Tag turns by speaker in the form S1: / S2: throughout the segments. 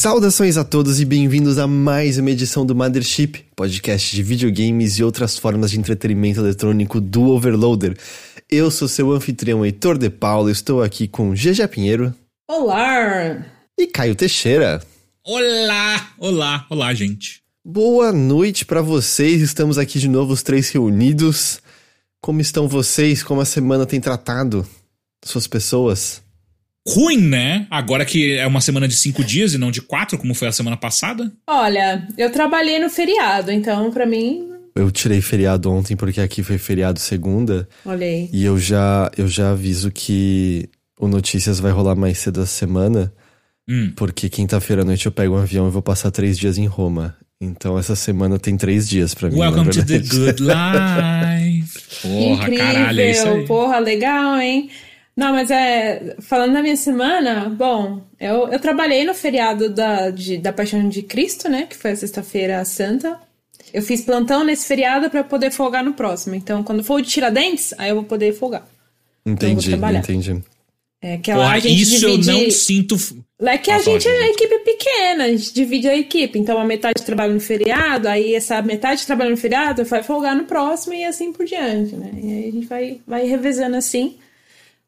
S1: Saudações a todos e bem-vindos a mais uma edição do Mothership, podcast de videogames e outras formas de entretenimento eletrônico do Overloader. Eu sou seu anfitrião Heitor de Paula, estou aqui com GG Pinheiro.
S2: Olá!
S1: E Caio Teixeira.
S3: Olá! Olá, olá, gente.
S1: Boa noite para vocês, estamos aqui de novo os três reunidos. Como estão vocês? Como a semana tem tratado suas pessoas?
S3: Ruim, né? Agora que é uma semana de cinco dias e não de quatro, como foi a semana passada.
S2: Olha, eu trabalhei no feriado, então para mim.
S1: Eu tirei feriado ontem porque aqui foi feriado segunda.
S2: Olhei.
S1: E eu já, eu já aviso que o Notícias vai rolar mais cedo essa semana.
S3: Hum.
S1: Porque quinta-feira à noite eu pego um avião e vou passar três dias em Roma. Então essa semana tem três dias pra mim.
S3: Welcome to the good life. Porra,
S2: Incrível,
S3: caralho, é isso aí.
S2: porra, legal, hein? Não, mas é. Falando da minha semana, bom, eu, eu trabalhei no feriado da, de, da Paixão de Cristo, né? Que foi a Sexta-feira Santa. Eu fiz plantão nesse feriado pra poder folgar no próximo. Então, quando for o de Tiradentes, aí eu vou poder folgar.
S1: Entendi,
S2: trabalhar.
S1: entendi.
S2: É que lá
S3: Porra,
S2: a gente
S3: isso
S2: divide...
S3: eu não sinto.
S2: É que a
S3: Ah,
S2: gente é
S3: gente.
S2: equipe pequena, a gente divide a equipe. Então a metade trabalha no feriado, aí essa metade trabalha no feriado vai folgar no próximo e assim por diante, né? E aí a gente vai, vai revezando assim.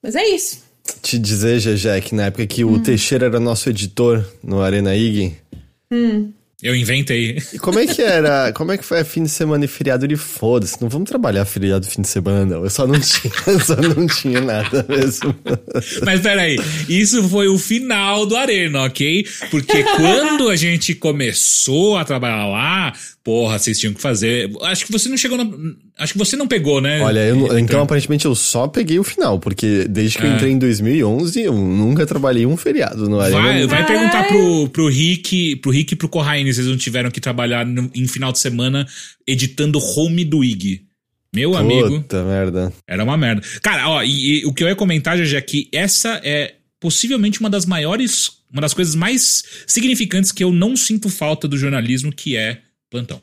S2: Mas é isso.
S1: Te dizer, GG, que na época que
S2: Hum.
S1: o Teixeira era nosso editor no Arena IG.
S3: Eu inventei.
S1: E como é que era? Como é que foi fim de semana e feriado? Ele foda-se, não vamos trabalhar feriado fim de semana, não. Eu só não tinha, eu só não tinha nada mesmo.
S3: Mas peraí, isso foi o final do Arena, ok? Porque quando a gente começou a trabalhar lá, porra, vocês tinham que fazer. Acho que você não chegou na. Acho que você não pegou, né?
S1: Olha, eu,
S3: Heitor?
S1: então aparentemente eu só peguei o final, porque desde que eu
S3: Ah.
S1: entrei em 2011, eu nunca trabalhei um feriado no Arena.
S3: Vai, vai perguntar pro, pro Rick, pro Rick e pro Corraine se eles não tiveram que trabalhar no- em final de semana editando home do IG. Meu amigo,
S1: Puta merda.
S3: era uma merda. Cara, ó, e, e o que eu ia comentar, já é que essa é possivelmente uma das maiores, uma das coisas mais significantes que eu não sinto falta do jornalismo, que é plantão.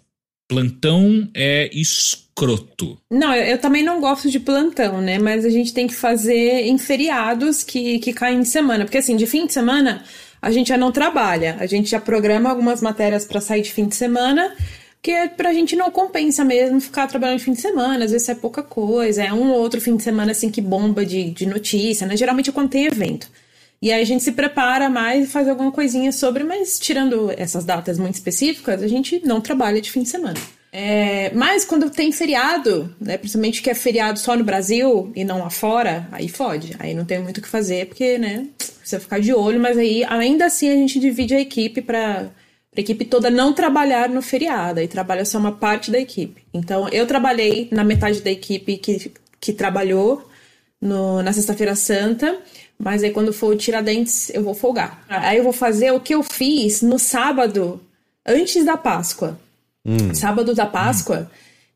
S3: Plantão é escroto.
S2: Não, eu, eu também não gosto de plantão, né? Mas a gente tem que fazer em feriados que, que caem em semana. Porque assim, de fim de semana, a gente já não trabalha. A gente já programa algumas matérias pra sair de fim de semana. Porque pra gente não compensa mesmo ficar trabalhando de fim de semana, às vezes é pouca coisa, é um ou outro fim de semana assim que bomba de, de notícia, né? Geralmente é quando tem evento. E aí a gente se prepara mais e faz alguma coisinha sobre, mas tirando essas datas muito específicas, a gente não trabalha de fim de semana. É, mas quando tem feriado, né, principalmente que é feriado só no Brasil e não lá fora, aí fode. Aí não tem muito o que fazer, porque, né, precisa ficar de olho, mas aí ainda assim a gente divide a equipe pra, pra equipe toda não trabalhar no feriado, aí trabalha só uma parte da equipe. Então eu trabalhei na metade da equipe que, que trabalhou no- na Sexta-feira Santa, mas aí quando for o Tiradentes eu vou folgar. Aí eu vou fazer o que eu fiz no sábado, antes da Páscoa. Sábado da Páscoa,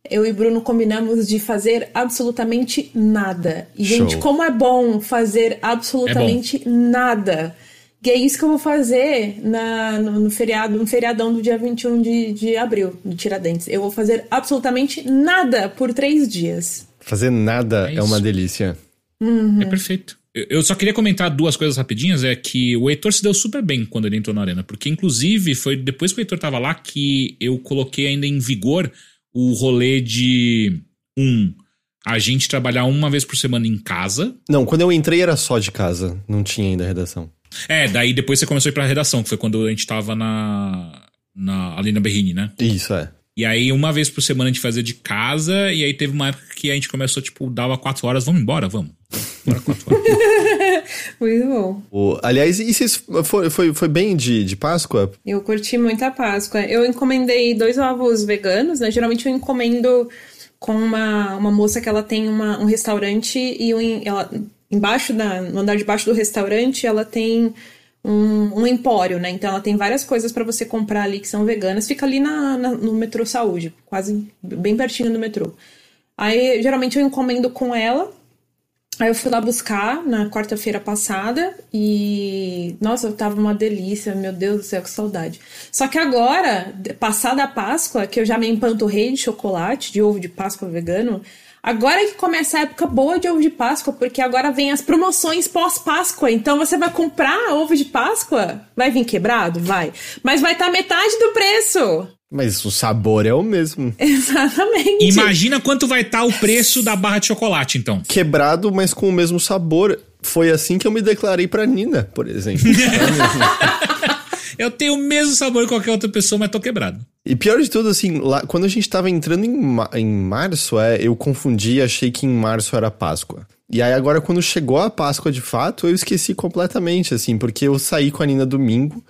S2: eu e Bruno combinamos de fazer absolutamente nada. E, gente,
S1: Show.
S2: como é bom fazer absolutamente nada. E é isso que eu vou fazer na, no, no feriado, no feriadão do dia 21 de, de abril, de Tiradentes. Eu vou fazer absolutamente nada por três dias.
S1: Fazer nada
S3: É
S1: é, uma
S3: isso.
S1: Delícia.
S3: É perfeito. Eu- só queria comentar duas coisas rapidinhas. É que o Heitor se deu super bem quando ele entrou na arena. Porque, inclusive, foi depois que o Heitor tava lá que eu coloquei ainda em vigor o rolê de um. A gente trabalhar uma vez por semana em casa.
S1: Não, quando eu entrei era só de casa, não tinha ainda redação.
S3: É, daí depois você começou a ir pra redação, que foi quando a gente tava na. na ali na Berrine, né?
S1: Isso, é.
S3: E aí, uma vez por semana a gente fazia de casa, e aí teve uma época que a gente começou, tipo, dava quatro horas, vamos embora, vamos. Bora quatro horas.
S2: Muito bom.
S1: O, aliás, e vocês foi, foi, foi bem de, de Páscoa?
S2: Eu curti muito a Páscoa. Eu encomendei dois ovos veganos, né? Geralmente eu encomendo com uma, uma moça que ela tem uma, um restaurante e um, ela, embaixo da, no andar de baixo do restaurante ela tem um, um empório, né? Então ela tem várias coisas pra você comprar ali que são veganas. Fica ali na, na- no metrô Saúde, quase bem pertinho do metrô. Aí geralmente eu encomendo com ela. Aí eu fui lá buscar na quarta-feira passada e. Nossa, tava uma delícia, meu Deus do céu, que saudade. Só que agora, passada a Páscoa, que eu já me empanturrei de chocolate, de ovo de Páscoa vegano, Agora que começa a época boa de ovo de Páscoa, porque agora vem as promoções pós-Páscoa. Então você vai comprar ovo de Páscoa, vai vir quebrado? Vai. Mas vai estar tá metade do preço.
S1: Mas o sabor é o mesmo.
S2: Exatamente.
S3: Imagina quanto vai estar tá o preço da barra de chocolate, então.
S1: Quebrado, mas com o mesmo sabor. Foi assim que eu me declarei pra Nina, por exemplo.
S3: eu tenho o mesmo sabor que qualquer outra pessoa, mas tô quebrado.
S1: E pior de tudo, assim, lá, quando a gente tava entrando em, em março, é, eu confundi achei que em março era Páscoa. E aí agora, quando chegou a Páscoa de fato, eu esqueci completamente, assim, porque eu saí com a Nina domingo.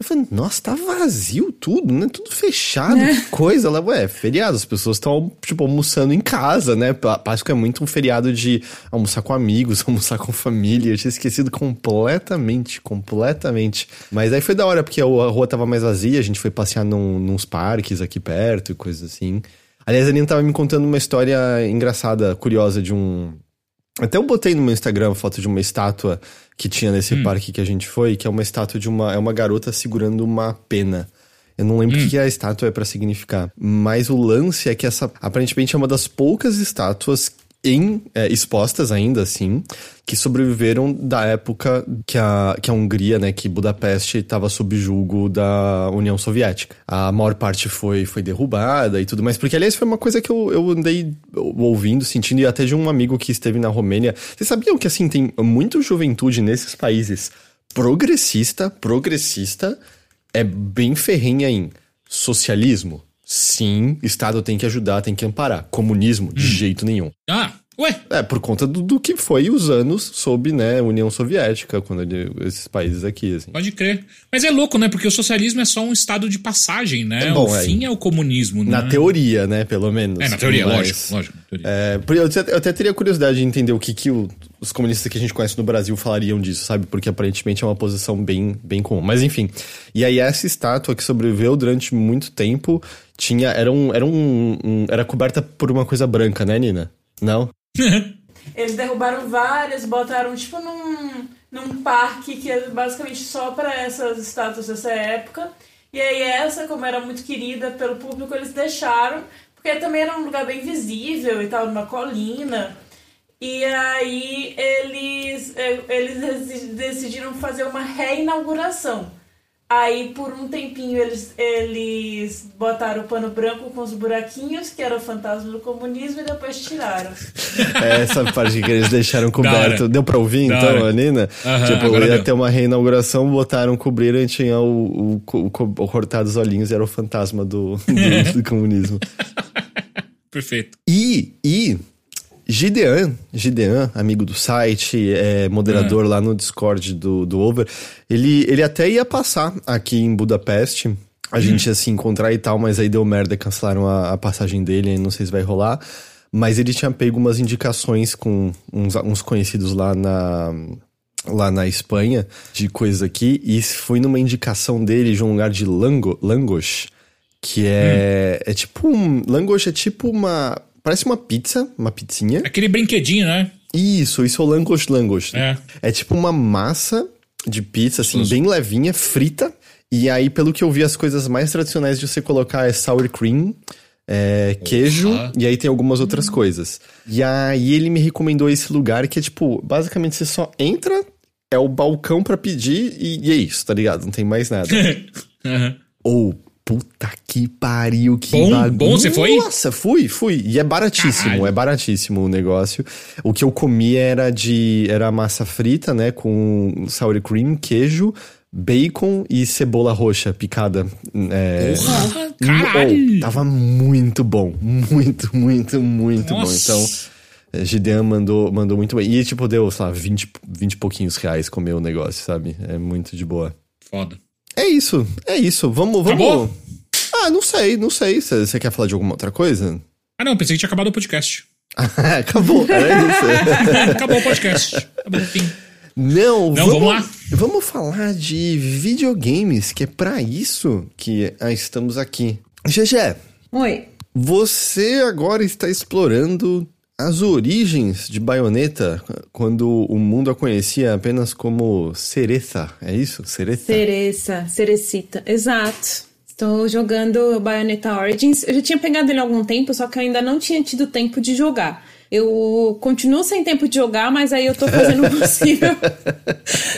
S1: Eu falei, nossa, tá vazio tudo, né? Tudo fechado, é. que coisa. Ela, ué, feriado, as pessoas estão, tipo, almoçando em casa, né? Páscoa é muito um feriado de almoçar com amigos, almoçar com família. Eu tinha esquecido completamente, completamente. Mas aí foi da hora, porque a rua tava mais vazia, a gente foi passear num, nos parques aqui perto e coisas assim. Aliás, a Nina tava me contando uma história engraçada, curiosa de um. Até eu botei no meu Instagram foto de uma estátua que tinha nesse hum. parque que a gente foi, que é uma estátua de uma. É uma garota segurando uma pena. Eu não lembro o hum. que a estátua é para significar. Mas o lance é que essa aparentemente é uma das poucas estátuas em, é, expostas ainda assim, que sobreviveram da época que a, que a Hungria, né, que Budapeste estava sob julgo da União Soviética. A maior parte foi, foi derrubada e tudo mais, porque aliás foi uma coisa que eu, eu andei ouvindo, sentindo, e até de um amigo que esteve na Romênia. Vocês sabiam que assim, tem muita juventude nesses países progressista, progressista, é bem ferrenha em socialismo, Sim, Estado tem que ajudar, tem que amparar. Comunismo, de hum. jeito nenhum.
S3: Ah, Ué?
S1: É, por conta do, do, que foi os anos sob, né, União Soviética, quando ele, esses países aqui, assim.
S3: Pode crer. Mas é louco, né? Porque o socialismo é só um estado de passagem, né? É bom, o é, fim é o comunismo, né?
S1: Na teoria, né, pelo menos.
S3: É, na teoria, Mas, lógico, lógico. Teoria.
S1: É, eu, até, eu até teria curiosidade de entender o que, que o, os comunistas que a gente conhece no Brasil falariam disso, sabe? Porque aparentemente é uma posição bem, bem comum. Mas enfim. E aí essa estátua que sobreviveu durante muito tempo tinha... Era, um, era, um, um era coberta por uma coisa branca, né, Nina? Não?
S2: Eles derrubaram várias, botaram tipo num, num parque que é basicamente só para essas estátuas dessa época. E aí essa, como era muito querida pelo público, eles deixaram, porque também era um lugar bem visível e tal, numa colina. E aí eles, eh, eles decidiram fazer uma reinauguração. Aí, por um tempinho, eles, eles botaram o pano branco com os buraquinhos, que era o fantasma do comunismo, e depois tiraram.
S1: É essa parte que eles deixaram coberto. Deu pra ouvir, da então, hora. Nina? Tipo, ia deu. ter uma reinauguração, botaram, cobriram e tinha o, o, o, o cortado os olhinhos, e era o fantasma do, do, do comunismo.
S3: Perfeito.
S1: E, e Gideon, Gideon, amigo do site, é moderador é. lá no Discord do, do Over, ele, ele até ia passar aqui em Budapeste, a hum. gente ia se encontrar e tal, mas aí deu merda, cancelaram a, a passagem dele, não sei se vai rolar. Mas ele tinha pego umas indicações com uns, uns conhecidos lá na, lá na Espanha de coisas aqui, e fui numa indicação dele de um lugar de Lango, Langos, que é, hum. é tipo um. Langos é tipo uma Parece uma pizza, uma pizzinha.
S3: Aquele brinquedinho, né?
S1: Isso, isso é o langos langos. É. É tipo uma massa de pizza, assim, bem levinha, frita. E aí, pelo que eu vi, as coisas mais tradicionais de você colocar é sour cream, é, queijo, e aí tem algumas outras hum. coisas. E aí ele me recomendou esse lugar que é tipo, basicamente você só entra, é o balcão para pedir e, e, é isso, tá ligado? Não tem mais nada. uhum. Ou Puta que pariu, que
S3: bom, bagulho. Bom, você foi?
S1: Nossa, fui, fui. E é baratíssimo, Caralho. é baratíssimo o negócio. O que eu comi era de era massa frita, né, com sour cream, queijo, bacon e cebola roxa picada. É,
S3: Porra, caralho.
S1: Oh, tava muito bom, muito, muito, muito Nossa. bom. Então, é, Gideon mandou, mandou muito bem. E tipo, deu, sei lá, 20, 20 e pouquinhos reais comer o negócio, sabe? É muito de boa.
S3: Foda.
S1: É isso, é isso. Vamos, vamos.
S3: Acabou?
S1: Ah, não sei, não sei. Você quer falar de alguma outra coisa?
S3: Ah, não, pensei que tinha acabado o podcast.
S1: Acabou, era isso.
S3: Acabou o podcast. Acabou, fim.
S1: Não,
S3: não vamos, vamos, lá.
S1: Vamos falar de videogames, que é para isso que ah, estamos aqui. GG.
S2: Oi.
S1: Você agora está explorando as origens de Bayonetta, quando o mundo a conhecia apenas como Cereça, é isso? Cereça?
S2: Cereça, Cerecita, exato. Estou jogando Bayonetta Origins. Eu já tinha pegado ele há algum tempo, só que eu ainda não tinha tido tempo de jogar. Eu continuo sem tempo de jogar, mas aí eu tô fazendo o possível.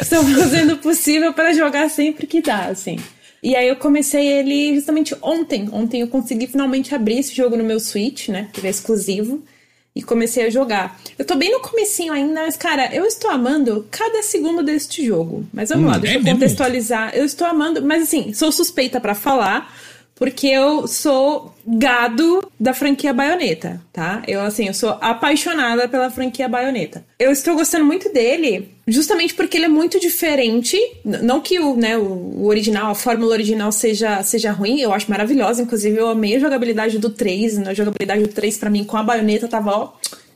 S2: Estou fazendo o possível para jogar sempre que dá, assim. E aí eu comecei ele justamente ontem. Ontem eu consegui finalmente abrir esse jogo no meu Switch, né? Que ele é exclusivo. E comecei a jogar. Eu tô bem no comecinho ainda, mas, cara, eu estou amando cada segundo deste jogo. Mas vamos hum, lá, deixa é eu contextualizar. Mesmo? Eu estou amando, mas assim, sou suspeita para falar porque eu sou gado da franquia Baioneta, tá? Eu, assim, eu sou apaixonada pela franquia Baioneta. Eu estou gostando muito dele justamente porque ele é muito diferente. Não que o, né, o original, a fórmula original seja, seja ruim, eu acho maravilhosa. Inclusive, eu amei a jogabilidade do 3. Né? A jogabilidade do 3, para mim, com a Baioneta, tava, ó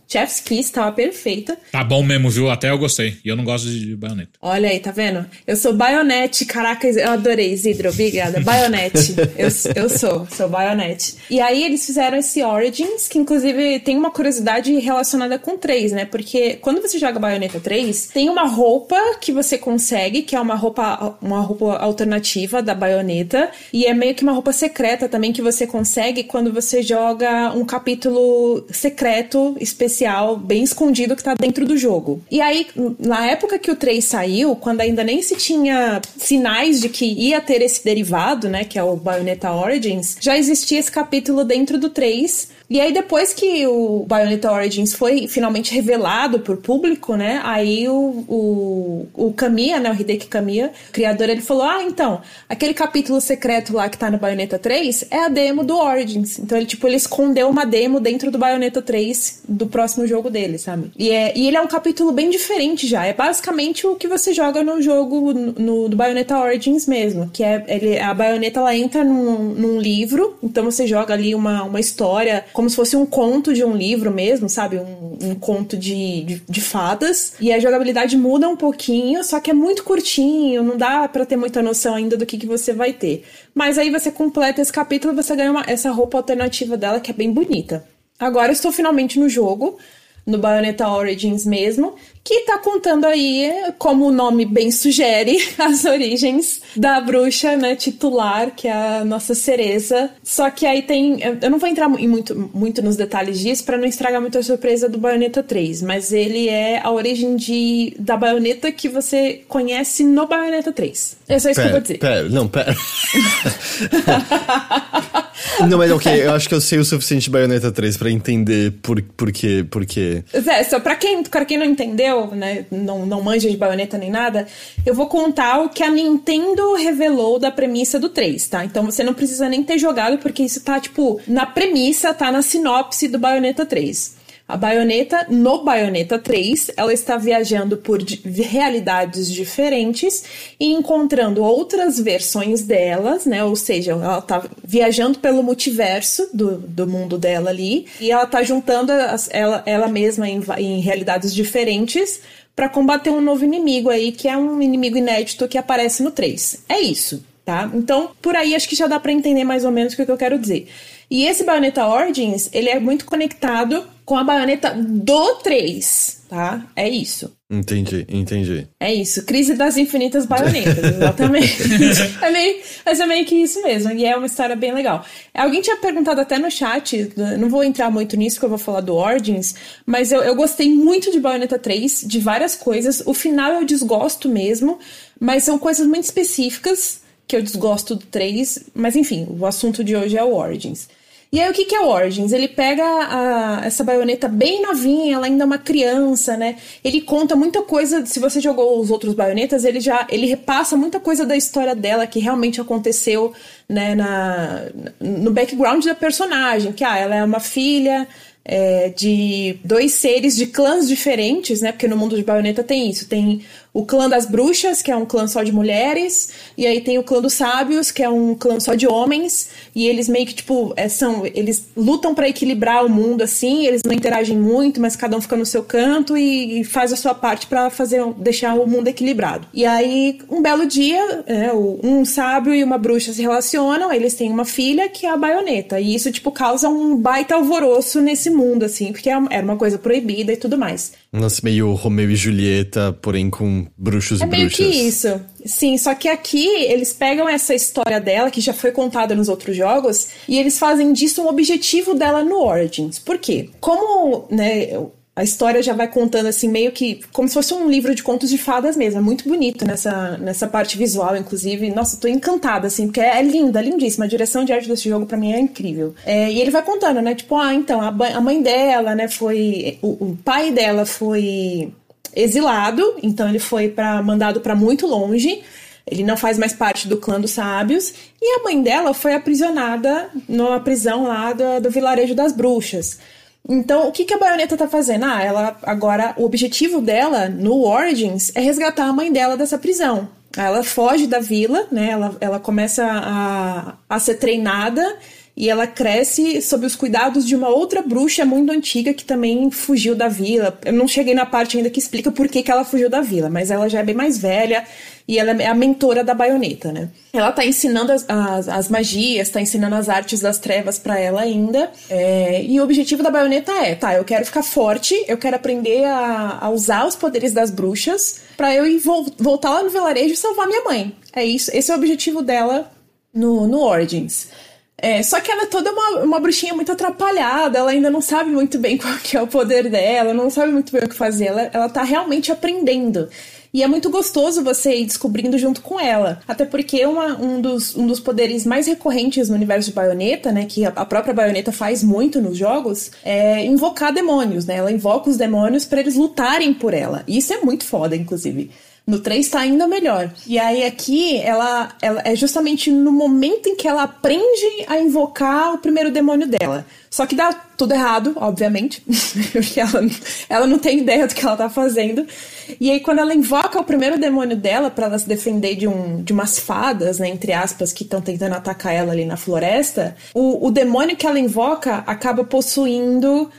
S2: Chef's Kiss tava perfeita.
S3: Tá bom mesmo, viu? Até eu gostei. E eu não gosto de baioneta.
S2: Olha aí, tá vendo? Eu sou baionete. Caraca, eu adorei, Isidro. Obrigada. Baionete. eu, eu sou, sou baionete. E aí eles fizeram esse Origins, que inclusive tem uma curiosidade relacionada com 3, né? Porque quando você joga Baioneta 3, tem uma roupa que você consegue, que é uma roupa, uma roupa alternativa da baioneta. E é meio que uma roupa secreta também que você consegue quando você joga um capítulo secreto específico especial bem escondido que tá dentro do jogo. E aí, na época que o 3 saiu, quando ainda nem se tinha sinais de que ia ter esse derivado, né, que é o Bayonetta Origins, já existia esse capítulo dentro do 3 e aí, depois que o Bayonetta Origins foi finalmente revelado por público, né? Aí o, o, o Kamiya, né? O Hideki Kamiya, criador, ele falou: Ah, então, aquele capítulo secreto lá que tá no Bayonetta 3 é a demo do Origins. Então, ele, tipo, ele escondeu uma demo dentro do Bayonetta 3 do próximo jogo dele, sabe? E, é, e ele é um capítulo bem diferente já. É basicamente o que você joga no jogo no, no do Bayonetta Origins mesmo. Que é ele, a baioneta ela entra num, num livro, então você joga ali uma, uma história como se fosse um conto de um livro mesmo, sabe? Um, um conto de, de, de, fadas. E a jogabilidade muda um pouquinho, só que é muito curtinho, não dá para ter muita noção ainda do que, que você vai ter. Mas aí você completa esse capítulo e você ganha uma, essa roupa alternativa dela que é bem bonita. Agora estou finalmente no jogo no Bayonetta Origins mesmo, que tá contando aí, como o nome bem sugere, as origens da bruxa, né, titular, que é a nossa Cereza. Só que aí tem, eu não vou entrar muito, muito nos detalhes disso para não estragar muito a surpresa do Bayonetta 3, mas ele é a origem de da baioneta que você conhece no Bayonetta 3. É só isso pera, que eu vou dizer.
S1: Pera, não, pera. não, mas ok, eu acho que eu sei o suficiente de Bayonetta 3 para entender por, por quê, por quê.
S2: É, só pra quem, pra quem não entendeu, né, não, não manja de Bayonetta nem nada, eu vou contar o que a Nintendo revelou da premissa do 3, tá? Então você não precisa nem ter jogado, porque isso tá, tipo, na premissa, tá na sinopse do Bayonetta 3. A baioneta, no Baioneta 3, ela está viajando por realidades diferentes e encontrando outras versões delas, né? Ou seja, ela está viajando pelo multiverso do, do mundo dela ali e ela está juntando as, ela, ela mesma em, em realidades diferentes para combater um novo inimigo aí, que é um inimigo inédito que aparece no 3. É isso, tá? Então, por aí acho que já dá para entender mais ou menos o que eu quero dizer. E esse Bayonetta Origins, ele é muito conectado com a baioneta do 3, tá? É isso.
S1: Entendi, entendi.
S2: É isso, crise das infinitas baionetas, exatamente. é meio, mas é meio que isso mesmo, e é uma história bem legal. Alguém tinha perguntado até no chat, não vou entrar muito nisso, que eu vou falar do Origins, mas eu, eu gostei muito de Bayonetta 3, de várias coisas. O final eu desgosto mesmo, mas são coisas muito específicas que eu desgosto do 3, mas enfim, o assunto de hoje é o Origins. E aí, o que, que é o Origins? Ele pega a, essa baioneta bem novinha, ela ainda é uma criança, né? Ele conta muita coisa. Se você jogou os outros baionetas, ele já ele repassa muita coisa da história dela que realmente aconteceu, né, na, no background da personagem. Que ah, ela é uma filha é, de dois seres de clãs diferentes, né? Porque no mundo de baioneta tem isso. Tem o clã das bruxas, que é um clã só de mulheres, e aí tem o clã dos sábios, que é um clã só de homens, e eles meio que, tipo, é, são. Eles lutam para equilibrar o mundo assim, eles não interagem muito, mas cada um fica no seu canto e, e faz a sua parte para fazer deixar o mundo equilibrado. E aí, um belo dia, é, um sábio e uma bruxa se relacionam, eles têm uma filha que é a baioneta, e isso, tipo, causa um baita alvoroço nesse mundo, assim, porque é era uma coisa proibida e tudo mais.
S1: Nossa, meio Romeu e Julieta, porém com bruxos
S2: é
S1: e bruxas.
S2: É meio que isso. Sim, só que aqui eles pegam essa história dela, que já foi contada nos outros jogos, e eles fazem disso um objetivo dela no Origins. Por quê? Como, né, a história já vai contando assim, meio que como se fosse um livro de contos de fadas mesmo. É muito bonito nessa, nessa parte visual, inclusive. Nossa, tô encantada, assim, porque é, linda, é lindíssima. A direção de arte desse jogo para mim é incrível. É, e ele vai contando, né? Tipo, ah, então, a, a mãe dela, né, foi. O, o pai dela foi exilado, então ele foi para mandado para muito longe. Ele não faz mais parte do clã dos sábios. E a mãe dela foi aprisionada numa prisão lá do, do vilarejo das bruxas. Então, o que, que a baioneta tá fazendo? Ah, ela agora, o objetivo dela no Origins é resgatar a mãe dela dessa prisão. Ela foge da vila, né? Ela, ela começa a, a ser treinada e ela cresce sob os cuidados de uma outra bruxa muito antiga que também fugiu da vila. Eu não cheguei na parte ainda que explica por que, que ela fugiu da vila, mas ela já é bem mais velha e ela é a mentora da baioneta, né? Ela tá ensinando as, as, as magias, tá ensinando as artes das trevas para ela ainda. É, e o objetivo da baioneta é, tá, eu quero ficar forte, eu quero aprender a, a usar os poderes das bruxas para eu ir, voltar lá no vilarejo e salvar minha mãe. É isso, esse é o objetivo dela no, no Origins. É, só que ela é toda uma, uma bruxinha muito atrapalhada, ela ainda não sabe muito bem qual que é o poder dela, não sabe muito bem o que fazer, ela, ela tá realmente aprendendo. E é muito gostoso você ir descobrindo junto com ela. Até porque uma, um, dos, um dos poderes mais recorrentes no universo de baioneta, né? Que a, a própria baioneta faz muito nos jogos, é invocar demônios, né? Ela invoca os demônios para eles lutarem por ela. E isso é muito foda, inclusive. No 3 tá ainda melhor. E aí aqui, ela, ela é justamente no momento em que ela aprende a invocar o primeiro demônio dela. Só que dá tudo errado, obviamente, porque ela, ela não tem ideia do que ela tá fazendo. E aí, quando ela invoca o primeiro demônio dela para ela se defender de, um, de umas fadas, né, entre aspas, que estão tentando atacar ela ali na floresta, o, o demônio que ela invoca acaba possuindo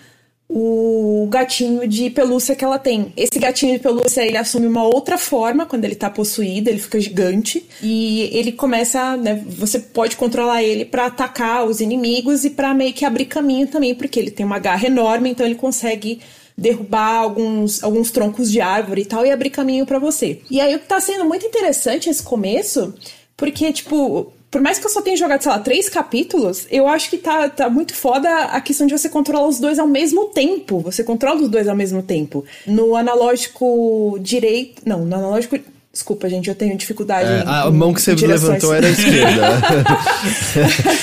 S2: o gatinho de pelúcia que ela tem. Esse gatinho de pelúcia, ele assume uma outra forma quando ele tá possuído, ele fica gigante e ele começa, né, você pode controlar ele para atacar os inimigos e para meio que abrir caminho também, porque ele tem uma garra enorme, então ele consegue derrubar alguns, alguns troncos de árvore e tal e abrir caminho para você. E aí o que tá sendo muito interessante esse começo, porque tipo, por mais que eu só tenha jogado, sei lá, três capítulos, eu acho que tá, tá muito foda a questão de você controlar os dois ao mesmo tempo. Você controla os dois ao mesmo tempo. No analógico direito. Não, no analógico. Desculpa, gente, eu tenho dificuldade. É,
S1: em, a mão que você levantou era a esquerda.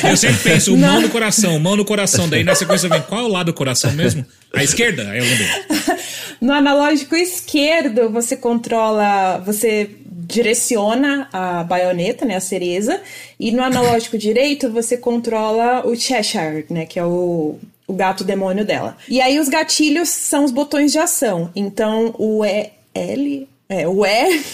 S3: eu sempre penso, mão no coração, mão no coração. Daí na sequência vem qual é o lado do coração mesmo? A esquerda? Aí eu lembrei.
S2: No analógico esquerdo, você controla. Você direciona a baioneta, né, a cereza, e no analógico direito você controla o Cheshire, né, que é o, o gato demônio dela. E aí os gatilhos são os botões de ação. Então o e, L, é o L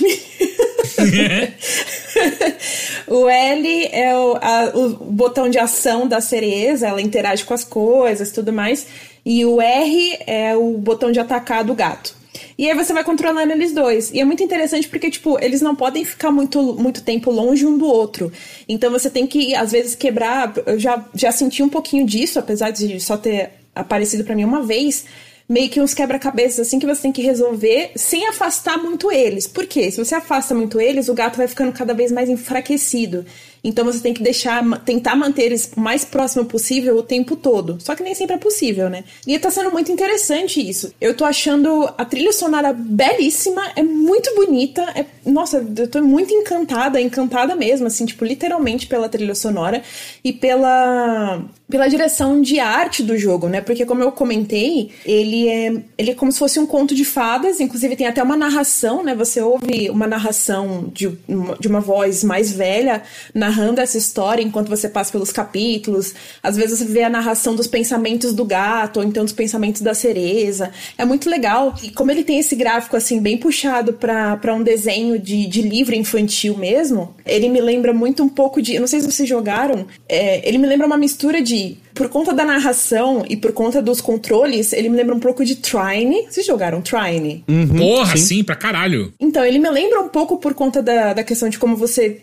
S2: o L é o, a, o botão de ação da cereza, ela interage com as coisas, tudo mais. E o R é o botão de atacar do gato. E aí você vai controlando eles dois. E é muito interessante porque, tipo, eles não podem ficar muito, muito tempo longe um do outro. Então você tem que, às vezes, quebrar. Eu já, já senti um pouquinho disso, apesar de só ter aparecido para mim uma vez meio que uns quebra-cabeças assim que você tem que resolver sem afastar muito eles. Por quê? Se você afasta muito eles, o gato vai ficando cada vez mais enfraquecido. Então você tem que deixar, tentar manter eles o mais próximo possível o tempo todo. Só que nem sempre é possível, né? E tá sendo muito interessante isso. Eu tô achando a trilha sonora belíssima, é muito bonita. É, nossa, eu tô muito encantada, encantada mesmo, assim, tipo, literalmente pela trilha sonora e pela pela direção de arte do jogo, né? Porque como eu comentei, ele é ele é como se fosse um conto de fadas, inclusive tem até uma narração, né? Você ouve uma narração de, de uma voz mais velha na narrando essa história enquanto você passa pelos capítulos. Às vezes você vê a narração dos pensamentos do gato, ou então dos pensamentos da cereza. É muito legal. E como ele tem esse gráfico, assim, bem puxado para um desenho de, de livro infantil mesmo, ele me lembra muito um pouco de. Não sei se vocês jogaram. É, ele me lembra uma mistura de por conta da narração e por conta dos controles, ele me lembra um pouco de Trine. Vocês jogaram Trine?
S3: Uhum, Porra, sim. sim, pra caralho.
S2: Então, ele me lembra um pouco por conta da, da questão de como você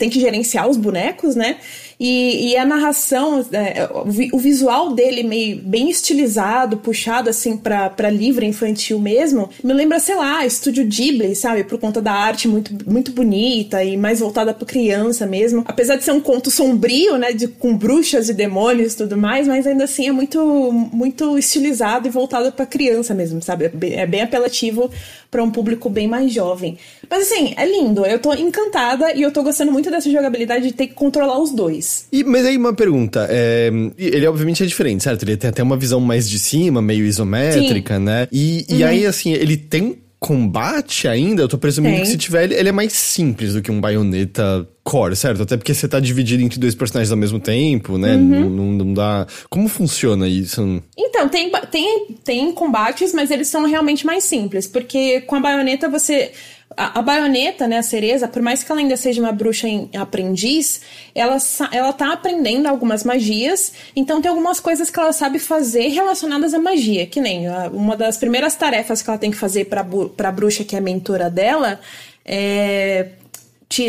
S2: tem que gerenciar os bonecos, né? E, e a narração, é, o, visual dele meio bem estilizado, puxado assim pra livre infantil mesmo, me lembra, sei lá, Estúdio Ghibli, sabe? Por conta da arte muito, muito bonita e mais voltada pra criança mesmo. Apesar de ser um conto sombrio, né? De, com bruxas e demônios e tudo mais, mas ainda assim é muito, muito estilizado e voltado pra criança mesmo, sabe? É bem, é bem apelativo para um público bem mais jovem. Mas assim, é lindo. Eu tô encantada e eu tô gostando muito dessa jogabilidade de ter que controlar os dois.
S1: E, mas aí uma pergunta. É, ele obviamente é diferente, certo? Ele tem até uma visão mais de cima, meio isométrica, Sim. né? E, e uhum. aí, assim, ele tem combate ainda, eu tô presumindo que se tiver, ele, ele, é mais simples do que um baioneta core, certo? Até porque você tá dividido entre dois personagens ao mesmo tempo, né? Uhum. Não, não, não, dá. Como funciona isso?
S2: Então, tem, tem, tem combates, mas eles são realmente mais simples, porque com a baioneta você a, a baioneta, né, a cereza, por mais que ela ainda seja uma bruxa em, aprendiz, ela, ela tá aprendendo algumas magias, então tem algumas coisas que ela sabe fazer relacionadas à magia, que nem a, uma das primeiras tarefas que ela tem que fazer pra, pra bruxa que é a mentora dela é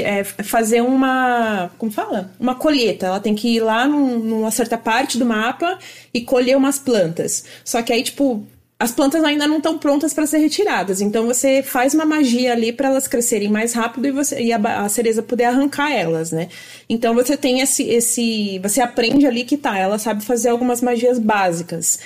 S2: é fazer uma. Como fala? Uma colheita. Ela tem que ir lá num, numa certa parte do mapa e colher umas plantas. Só que aí, tipo, as plantas ainda não estão prontas para ser retiradas. Então você faz uma magia ali para elas crescerem mais rápido e, você, e a, a, cereza poder arrancar elas, né? Então você tem esse, esse. Você aprende ali que tá, ela sabe fazer algumas magias básicas.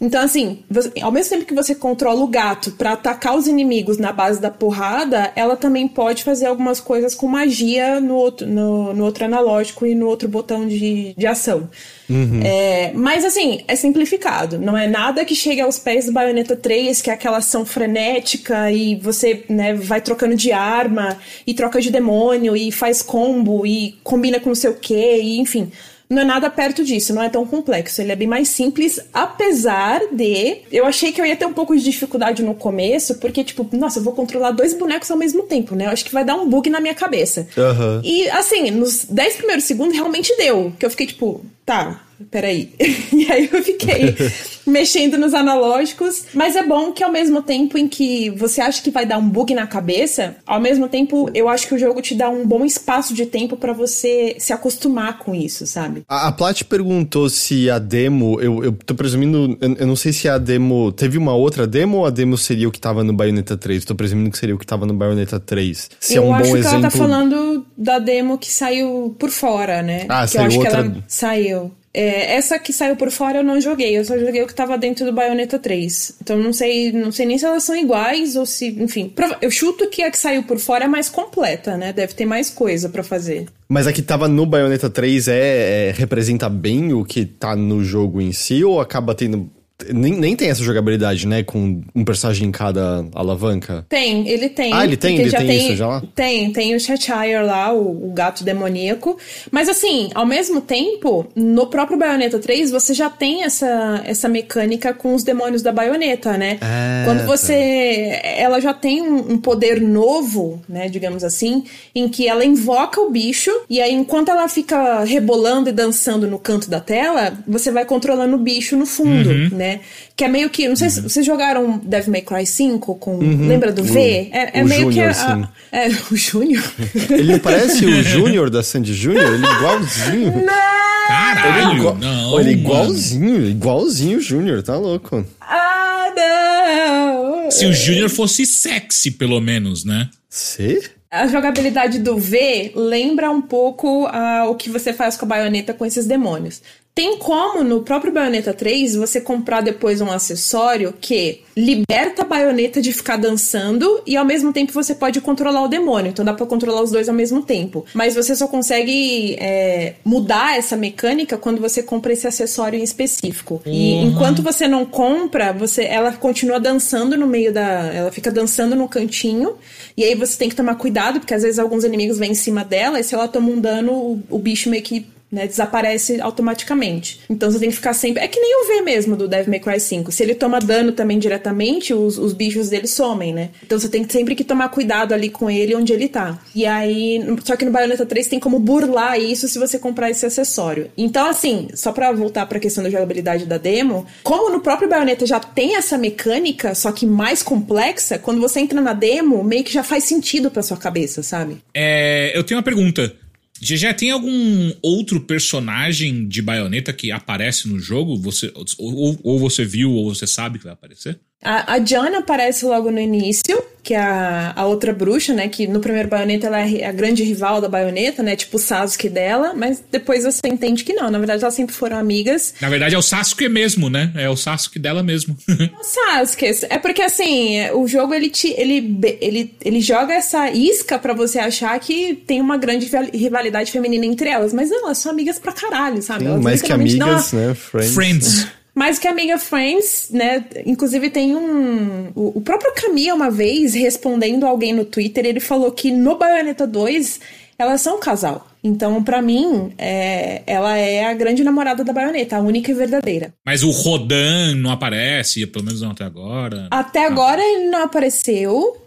S2: Então, assim, você, ao mesmo tempo que você controla o gato para atacar os inimigos na base da porrada, ela também pode fazer algumas coisas com magia no outro, no, no outro analógico e no outro botão de, de ação. Uhum. É, mas assim, é simplificado. Não é nada que chegue aos pés do Bayonetta 3, que é aquela ação frenética e você né, vai trocando de arma e troca de demônio e faz combo e combina com não sei o que, e enfim não é nada perto disso, não é tão complexo. Ele é bem mais simples, apesar de. Eu achei que eu ia ter um pouco de dificuldade no começo, porque, tipo, nossa, eu vou controlar dois bonecos ao mesmo tempo, né? Eu acho que vai dar um bug na minha cabeça. Uhum. E, assim, nos 10 primeiros segundos realmente deu. Que eu fiquei, tipo, tá, peraí. e aí eu fiquei mexendo nos analógicos. Mas é bom que ao mesmo tempo em que você acha que vai dar um bug na cabeça, ao mesmo tempo eu acho que o jogo te dá um bom espaço de tempo para você se acostumar com isso, sabe?
S1: A, a Plat perguntou se a demo, eu, eu tô presumindo, eu, eu, não sei se a demo, teve uma outra demo ou a demo seria o que tava no Bayonetta 3? Tô presumindo que seria o que tava no Bayonetta 3. Se
S2: eu
S1: é um
S2: acho
S1: bom
S2: que
S1: exemplo...
S2: ela tá falando da demo que saiu por fora, né?
S1: Ah,
S2: que
S1: saiu
S2: eu acho
S1: outra...
S2: que ela saiu. É, essa que saiu por fora eu não joguei, eu só joguei o que tava dentro do Bayonetta 3. Então não sei, não sei nem se elas são iguais ou se, enfim. Eu chuto que a que saiu por fora é mais completa, né? Deve ter mais coisa para fazer.
S1: Mas a que tava no Bayonetta 3 é, é, representa bem o que tá no jogo em si ou acaba tendo nem, nem tem essa jogabilidade, né? Com um personagem em cada alavanca.
S2: Tem, ele tem.
S1: Ah, ele tem? Ele tem, tem, isso já lá?
S2: Tem, tem o Cheshire lá, o, o, gato demoníaco. Mas assim, ao mesmo tempo, no próprio Bayonetta 3, você já tem essa, essa mecânica com os demônios da baioneta, né? Ah, Quando tá. você. Tá. Ela já tem um, um, poder novo, né? Digamos assim, em que ela invoca o bicho, e aí, enquanto ela fica rebolando e dançando no canto da tela, você vai controlando o bicho no fundo, uhum. né? Né? Que é meio que. Não sei se uhum. vocês jogaram Devil May Cry 5 com. Uhum. Lembra do V?
S1: É, é meio Junior, que. A,
S2: é, o Júnior.
S1: Ele parece o Júnior da Sandy Júnior? Ele é igualzinho.
S2: Não!
S3: Caralho, ele, é igual, não,
S1: ele é igualzinho, igualzinho o Júnior, tá louco.
S2: Ah, não!
S3: Se o Júnior fosse sexy, pelo menos, né?
S1: Se?
S2: A jogabilidade do V lembra um pouco uh, o que você faz com a baioneta com esses demônios. Tem como no próprio Bayonetta 3 você comprar depois um acessório que liberta a baioneta de ficar dançando e ao mesmo tempo você pode controlar o demônio. Então dá pra controlar os dois ao mesmo tempo. Mas você só consegue é, mudar essa mecânica quando você compra esse acessório em específico. Uhum. E enquanto você não compra, você ela continua dançando no meio da. Ela fica dançando no cantinho. E aí você tem que tomar cuidado, porque às vezes alguns inimigos vêm em cima dela, e se ela toma um dano, o, o bicho meio que né, desaparece automaticamente. Então você tem que ficar sempre. É que nem o V mesmo do Devil May Cry 5. Se ele toma dano também diretamente, os, os bichos dele somem, né? Então você tem sempre que tomar cuidado ali com ele onde ele tá. E aí. Só que no Bayonetta 3 tem como burlar isso se você comprar esse acessório. Então, assim, só pra voltar pra questão da jogabilidade da demo, como no próprio Bayonetta já tem essa mecânica, só que mais complexa, quando você entra na demo, meio que já faz sentido pra sua cabeça, sabe?
S3: É. Eu tenho uma pergunta GG, tem algum outro personagem de baioneta que aparece no jogo? Você, ou, ou você viu, ou você sabe que vai aparecer?
S2: A, a John aparece logo no início, que é a, a outra bruxa, né? Que no primeiro baioneta ela é a grande rival da baioneta, né? Tipo o Sasuke dela, mas depois você entende que não. Na verdade, elas sempre foram amigas.
S3: Na verdade, é o Sasuke mesmo, né? É o Sasuke dela mesmo.
S2: o Sasuke. É porque assim, o jogo ele, te, ele, ele, ele joga essa isca para você achar que tem uma grande rivalidade feminina entre elas. Mas não, elas são amigas pra caralho, sabe? Elas
S1: mais que amigas, uma... né?
S3: Friends. Friends.
S2: Mais que Amiga Friends, né? Inclusive tem um. O, próprio Camille, uma vez, respondendo alguém no Twitter, ele falou que no Bayonetta 2 elas são um casal. Então, para mim, é, ela é a grande namorada da Bayonetta, a única e verdadeira.
S3: Mas o Rodan não aparece, pelo menos não até agora.
S2: Até ah. agora ele não apareceu.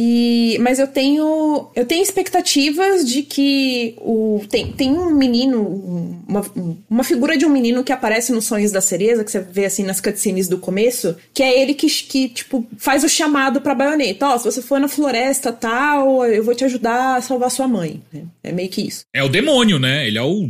S2: E, mas eu tenho eu tenho expectativas de que o tem, tem um menino, uma, uma figura de um menino que aparece nos sonhos da cereza, que você vê assim nas cutscenes do começo, que é ele que, que tipo faz o chamado pra baioneta, ó, oh, se você for na floresta tal, eu vou te ajudar a salvar sua mãe. É meio que isso.
S3: É o demônio, né? Ele é o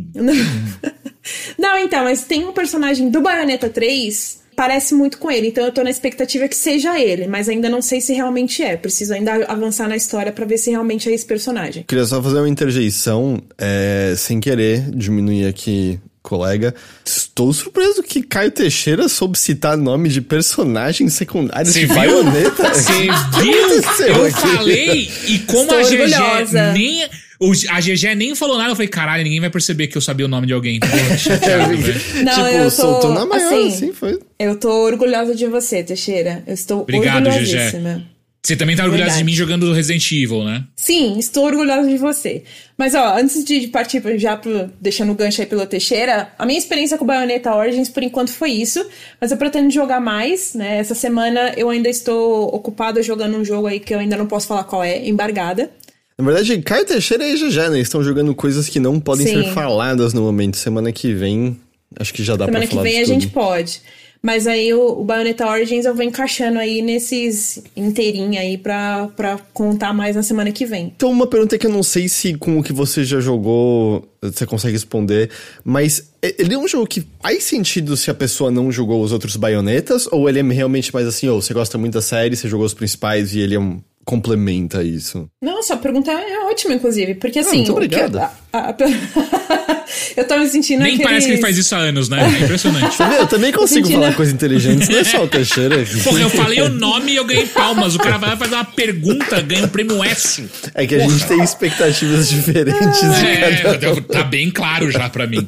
S2: Não, então, mas tem um personagem do Bayonetta 3 parece muito com ele. Então eu tô na expectativa que seja ele, mas ainda não sei se realmente é. Preciso ainda avançar na história para ver se realmente é esse personagem.
S1: Queria só fazer uma interjeição, é, sem querer diminuir aqui colega. Estou surpreso que Caio Teixeira soube citar nome de personagens secundários de baioneta.
S3: Você viu? Eu aqui? falei, e como Estou a GG nem o, a GG nem falou nada, eu falei, caralho, ninguém vai perceber que eu sabia o nome de alguém. Chateado,
S2: Não, tipo, eu tô, soltou na maior, assim, assim, foi. Eu tô orgulhosa de você, Teixeira. Eu estou Obrigado, orgulhosíssima. GG.
S3: Você também tá orgulhosa Verdade. de mim jogando Resident Evil, né?
S2: Sim, estou orgulhosa de você. Mas, ó, antes de partir já pro, deixando o gancho aí pelo Teixeira, a minha experiência com Bayonetta Origins, por enquanto, foi isso. Mas eu pretendo jogar mais, né? Essa semana eu ainda estou ocupada jogando um jogo aí que eu ainda não posso falar qual é, embargada.
S1: Na verdade, Caio Teixeira e GG, né? Estão jogando coisas que não podem Sim. ser faladas no momento. Semana que vem, acho que já dá
S2: Semana
S1: pra falar
S2: Semana que vem a gente pode. Mas aí o, o Bayonetta Origins eu vou encaixando aí nesses inteirinho aí pra, pra contar mais na semana que vem.
S1: Então, uma pergunta que eu não sei se com o que você já jogou você consegue responder, mas ele é um jogo que faz sentido se a pessoa não jogou os outros baionetas, ou ele é realmente mais assim, ou oh, você gosta muito da série, você jogou os principais e ele é um complementa isso?
S2: Nossa, a pergunta é ótima, inclusive, porque assim.
S1: muito obrigada. A, a,
S2: eu tô me sentindo.
S3: Nem aqueles... parece que ele faz isso há anos, né? É impressionante.
S1: eu também consigo sentindo... falar coisas inteligentes, não é só o Teixeira.
S3: Porra, eu falei o nome e eu ganhei palmas. O cara vai lá fazer uma pergunta, ganha um prêmio S.
S1: É que a Porra. gente tem expectativas diferentes.
S3: É, tá bem claro já pra mim.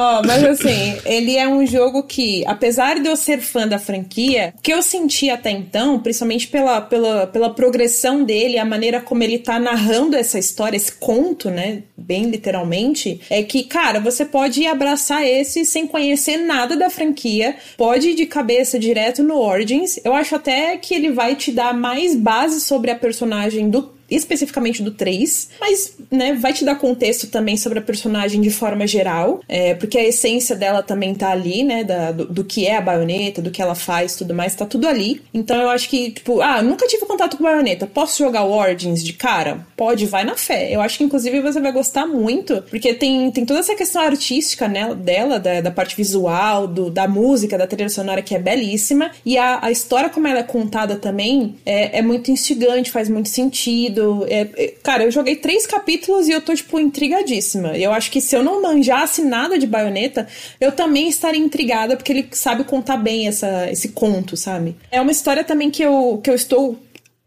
S2: Ó, oh, mas assim, ele é um jogo que, apesar de eu ser fã da franquia, que eu senti até então, principalmente pela, pela, pela progressão dele, a maneira como ele tá narrando essa história, esse conto, né? Bem literalmente, é que, cara, você pode abraçar esse sem conhecer nada da franquia, pode ir de cabeça direto no Origins. Eu acho até que ele vai te dar mais base sobre a personagem do especificamente do 3, mas, né, vai te dar contexto também sobre a personagem de forma geral, é, porque a essência dela também tá ali, né, da, do, do, que é a baioneta, do que ela faz, tudo mais, tá tudo ali. Então eu acho que, tipo, ah, nunca tive contato com baioneta, posso jogar o Origins de cara? Pode, vai na fé. Eu acho que, inclusive, você vai gostar muito, porque tem, tem toda essa questão artística, né, dela, da, da parte visual, do, da música, da trilha sonora, que é belíssima, e a, a história como ela é contada também é, é muito instigante, faz muito sentido, é, é, cara, eu joguei três capítulos e eu tô, tipo, intrigadíssima. Eu acho que se eu não manjasse nada de baioneta, eu também estaria intrigada, porque ele sabe contar bem essa, esse conto, sabe? É uma história também que eu, que eu estou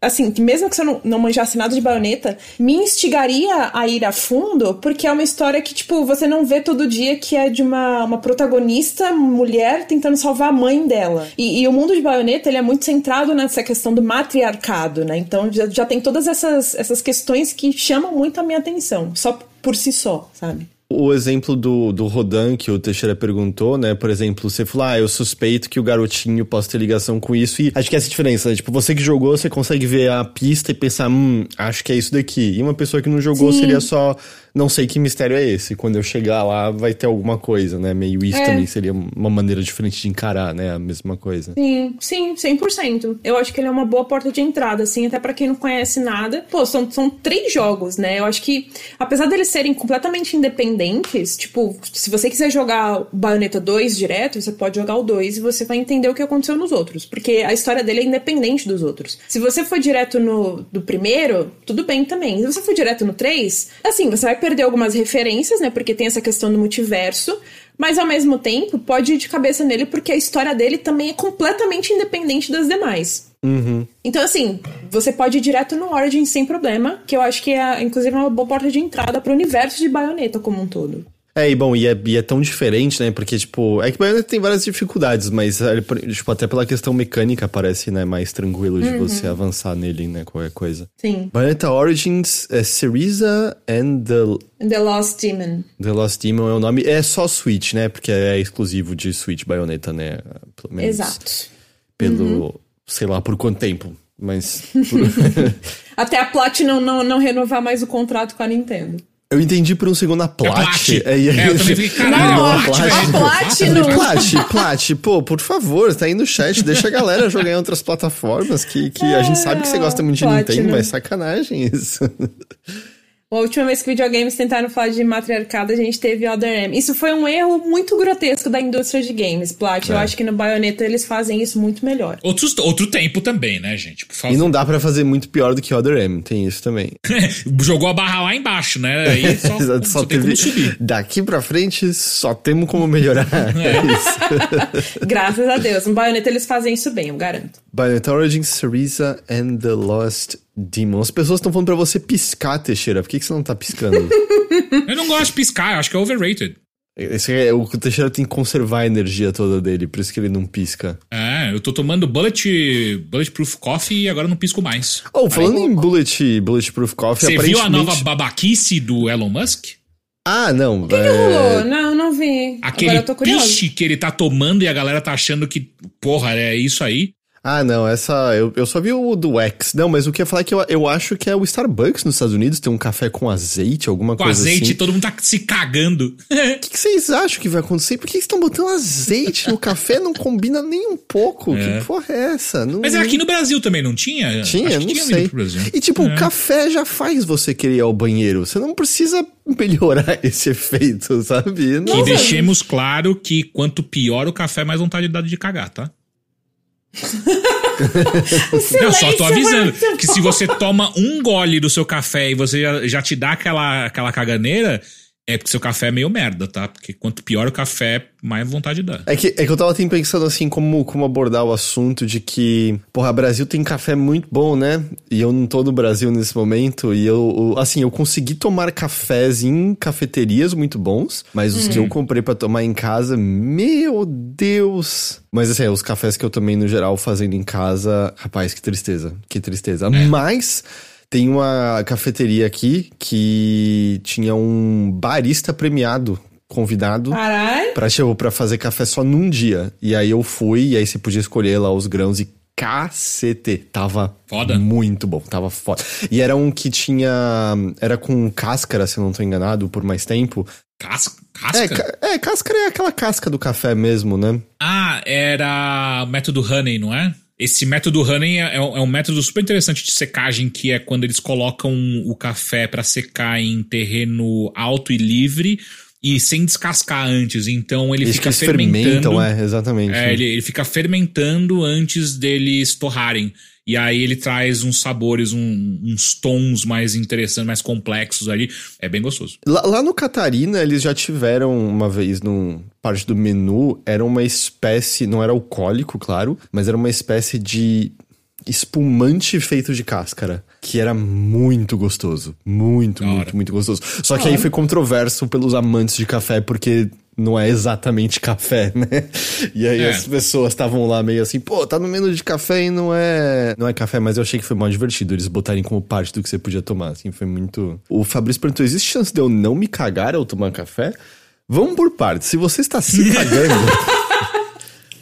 S2: assim, mesmo que você não, não manjasse nada de baioneta, me instigaria a ir a fundo, porque é uma história que, tipo, você não vê todo dia que é de uma, uma protagonista mulher tentando salvar a mãe dela. E, e o mundo de baioneta, ele é muito centrado nessa questão do matriarcado, né? Então já, já tem todas essas, essas questões que chamam muito a minha atenção, só por si só, sabe?
S1: O exemplo do, do Rodan que o Teixeira perguntou, né? Por exemplo, você falou, ah, eu suspeito que o garotinho possa ter ligação com isso. E acho que essa é a diferença, né? Tipo, você que jogou, você consegue ver a pista e pensar, hum, acho que é isso daqui. E uma pessoa que não jogou Sim. seria só Não sei que mistério é esse. Quando eu chegar lá, vai ter alguma coisa, né? Meio isso
S2: É.
S1: também seria uma maneira diferente de encarar, né? A mesma coisa.
S2: Sim, sim, 100%. Eu acho que ele é uma boa porta de entrada, assim, até pra quem não conhece nada. Pô, são, são três jogos, né? Eu acho que, apesar deles serem completamente independentes, tipo, se você quiser jogar o Bayonetta 2 direto, você pode jogar o 2 e você vai entender o que aconteceu nos outros. Porque a história dele é independente dos outros. Se você for direto no do primeiro, tudo bem também. Se você for direto no 3, assim, você vai perder algumas referências, né? Porque tem essa questão do multiverso. Mas ao mesmo tempo, pode ir de cabeça nele porque a história dele também é completamente independente das demais.
S1: Uhum.
S2: Então, assim, você pode ir direto no Origin sem problema, que eu acho que é, inclusive, uma boa porta de entrada pro universo de Bayonetta como um todo.
S1: É, e bom, e é, e é tão diferente, né? Porque, tipo, é que Bayonetta tem várias dificuldades, mas, é, tipo, até pela questão mecânica parece, né, mais tranquilo de você avançar nele, né? Qualquer coisa.
S2: Sim.
S1: Bayonetta Origins é Syriza and the,
S2: The Lost Demon.
S1: the Lost Demon é o nome. É só Switch, né? Porque é exclusivo de Switch Bayonetta, né? Pelo menos.
S2: Exato.
S1: Pelo, sei lá, por quanto tempo. Mas. por-
S2: Até a Platinum não, não renovar mais o contrato com a Nintendo.
S1: Eu entendi por um segundo a Plat.
S3: Plat.
S1: É, aí-
S3: É, eu também fiquei, caralho,
S2: Não,
S3: a
S2: a
S3: Plat,
S2: Plat-
S1: pô, por favor, tá aí no chat, deixa a galera jogar em outras plataformas que, que a gente sabe que você gosta muito de
S2: Platinum.
S1: Nintendo, mas sacanagem isso.
S2: A última vez que videogames tentaram falar de matriarcado, a gente teve Other M. Isso foi um erro muito grotesco da indústria de games, Plat. Eu
S1: É.
S2: acho que no Bayonetta eles fazem isso muito melhor.
S3: Outros, outro tempo também, né, gente? Por favor.
S1: E não dá pra fazer muito pior do que Other M, tem isso também.
S3: Jogou a barra lá embaixo, né? Aí só, só, tem como subir.
S1: Daqui pra frente, só temos como melhorar. É isso.
S2: Graças a Deus. No Bayonetta eles fazem isso bem, eu garanto.
S1: Bayonetta Origins, Syriza and the Lost Demon. As pessoas estão falando pra você piscar, Teixeira. Por que, que você não tá piscando?
S3: Eu não gosto de piscar, eu acho que é overrated.
S1: Esse é, o Teixeira tem que conservar a energia toda dele, por isso que ele não pisca.
S3: É, eu tô tomando bullet, Bulletproof Coffee e agora não pisco mais.
S1: Oh, falando em Bullet, Bulletproof Coffee,
S3: Você viu a
S1: aparentemente...
S3: nova babaquice do Elon Musk?
S1: Ah, não.
S2: que
S1: é,
S2: rolou? Não, não vi.
S3: Aquele
S2: Agora eu tô curiosa.
S3: piche que ele tá tomando e a galera tá achando que, porra, é isso aí.
S1: Ah, não, essa. Eu, eu só vi o do X. Não, mas o que eu ia falar é que eu, eu acho que é o Starbucks nos Estados Unidos, tem um café com azeite, alguma
S3: Com
S1: coisa
S3: azeite,
S1: assim.
S3: todo mundo tá se cagando.
S1: O que, que vocês acham que vai acontecer? Por que vocês estão botando azeite no café? Não combina nem um pouco.
S3: É.
S1: Que porra é essa? Não,
S3: Mas aqui no Brasil também não tinha?
S1: Tinha,
S3: Acho
S1: não
S3: que tinha
S1: sei. E tipo,
S3: É.
S1: o café já faz você querer ir ao banheiro. Você não precisa melhorar esse efeito, sabe? Não.
S3: E deixemos claro que quanto pior o café, mais vontade dá de cagar, tá? Não, só tô avisando que se você toma um gole do seu café e você já, já te dá aquela, aquela caganeira, é porque seu café é meio merda, tá? Porque quanto pior o café, mais vontade dá.
S1: É que, é que eu tava assim, pensando assim, como, como abordar o assunto de que, porra, Brasil tem café muito bom, né? E eu não tô no Brasil nesse momento. E eu, eu- assim, eu consegui tomar cafés em cafeterias muito bons, mas os que eu comprei pra tomar em casa, meu Deus! Mas assim, os cafés que eu tomei no geral fazendo em casa, rapaz, que tristeza, que tristeza. Mas. Tem uma cafeteria aqui que tinha um barista premiado, convidado
S2: Caralho.
S1: pra, tipo, pra fazer café só num dia. E aí eu fui, e aí você podia escolher lá os grãos e cacete. Tava
S3: Foda.
S1: muito bom, tava foda. E era um que tinha. Era com cáscara, se eu não tô enganado, por mais tempo.
S3: Casca?
S1: É,
S3: casca?
S1: ca- é, cáscara é aquela casca do café mesmo, né?
S3: Ah, era método Honey, não é? Esse método Honey é, é um é um método super interessante de secagem, que é quando eles colocam o café pra secar em terreno alto e livre e sem descascar antes. Então ele
S1: Eles
S3: fica fermentando.
S1: fermentam, é, exatamente.
S3: É, ele, ele fica fermentando antes deles torrarem. E aí ele traz uns sabores, um- uns tons mais interessantes, mais complexos ali. É bem gostoso.
S1: Lá, lá no Catarina, eles já tiveram uma vez num parte do menu, era uma espécie, não era alcoólico, claro, mas era uma espécie de espumante feito de cáscara, que era muito gostoso, muito, muito, muito gostoso. Só que aí foi controverso pelos amantes de café, porque não é exatamente café, né? E aí
S3: É.
S1: as pessoas estavam lá meio assim, pô, tá no menu de café e não é, não é café, mas eu achei que foi mal divertido eles botarem como parte do que você podia tomar, assim, foi muito... O Fabrício perguntou, existe chance de eu não me cagar ao tomar café? Vamos por partes, se você está se cagando...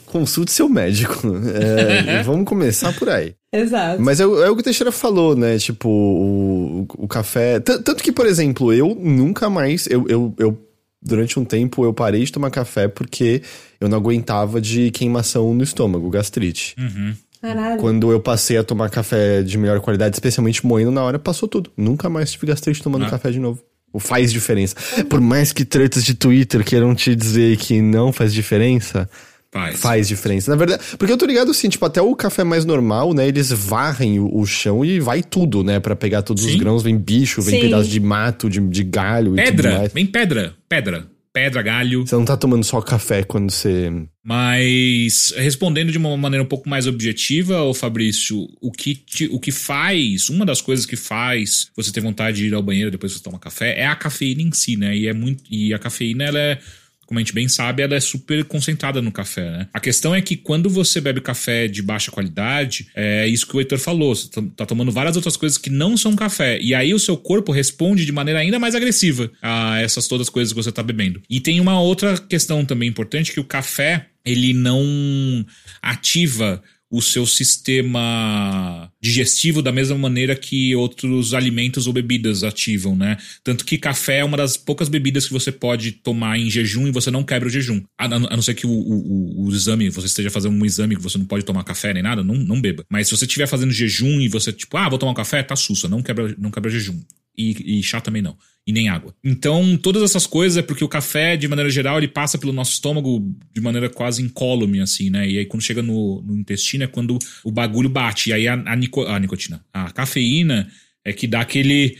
S1: Consulte seu médico. É, vamos começar por aí.
S2: Exato.
S1: Mas é, é, o que o Teixeira falou, né? Tipo, o, o café. Tanto que, por exemplo, eu nunca mais. Eu, eu, eu, durante um tempo, eu parei de tomar café porque eu não aguentava de queimação no estômago, gastrite.
S3: Uhum.
S2: Caralho.
S1: Quando eu passei a tomar café de melhor qualidade, especialmente moendo na hora, passou tudo. Nunca mais tive gastrite tomando
S3: Ah.
S1: café de novo. Faz diferença. Por mais que tretas de Twitter queiram te dizer que não faz diferença,
S3: Faz.
S1: faz diferença. Na verdade, porque eu tô ligado assim, tipo, até o café mais normal, né? Eles varrem o, o chão e vai tudo, né? Pra pegar todos os
S3: Sim.
S1: grãos, vem bicho, vem
S2: Sim.
S1: pedaço de mato, de, de galho e tudo
S3: Pedra,
S1: mais.
S3: bem pedra, pedra, pedra, galho.
S1: Você não tá tomando só café quando você.
S3: Mas respondendo de uma maneira um pouco mais objetiva, ô Fabrício, o que, te- o que faz, uma das coisas que faz você ter vontade de ir ao banheiro depois que você toma café é a cafeína em si, né? E é muito e a cafeína ela é como a gente bem sabe, ela é super concentrada no café, né? A questão é que quando você bebe café de baixa qualidade, é isso que o Heitor falou, você tá- tá tomando várias outras coisas que não são café. E aí o seu corpo responde de maneira ainda mais agressiva a essas todas as coisas que você tá bebendo. E tem uma outra questão também importante, que o café, ele não ativa o seu sistema digestivo da mesma maneira que outros alimentos ou bebidas ativam, né? Tanto que café é uma das poucas bebidas que você pode tomar em jejum e você não quebra o jejum. A, não ser que o, o- o- o exame, você esteja fazendo um exame que você não pode tomar café nem nada, não, não beba. Mas se você estiver fazendo jejum e você, tipo, ah, vou tomar um café, tá sussa, não quebra, não quebra jejum. E, e chá também não. E nem água. Então, todas essas coisas é porque o café, de maneira geral, ele passa pelo nosso estômago de maneira quase incólume, assim, né? E aí, quando chega no, no intestino, é quando o bagulho bate. E aí, a, a, nico- a nicotina, a cafeína é que dá aquele.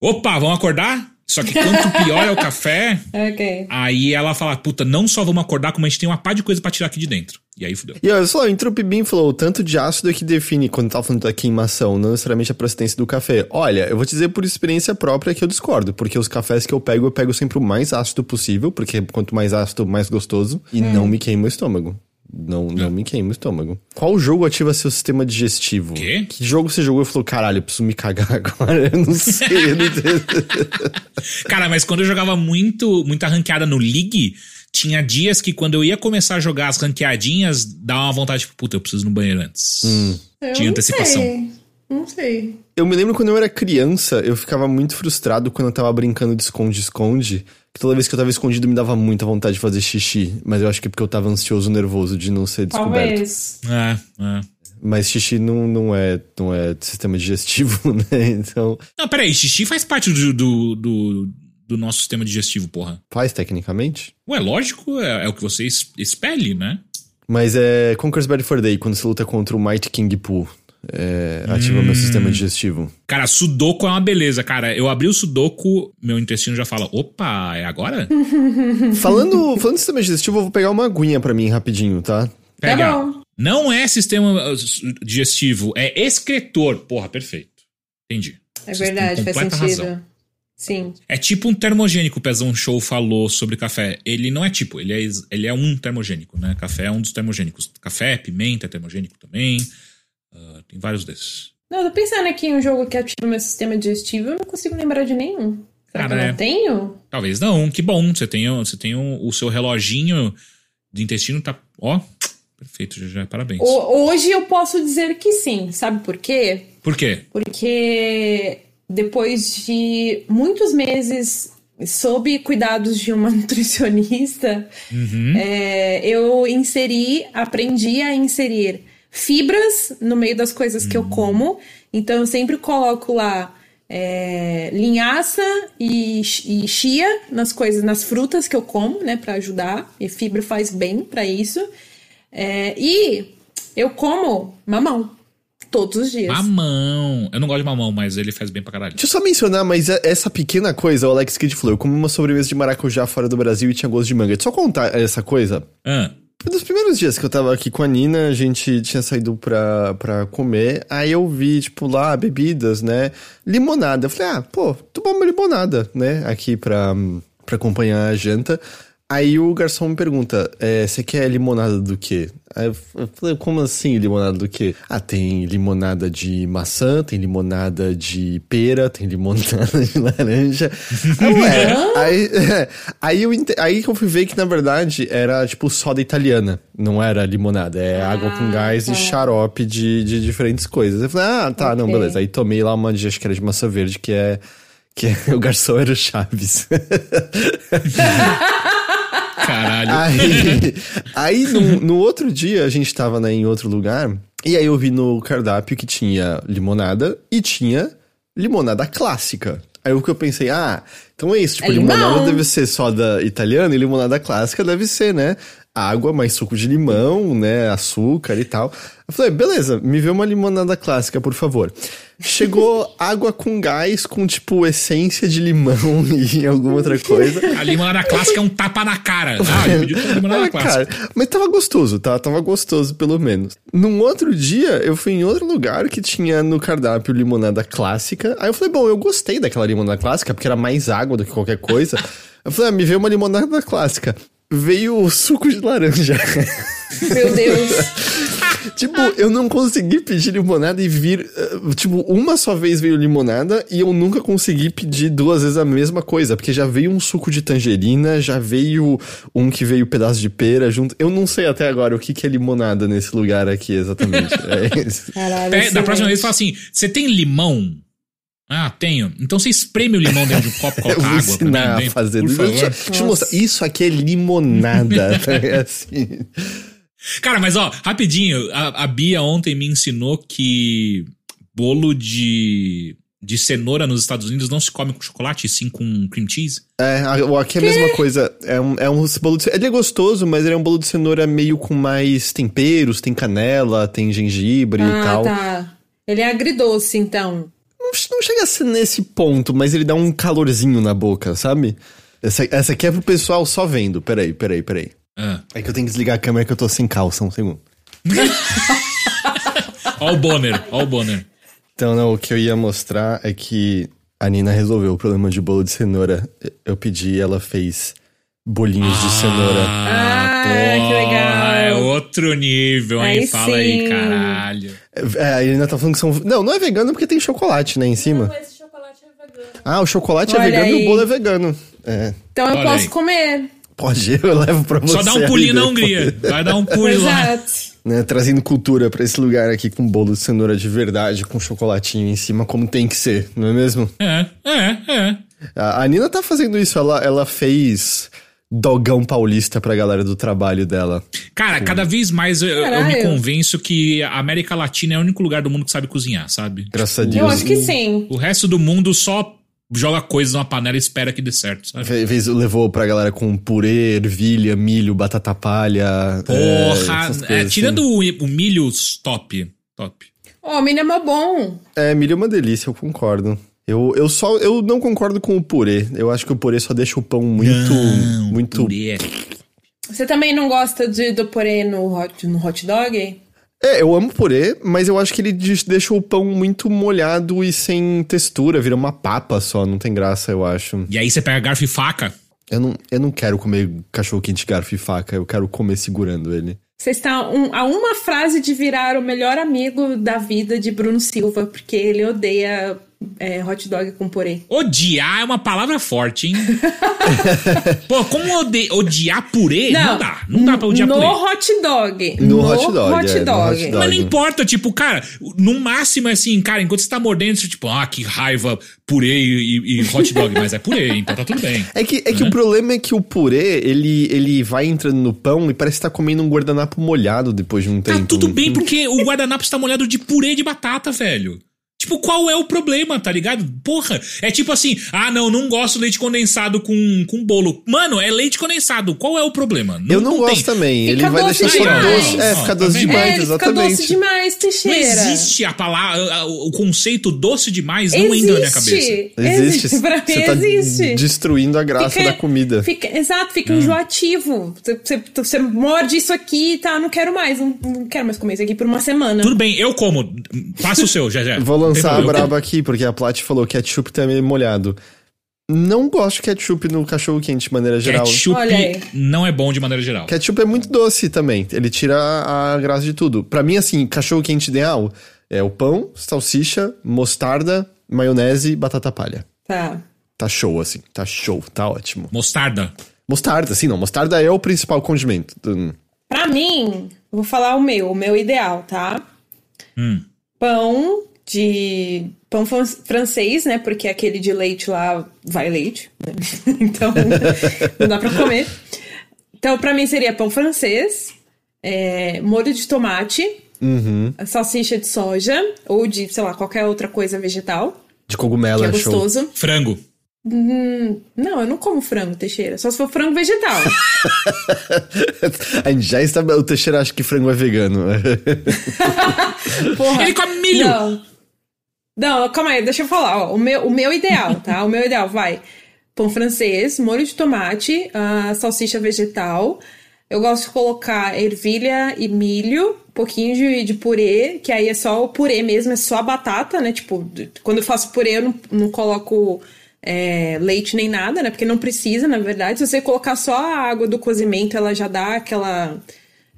S3: Opa, vamos acordar? Só que quanto pior é o café,
S2: Ok.
S3: aí ela fala: puta, não só vamos acordar, como a gente tem uma pá de coisa pra tirar aqui de dentro. E aí fudeu.
S1: E olha só, o Entropy falou, o tanto de ácido é que define, quando tava falando da queimação, não necessariamente a procedência do café. Olha, eu vou te dizer por experiência própria que eu discordo, porque os cafés que eu pego, eu pego sempre o mais ácido possível, porque quanto mais ácido, mais gostoso, e não me queima o estômago. Não, não me queima o estômago. Qual jogo ativa seu sistema digestivo?
S3: Quê?
S1: Que jogo você jogou e falou, caralho, eu preciso me cagar agora? Eu não sei, eu não entendo.
S3: Cara, mas quando eu jogava muito, muita ranqueada no League, tinha dias que quando eu ia começar a jogar as ranqueadinhas, dava uma vontade, tipo, puta, eu preciso ir no banheiro antes. Tinha
S2: não
S3: antecipação.
S2: sei. Não sei.
S1: Eu me lembro quando eu era criança, eu ficava muito frustrado quando eu tava brincando de esconde-esconde. Que toda vez que eu tava escondido me dava muita vontade de fazer xixi. Mas eu acho que é porque eu tava ansioso, nervoso de não ser descoberto.
S2: Talvez.
S3: É, é.
S1: Mas xixi não, não, é, não é sistema digestivo, né? Então,
S3: Não, peraí, xixi faz parte do, do, do, do nosso sistema digestivo, porra.
S1: faz tecnicamente.
S3: Ué, lógico, é, é o que você es- expele, né?
S1: Mas é Conquer's Bad for Day, quando você luta contra o Mighty King Poo. É, ativa meu sistema digestivo.
S3: Cara, sudoku é uma beleza, cara. Eu abri o sudoku, meu intestino já fala, opa, é agora?
S1: falando, falando de sistema digestivo, eu vou pegar uma aguinha pra mim rapidinho, tá?
S3: Pega.
S2: Tá bom.
S3: Não é sistema uh, digestivo, é excretor. Porra, perfeito. Entendi.
S2: É verdade, faz sentido.
S3: razão.
S2: Sim.
S3: É tipo um termogênico, o Pezão Show falou sobre café. Ele não é tipo, ele é, ele é um termogênico, né? Café é um dos termogênicos. Café, pimenta é termogênico também. Ah, tem vários desses.
S2: Não, eu tô pensando aqui em um jogo que ativa meu sistema digestivo, eu não consigo lembrar de nenhum. Será
S3: Cara,
S2: que eu
S3: é.
S2: não tenho?
S3: Talvez não, que bom. Você tem, o- você tem o, o seu reloginho de intestino, tá. Ó, perfeito, já, já parabéns.
S2: O- hoje eu posso dizer que sim. Sabe por quê?
S3: Por quê?
S2: Porque depois de muitos meses sob cuidados de uma nutricionista,
S3: Uhum.
S2: é, eu inseri, aprendi a inserir fibras no meio das coisas
S3: Uhum.
S2: que eu como. Então eu sempre coloco lá é, linhaça e, e chia nas coisas, nas frutas que eu como, né, Pra ajudar. E fibra faz bem pra isso. É, e eu como mamão todos os dias.
S3: Mamão. Eu não gosto de mamão, mas ele faz bem pra caralho.
S1: Deixa eu só mencionar, mas é- essa pequena coisa, o Alex Kidd falou, eu comi uma sobremesa de maracujá fora do Brasil e tinha gosto de manga. Deixa eu só contar essa coisa.
S3: Ah,
S1: Nos primeiros dias que eu tava aqui com a Nina, a gente tinha saído pra, pra comer, aí eu vi, tipo, lá, bebidas, né? Limonada. Eu falei, ah, pô, tomar uma limonada, né? Aqui pra, pra acompanhar a janta. Aí o garçom me pergunta: é, você quer limonada do quê? Aí eu falei, como assim limonada do quê? Ah, tem limonada de maçã, tem limonada de pera, tem limonada de laranja. aí, ué, aí, aí, eu, aí que eu fui ver que, na verdade, era tipo soda italiana. Não era limonada, é ah, água com gás tá. e xarope de, de diferentes coisas. Eu falei, ah, tá, okay. não, beleza. Aí tomei lá uma de, acho que era de maçã verde, que é. Que é, o garçom era o Chaves.
S3: Caralho.
S1: Aí, aí no, no, outro dia, a gente tava né, em outro lugar, e aí eu vi no cardápio que tinha limonada e tinha limonada clássica. Aí o que eu pensei, ah, então é isso, tipo, é limonada deve ser soda italiana e limonada clássica deve ser, né? Água mais suco de limão, né? Açúcar e tal. Eu falei, beleza, me vê uma limonada clássica, por favor. Chegou água com gás, com tipo essência de limão e alguma outra coisa.
S3: A limonada clássica é um tapa na cara. Ah, eu pedi limonada
S1: é, clássica. Cara, mas tava gostoso, tá? Tava gostoso, pelo menos. Num outro dia, eu fui em outro lugar que tinha no cardápio limonada clássica. Aí eu falei, bom, eu gostei daquela limonada clássica, porque era mais água do que qualquer coisa. Eu falei, ah, me veio uma limonada clássica. Veio o suco de laranja.
S2: Meu Deus.
S1: tipo, eu não consegui pedir limonada e vir. Uh, tipo, uma só vez veio limonada e eu nunca consegui pedir duas vezes a mesma coisa. Porque já veio um suco de tangerina, já veio um que veio pedaço de pera junto. Eu não sei até agora o que, que é limonada nesse lugar aqui exatamente. é
S3: isso. Caralho, é, da próxima vez fala assim: você tem limão? Ah, tenho. Então você espreme o limão dentro de um copo, coloca água.
S1: Ensinar a fazer. Por favor. Deixa, deixa eu mostrar. Isso aqui é limonada. é assim.
S3: Cara, mas ó, rapidinho, a, a Bia ontem me ensinou que bolo de de cenoura nos Estados Unidos não se come com chocolate, sim com cream cheese?
S1: É, aqui é a mesma coisa. É um, é um bolo de Ele é gostoso, mas ele é um bolo de cenoura meio com mais temperos, tem canela, tem gengibre ah, e tal. Ah, tá.
S2: Ele é agridoce, então.
S1: Não, não, chega a ser nesse ponto, mas ele dá um calorzinho na boca, sabe? Essa, essa aqui é pro pessoal só vendo. Peraí, peraí, peraí. Ah. É que eu tenho que desligar a câmera que eu tô sem calça, um segundo.
S3: ó o Bonner, ó o Bonner.
S1: Então, não, o que eu ia mostrar é que a Nina resolveu o problema de bolo de cenoura. Eu pedi ela fez bolinhos ah, de cenoura.
S2: Ah, porra, que legal.
S3: É outro nível, hein? Aí Fala sim. aí, caralho.
S1: É, a Nina tá falando que são. Não, não é vegano porque tem chocolate, né, em cima. Não, esse chocolate é vegano. Ah, o chocolate é Olha é vegano aí. e o bolo é vegano. É.
S2: Então eu Olha posso aí. comer.
S1: Pode, eu levo pra você.
S3: Só dá um pulinho na Hungria. Vai dar um pulo lá.
S1: Né, trazendo cultura para esse lugar aqui com bolo de cenoura de verdade, com chocolatinho em cima, como tem que ser, não é mesmo?
S3: É, é, é.
S1: A, Nina tá fazendo isso, ela, ela fez dogão paulista pra galera do trabalho dela.
S3: Cara, Sim. cada vez mais eu, eu, me convenço que a América Latina é o único lugar do mundo que sabe cozinhar, sabe?
S1: Graças a Deus.
S2: Eu acho que sim.
S3: O resto do mundo só joga coisas numa panela e espera que dê certo, sabe?
S1: Fez, levou pra galera com purê, ervilha, milho, batata palha.
S3: Porra! É, é, tirando assim. o, o, milho, top. Top.
S2: Ó, oh, milho é mó bom.
S1: É, milho é uma delícia, eu concordo. Eu, eu só eu não concordo com o purê. Eu acho que o purê só deixa o pão muito. Não, muito. Purê. É
S2: Você também não gosta de, do purê no hot, no hot dog?
S1: É, eu amo purê, mas eu acho que ele deixa o pão muito molhado e sem textura, vira uma papa só, não tem graça, eu acho.
S3: E aí você pega garfo e faca?
S1: Eu não, eu não quero comer cachorro quente garfo e faca, eu quero comer segurando ele.
S2: Você está um, a uma frase de virar o melhor amigo da vida de Bruno Silva, porque ele odeia é, hot dog com purê.
S3: Odiar é uma palavra forte, hein? Pô, como odi odiar purê? Não, não, dá. Não dá pra odiar
S2: no
S3: purê.
S2: Hot dog.
S1: No, no hot dog.
S2: Hot
S1: é,
S2: dog.
S1: hot dog.
S3: Mas não importa, tipo, cara, no máximo é assim, cara, enquanto você tá mordendo, você tipo, ah, que raiva, purê e, e hot dog. Mas é purê, então tá tudo bem.
S1: É que, é que o problema é que o purê, ele, ele vai entrando no pão e parece que tá comendo um guardanapo molhado depois de um
S3: tá
S1: tempo.
S3: Tá tudo bem, porque o guardanapo está molhado de purê de batata, velho. Tipo, qual é o problema, tá ligado? Porra, é tipo assim, ah, não, não gosto de leite condensado com, com bolo. Mano, é leite condensado, qual é o problema?
S1: Não, eu não, não gosto tem. também, fica ele vai deixar só doce. É, fica doce tá demais, é, exatamente. Fica
S2: doce demais, Teixeira.
S3: Não existe a palavra, o conceito doce demais não existe. entra na minha cabeça.
S1: Existe.
S2: existe. Pra mim Você tá existe.
S1: destruindo a graça fica, da comida.
S2: Fica, exato, fica hum. enjoativo. Você, você, morde isso aqui e tá, não quero mais, não, não, quero mais comer isso aqui por uma semana.
S3: Tudo bem, eu como. Passa o seu, já já.
S1: Vou lançar a braba aqui, porque a Plat falou que ketchup também é molhado. Não gosto de ketchup no cachorro quente de maneira geral.
S3: Ketchup
S2: Olha aí.
S3: não é bom de maneira geral.
S1: Ketchup é muito doce também. Ele tira a graça de tudo. Pra mim, assim, cachorro quente ideal é o pão, salsicha, mostarda, maionese, batata palha.
S2: Tá.
S1: Tá show, assim. Tá show. Tá ótimo.
S3: Mostarda.
S1: Mostarda, sim, não. Mostarda é o principal condimento.
S2: Pra mim, vou falar o meu, o meu ideal, tá?
S3: Hum.
S2: Pão de. Pão fran- francês, né? Porque aquele de leite lá vai leite. Né? então, não dá pra comer. Então, pra mim seria pão francês, é, molho de tomate, salsicha de soja, ou de, sei lá, qualquer outra coisa vegetal,
S1: De cogumelo
S2: que é
S1: é show.
S2: gostoso.
S3: Frango.
S2: Hum, não, eu não como frango, Teixeira. Só se for frango vegetal.
S1: a gente já está. O Teixeira acha que frango é vegano.
S2: Porra.
S3: Ele come milho.
S2: Não. Não, calma aí, deixa eu falar. Ó, o, meu, o meu ideal, tá? O meu ideal vai pão francês, molho de tomate, ah, salsicha vegetal. Eu gosto de colocar ervilha e milho, um pouquinho de, de purê, que aí é só o purê mesmo, é só a batata, né? Tipo, quando eu faço purê, eu não, não coloco é, leite nem nada, né? Porque não precisa, na verdade. Se você colocar só a água do cozimento, ela já dá aquela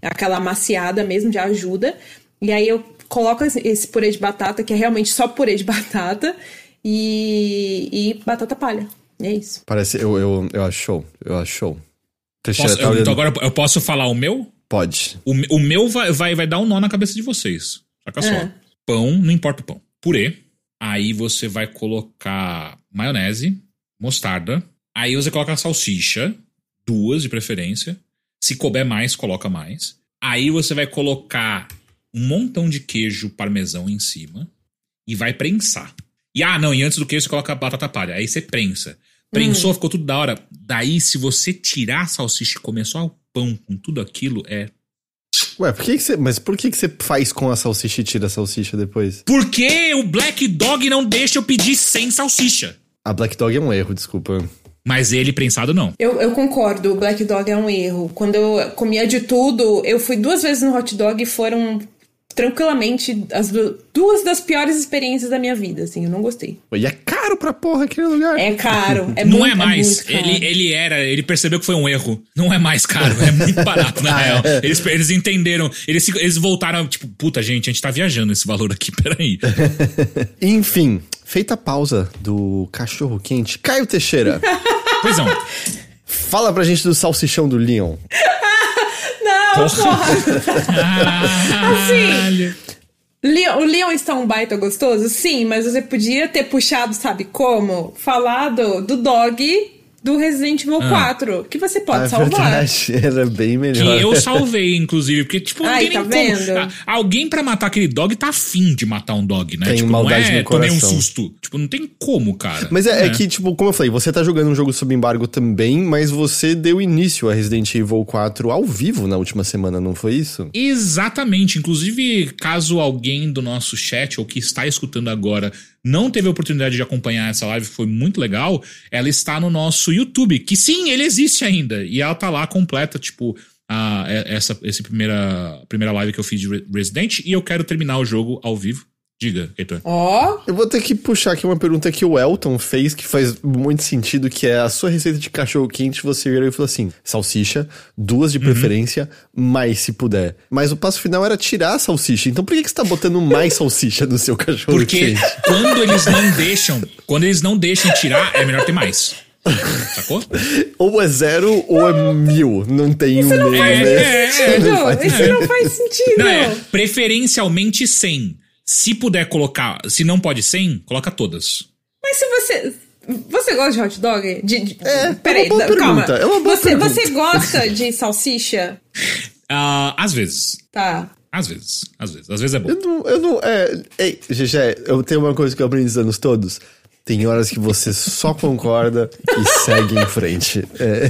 S2: aquela amaciada mesmo, já ajuda. E aí eu coloco esse- purê de batata, que é realmente só purê de batata, e, e batata palha. E é isso.
S1: Parece. Eu, eu, eu acho show. Eu acho show.
S3: Posso-
S1: tá
S3: eu- então agora eu posso falar o meu?
S1: Pode.
S3: O, o meu vai, vai, vai dar um nó na cabeça de vocês. Saca só.
S2: Ah.
S3: Pão, não importa o pão. Purê. Aí você vai colocar maionese, mostarda. Aí você coloca a salsicha, duas de preferência. Se couber mais, coloca mais. Aí você vai colocar um montão de queijo parmesão em cima e vai prensar. E ah, não, e antes do queijo você coloca a batata palha. Aí você prensa. Prensou, ficou tudo da hora. Daí, se você tirar a salsicha e comer só o pão com tudo aquilo, é
S1: Ué, por que, que você. Mas por que, que você faz com a salsicha e tira a salsicha depois?
S3: Porque o Black Dog não deixa eu pedir sem salsicha.
S1: A Black Dog é um erro, desculpa.
S3: Mas ele prensado não.
S2: Eu, eu concordo, o Black Dog é um erro. Quando eu comia de tudo, eu fui duas vezes no hot dog e foram tranquilamente as du- duas das piores experiências da minha vida, assim, eu não gostei.
S1: E é caro pra porra aquele lugar.
S2: É caro, é
S3: não
S2: muito,
S3: é mais.
S2: muito caro.
S3: ele, ele era, ele percebeu que foi um erro. Não é mais caro, é muito barato, na real. Eles, eles entenderam. Eles, eles voltaram, tipo, puta, gente, a gente tá viajando esse valor aqui, peraí.
S1: Enfim, feita a pausa do cachorro quente, Caio Teixeira,
S3: Pois não.
S1: fala pra gente do salsichão do Leon.
S2: Leon, o Leon está um baita gostoso? Sim, mas você podia ter puxado, sabe como? Falado do dog do Resident Evil 4, que você pode
S1: Ah,
S2: salvar.
S1: verdade, era bem
S3: Que
S1: melhor.
S3: eu salvei, inclusive, porque, tipo, não
S2: Ai,
S3: tem
S2: tá vendo?
S3: Ah, Alguém pra matar aquele dog tá afim de matar um dog, né?
S1: Tem
S3: tipo,
S1: maldade
S3: não é
S1: no
S3: tomei um
S1: coração.
S3: susto. Tipo, não tem como, cara.
S1: Mas é, é que, tipo, como eu falei, você tá jogando um jogo sob embargo também, mas você deu início a Resident Evil 4 ao vivo na última semana, não foi isso?
S3: Exatamente. Inclusive, caso alguém do nosso chat ou que está escutando agora não teve a oportunidade de acompanhar essa live, foi muito legal, ela está no nosso YouTube, que sim, ele existe ainda. E ela tá lá completa, tipo, a, essa esse primeira, primeira live que eu fiz de Re- Resident, e eu quero terminar o jogo ao vivo. Diga, Heitor.
S2: Ó,
S1: Eu vou ter que puxar aqui uma pergunta que o Elton fez, que faz muito sentido, que é a sua receita de cachorro quente, você virou e falou assim, salsicha, duas
S3: Uhum.
S1: de preferência, mais se puder. Mas o passo final era tirar a salsicha, então por que, que você tá botando mais salsicha no seu cachorro
S3: Porque
S1: quente?
S3: quando eles não deixam, quando eles não deixam tirar, é melhor ter mais. Sacou?
S1: Ou é zero ou é mil, não tem um meio,
S3: faz
S1: né?
S3: É,
S2: sentido!
S1: Não faz
S2: Isso não faz sentido!
S3: Não, é preferencialmente 100. Se puder colocar, se não pode 100, coloca todas.
S2: Mas se você. Você gosta de hot dog? De, de-
S1: É,
S2: Peraí,
S1: é uma boa
S2: da- calma.
S1: pergunta, é uma boa
S2: você,
S1: pergunta.
S2: você gosta de salsicha?
S3: Ah, às vezes.
S2: Tá.
S3: Às vezes. Às vezes. Às vezes é bom.
S1: Eu não, eu não, é, ei, GG, eu tenho uma coisa que eu aprendi esses anos todos. Tem horas que você só concorda e segue em frente. É.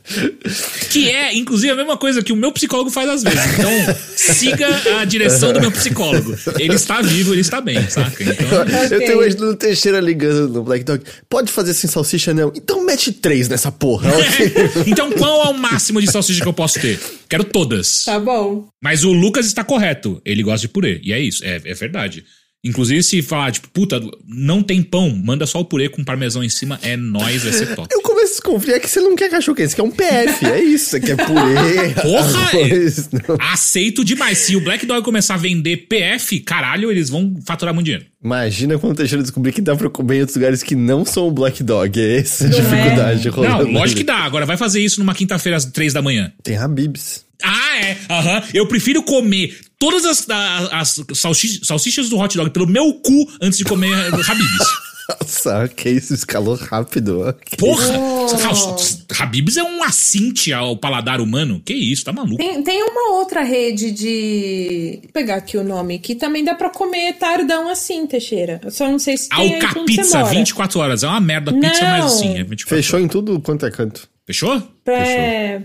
S3: Que é, inclusive, a mesma coisa que o meu psicólogo faz às vezes. Então, siga a direção do meu psicólogo. Ele está vivo, ele está bem, saca? Então,
S1: Eu
S2: Ok.
S1: tenho hoje no Teixeira ligando no Black Dog. Pode fazer sem salsicha, não? Então mete três nessa porra. ok?
S3: então, qual é o máximo de salsicha que eu posso ter? Quero todas.
S2: Tá bom.
S3: Mas o Lucas está correto. Ele gosta de purê. E é isso. É, é verdade. Inclusive, se falar, tipo, puta, não tem pão, manda só o purê com parmesão em cima, é nóis, vai ser top.
S1: Eu começo a desconfiar que você não quer cachorro quente, você quer um PF, é isso, você quer purê.
S3: Porra!
S1: arroz.
S3: Aceito demais. Se o Black Dog começar a vender PF, caralho, eles vão faturar muito dinheiro.
S1: Imagina quando o Teixeira descobrir que dá pra comer em outros lugares que não são o Black Dog. É essa a
S2: é?
S1: dificuldade rolando.
S3: Não, lógico que dá. Agora vai fazer isso numa quinta-feira às três da manhã.
S1: Tem Habibs.
S3: Ah, é. Aham. Eu prefiro comer todas as, as, as salsichas, salsichas do hot dog pelo meu cu antes de comer Habibs.
S1: Nossa, ok, isso escalou rápido. ok.
S3: Porra!
S2: Oh.
S3: Habibs é um assinte ao paladar humano. Que isso, tá maluco?
S2: Tem, tem uma outra rede de. Vou pegar aqui o nome, que também dá pra comer tardão assim, Teixeira. Eu só não sei se tem aí
S3: Alca
S2: onde você
S3: Pizza,
S2: mora.
S3: 24 horas. É uma merda a pizza,
S2: Não.
S3: mas assim, é 24
S1: Fechou
S3: horas.
S1: em tudo quanto é canto.
S3: Fechou?
S2: Pra...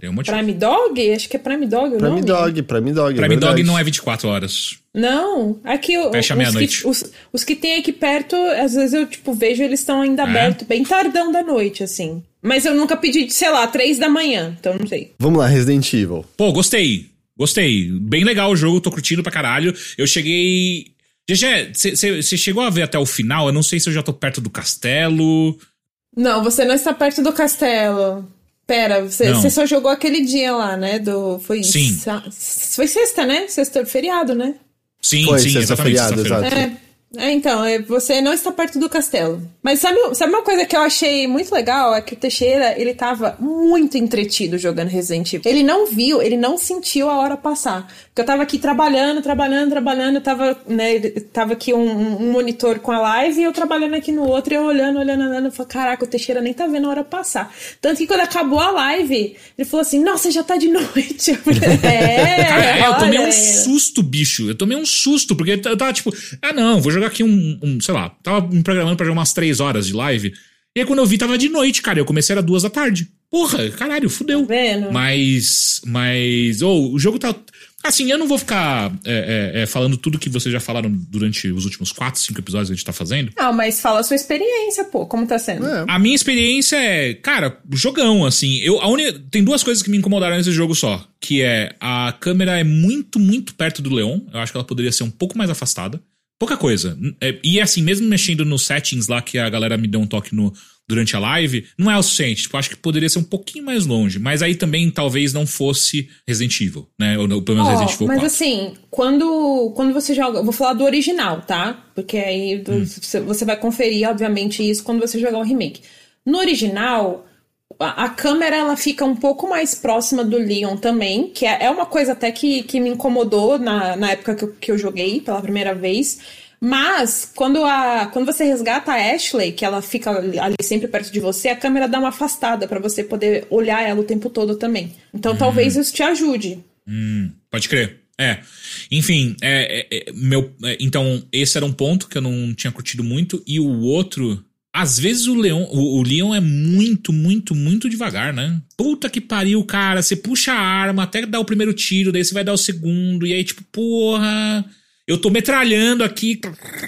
S3: Tem um.
S2: Prime Dog? Acho que é Prime Dog o
S1: Prime
S2: nome.
S1: Dog, Prime Dog.
S3: Pra mim, dog
S1: verdade.
S3: não é 24 horas.
S2: Não, aqui o-
S3: Fecha
S2: os,
S3: meia-noite.
S2: que, os, os que tem aqui perto, às vezes eu tipo vejo eles estão ainda
S3: É?
S2: abertos, bem tardão da noite, assim. Mas eu nunca pedi, sei lá, três da manhã, então não sei.
S1: Vamos lá, Resident Evil.
S3: Pô, gostei. Gostei. Bem legal o jogo, tô curtindo pra caralho. Eu cheguei. GG, você chegou a ver até o final? Eu não sei se eu já tô perto do castelo.
S2: Não, você não está perto do castelo. Pera, você, você só jogou aquele dia lá, né? Do, foi,
S3: Sim.
S2: sa- foi sexta, né? Sexta feriado, né?
S3: Sim,
S1: Foi,
S3: sim,
S1: sexta
S3: exatamente.
S1: feriado,
S3: sexta-feira.
S1: exato.
S2: É. É, então, é, você não está perto do castelo. Mas sabe, sabe uma coisa que eu achei muito legal? É que o Teixeira, ele tava muito entretido jogando Resident Evil. Ele não viu, ele não sentiu a hora passar. Porque eu tava aqui trabalhando, trabalhando, trabalhando, eu tava, né, tava aqui um, um monitor com a live e eu trabalhando aqui no outro, e eu olhando, olhando, olhando, eu falei, caraca, o Teixeira nem tá vendo a hora passar. Tanto que quando acabou a live, ele falou assim, nossa, já tá de noite. Eu falei, é,
S3: Cara, é, eu tomei um susto, bicho. Eu tomei um susto, porque eu tava tipo, ah, não, vou jogar aqui um, um, sei lá, tava me programando pra jogar umas três horas de live. E aí quando eu vi, tava de noite, cara. Eu comecei era duas da tarde. Porra, caralho, fudeu.
S2: Tá vendo?
S3: Mas. Mas. Ou, o jogo tá. Assim, eu não vou ficar é, é, é, falando tudo que vocês já falaram durante os últimos quatro, cinco episódios que a gente tá fazendo.
S2: Não, mas fala a sua experiência, pô, como tá sendo?
S1: É.
S3: A minha experiência é, cara, jogão, assim. Eu, a uni- tem duas coisas que me incomodaram nesse jogo só. Que é, a câmera é muito, muito perto do Leon. Eu acho que ela poderia ser um pouco mais afastada. Pouca coisa. É, e assim, mesmo mexendo nos settings lá que a galera me deu um toque no, durante a live, não é o suficiente. Tipo, acho que poderia ser um pouquinho mais longe. Mas aí também talvez não fosse Resident Evil, né? Ou, pelo menos
S2: Ó,
S3: Resident Evil
S2: mas
S3: 4.
S2: assim, quando, quando você joga. Vou falar do original, tá? Porque aí do-
S3: Hum.
S2: você- vai conferir, obviamente, isso quando você jogar o remake. No original, a, a câmera ela fica um pouco mais próxima do Leon também, que é, é uma coisa até que, que me incomodou na, na época que eu, que eu joguei pela primeira vez. Mas quando, a, quando você resgata a Ashley, que ela fica ali sempre perto de você, a câmera dá uma afastada pra você poder olhar ela o tempo todo também. Então
S3: Hum.
S2: talvez isso te ajude.
S3: Hum, pode crer. É. Enfim, é, é, é, meu, é, então, esse era um ponto que eu não tinha curtido muito. E o outro. Às vezes o Leon, o, o Leon é muito, muito, muito devagar, né? Puta que pariu, cara. Você puxa a arma até dar o primeiro tiro, daí você vai dar o segundo, e aí, tipo, porra. Eu tô metralhando aqui.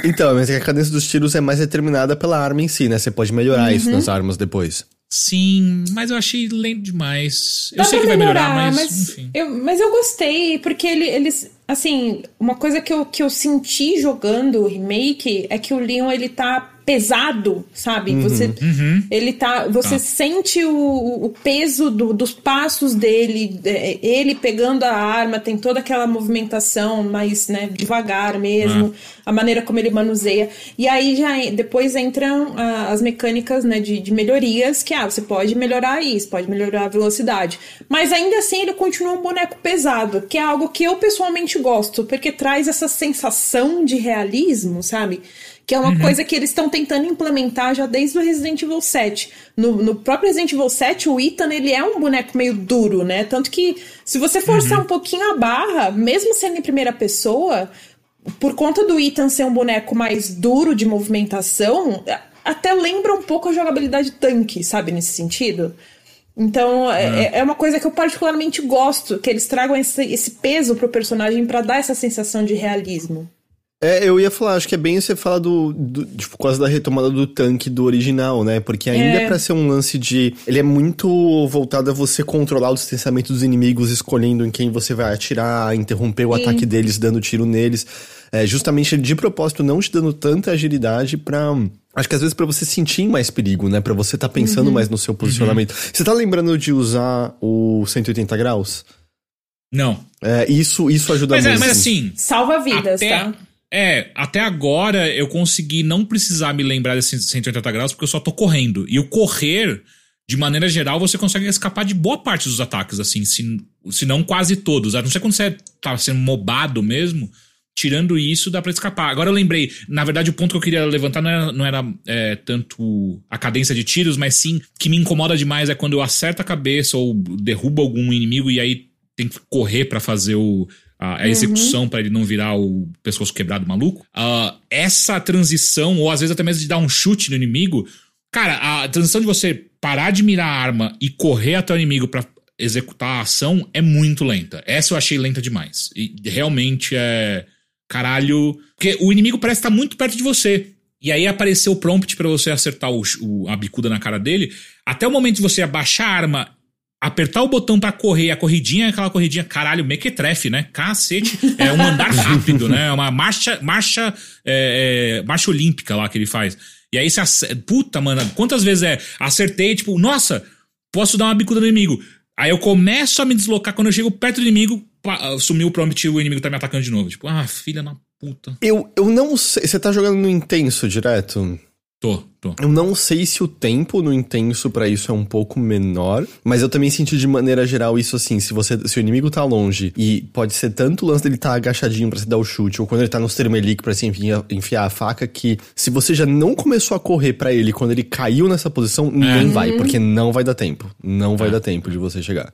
S1: Então, mas é que a cadência dos tiros é mais determinada pela arma em si, né? Você pode melhorar isso nas armas depois.
S3: Sim, mas eu achei lento demais. Eu
S2: Dá
S3: sei
S2: pra
S3: que vai melhorar, mas, enfim.
S2: Eu, mas eu gostei, porque ele, eles. Assim, uma coisa que eu, que eu senti jogando o remake é que o Leon ele tá pesado, sabe? Você,
S3: Uhum.
S2: ele tá. Você
S3: Tá.
S2: sente o, o peso do- dos passos dele, é, ele pegando a arma, tem toda aquela movimentação mais, né, devagar mesmo, a maneira como ele manuseia. E aí já depois entram ah, as mecânicas, né, de, de melhorias, que ah, você pode melhorar isso, pode melhorar a velocidade. Mas ainda assim ele continua um boneco pesado, que é algo que eu pessoalmente gosto, porque traz essa sensação de realismo, sabe? Que é uma coisa que eles estão tentando implementar já desde o Resident Evil 7. No, no próprio Resident Evil 7, o Ethan, ele é um boneco meio duro, né? Tanto que, se você forçar um pouquinho a barra, mesmo sendo em primeira pessoa, por conta do Ethan ser um boneco mais duro de movimentação, até lembra um pouco a jogabilidade tanque, sabe? Nesse sentido. Então, é, é uma coisa que eu particularmente gosto, que eles tragam esse, esse peso pro personagem pra dar essa sensação de realismo.
S1: É, eu ia falar, acho que é bem você falar do, do tipo, por causa da retomada do tanque do original, né? Porque ainda
S2: É.
S1: pra ser um lance de. Ele é muito voltado a você controlar o distanciamento dos inimigos, escolhendo em quem você vai atirar, interromper o
S2: Sim.
S1: ataque deles, dando tiro neles. é, justamente de propósito não te dando tanta agilidade pra. Acho que às vezes pra você sentir mais perigo, né? Pra você tá pensando mais no seu posicionamento. Você tá lembrando de usar o 180 graus?
S3: Não.
S1: É, isso, isso ajuda
S3: Mas, é,
S1: muito.
S3: mas assim,
S2: Salva vidas,
S3: até,
S2: tá?
S3: É, até agora eu consegui não precisar me lembrar desse 180 graus porque eu só tô correndo. E o correr, de maneira geral, você consegue escapar de boa parte dos ataques, assim, se, se não quase todos. A não ser quando você tá sendo mobado mesmo. Tirando isso, dá pra escapar. Agora eu lembrei, na verdade, o ponto que eu queria levantar não era, não era é, tanto a cadência de tiros, mas sim que me incomoda demais é quando eu acerto a cabeça ou derrubo algum inimigo e aí tem que correr pra fazer o, a, a execução pra ele não virar o pescoço quebrado maluco. Ah, essa transição, ou às vezes até mesmo de dar um chute no inimigo, cara, a transição de você parar de mirar a arma e correr até o inimigo pra executar a ação é muito lenta. Essa eu achei lenta demais. E realmente é. Caralho. Porque o inimigo parece estar muito perto de você. E aí apareceu o prompt pra você acertar o, o- a bicuda na cara dele. Até o momento de você abaixar a arma, apertar o botão pra correr, a corridinha é aquela corridinha, caralho, mequetrefe, né? Cacete. É um andar rápido, né? É uma marcha, marcha, é, é, marcha olímpica lá que ele faz. E aí você ace- Puta, mano, quantas vezes é? Acertei, tipo, nossa, posso dar uma bicuda no inimigo. Aí eu começo a me deslocar, quando eu chego perto do inimigo, sumiu o prompt e o inimigo tá me atacando de novo. Tipo, ah, filha da puta.
S1: Eu, eu não sei. Você tá jogando no intenso direto?
S3: Tô, tô.
S1: Eu não sei se o tempo no intenso pra isso é um pouco menor, mas eu também senti de maneira geral isso assim, se você se o inimigo tá longe e pode ser tanto o lance dele tá agachadinho pra se dar o chute ou quando ele tá no termelique pra se enfiar, enfiar a faca que se você já não começou a correr pra ele quando ele caiu nessa posição, nem vai, porque não vai dar tempo. Não vai dar tempo de você chegar.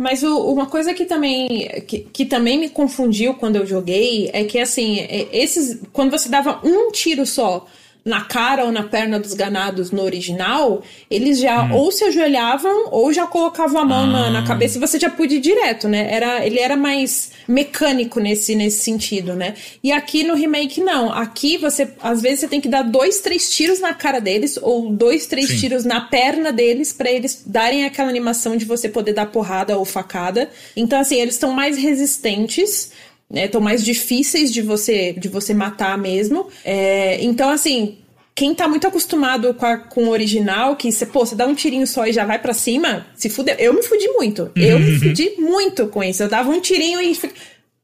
S2: Mas o- uma coisa que também, que, que também me confundiu quando eu joguei é que, assim, é- esses. Quando você dava um tiro só na cara ou na perna dos ganados no original, eles já ou se ajoelhavam ou já colocavam a mão na, na cabeça e você já podia ir direto, né? Era, ele era mais mecânico nesse, nesse sentido, né? E aqui no remake, não. Aqui você, às vezes, você tem que dar dois, três tiros na cara deles ou dois, três
S3: Sim.
S2: tiros na perna deles pra eles darem aquela animação de você poder dar porrada ou facada. Então, assim, eles estão mais resistentes. Né, Estão mais difíceis de você de você matar mesmo. É, então, assim, quem tá muito acostumado com, a- com o original, que você, pô, você dá um tirinho só e já vai pra cima, se fuder. Eu me fudi muito. Eu me fudi muito com isso. Eu dava um tirinho e.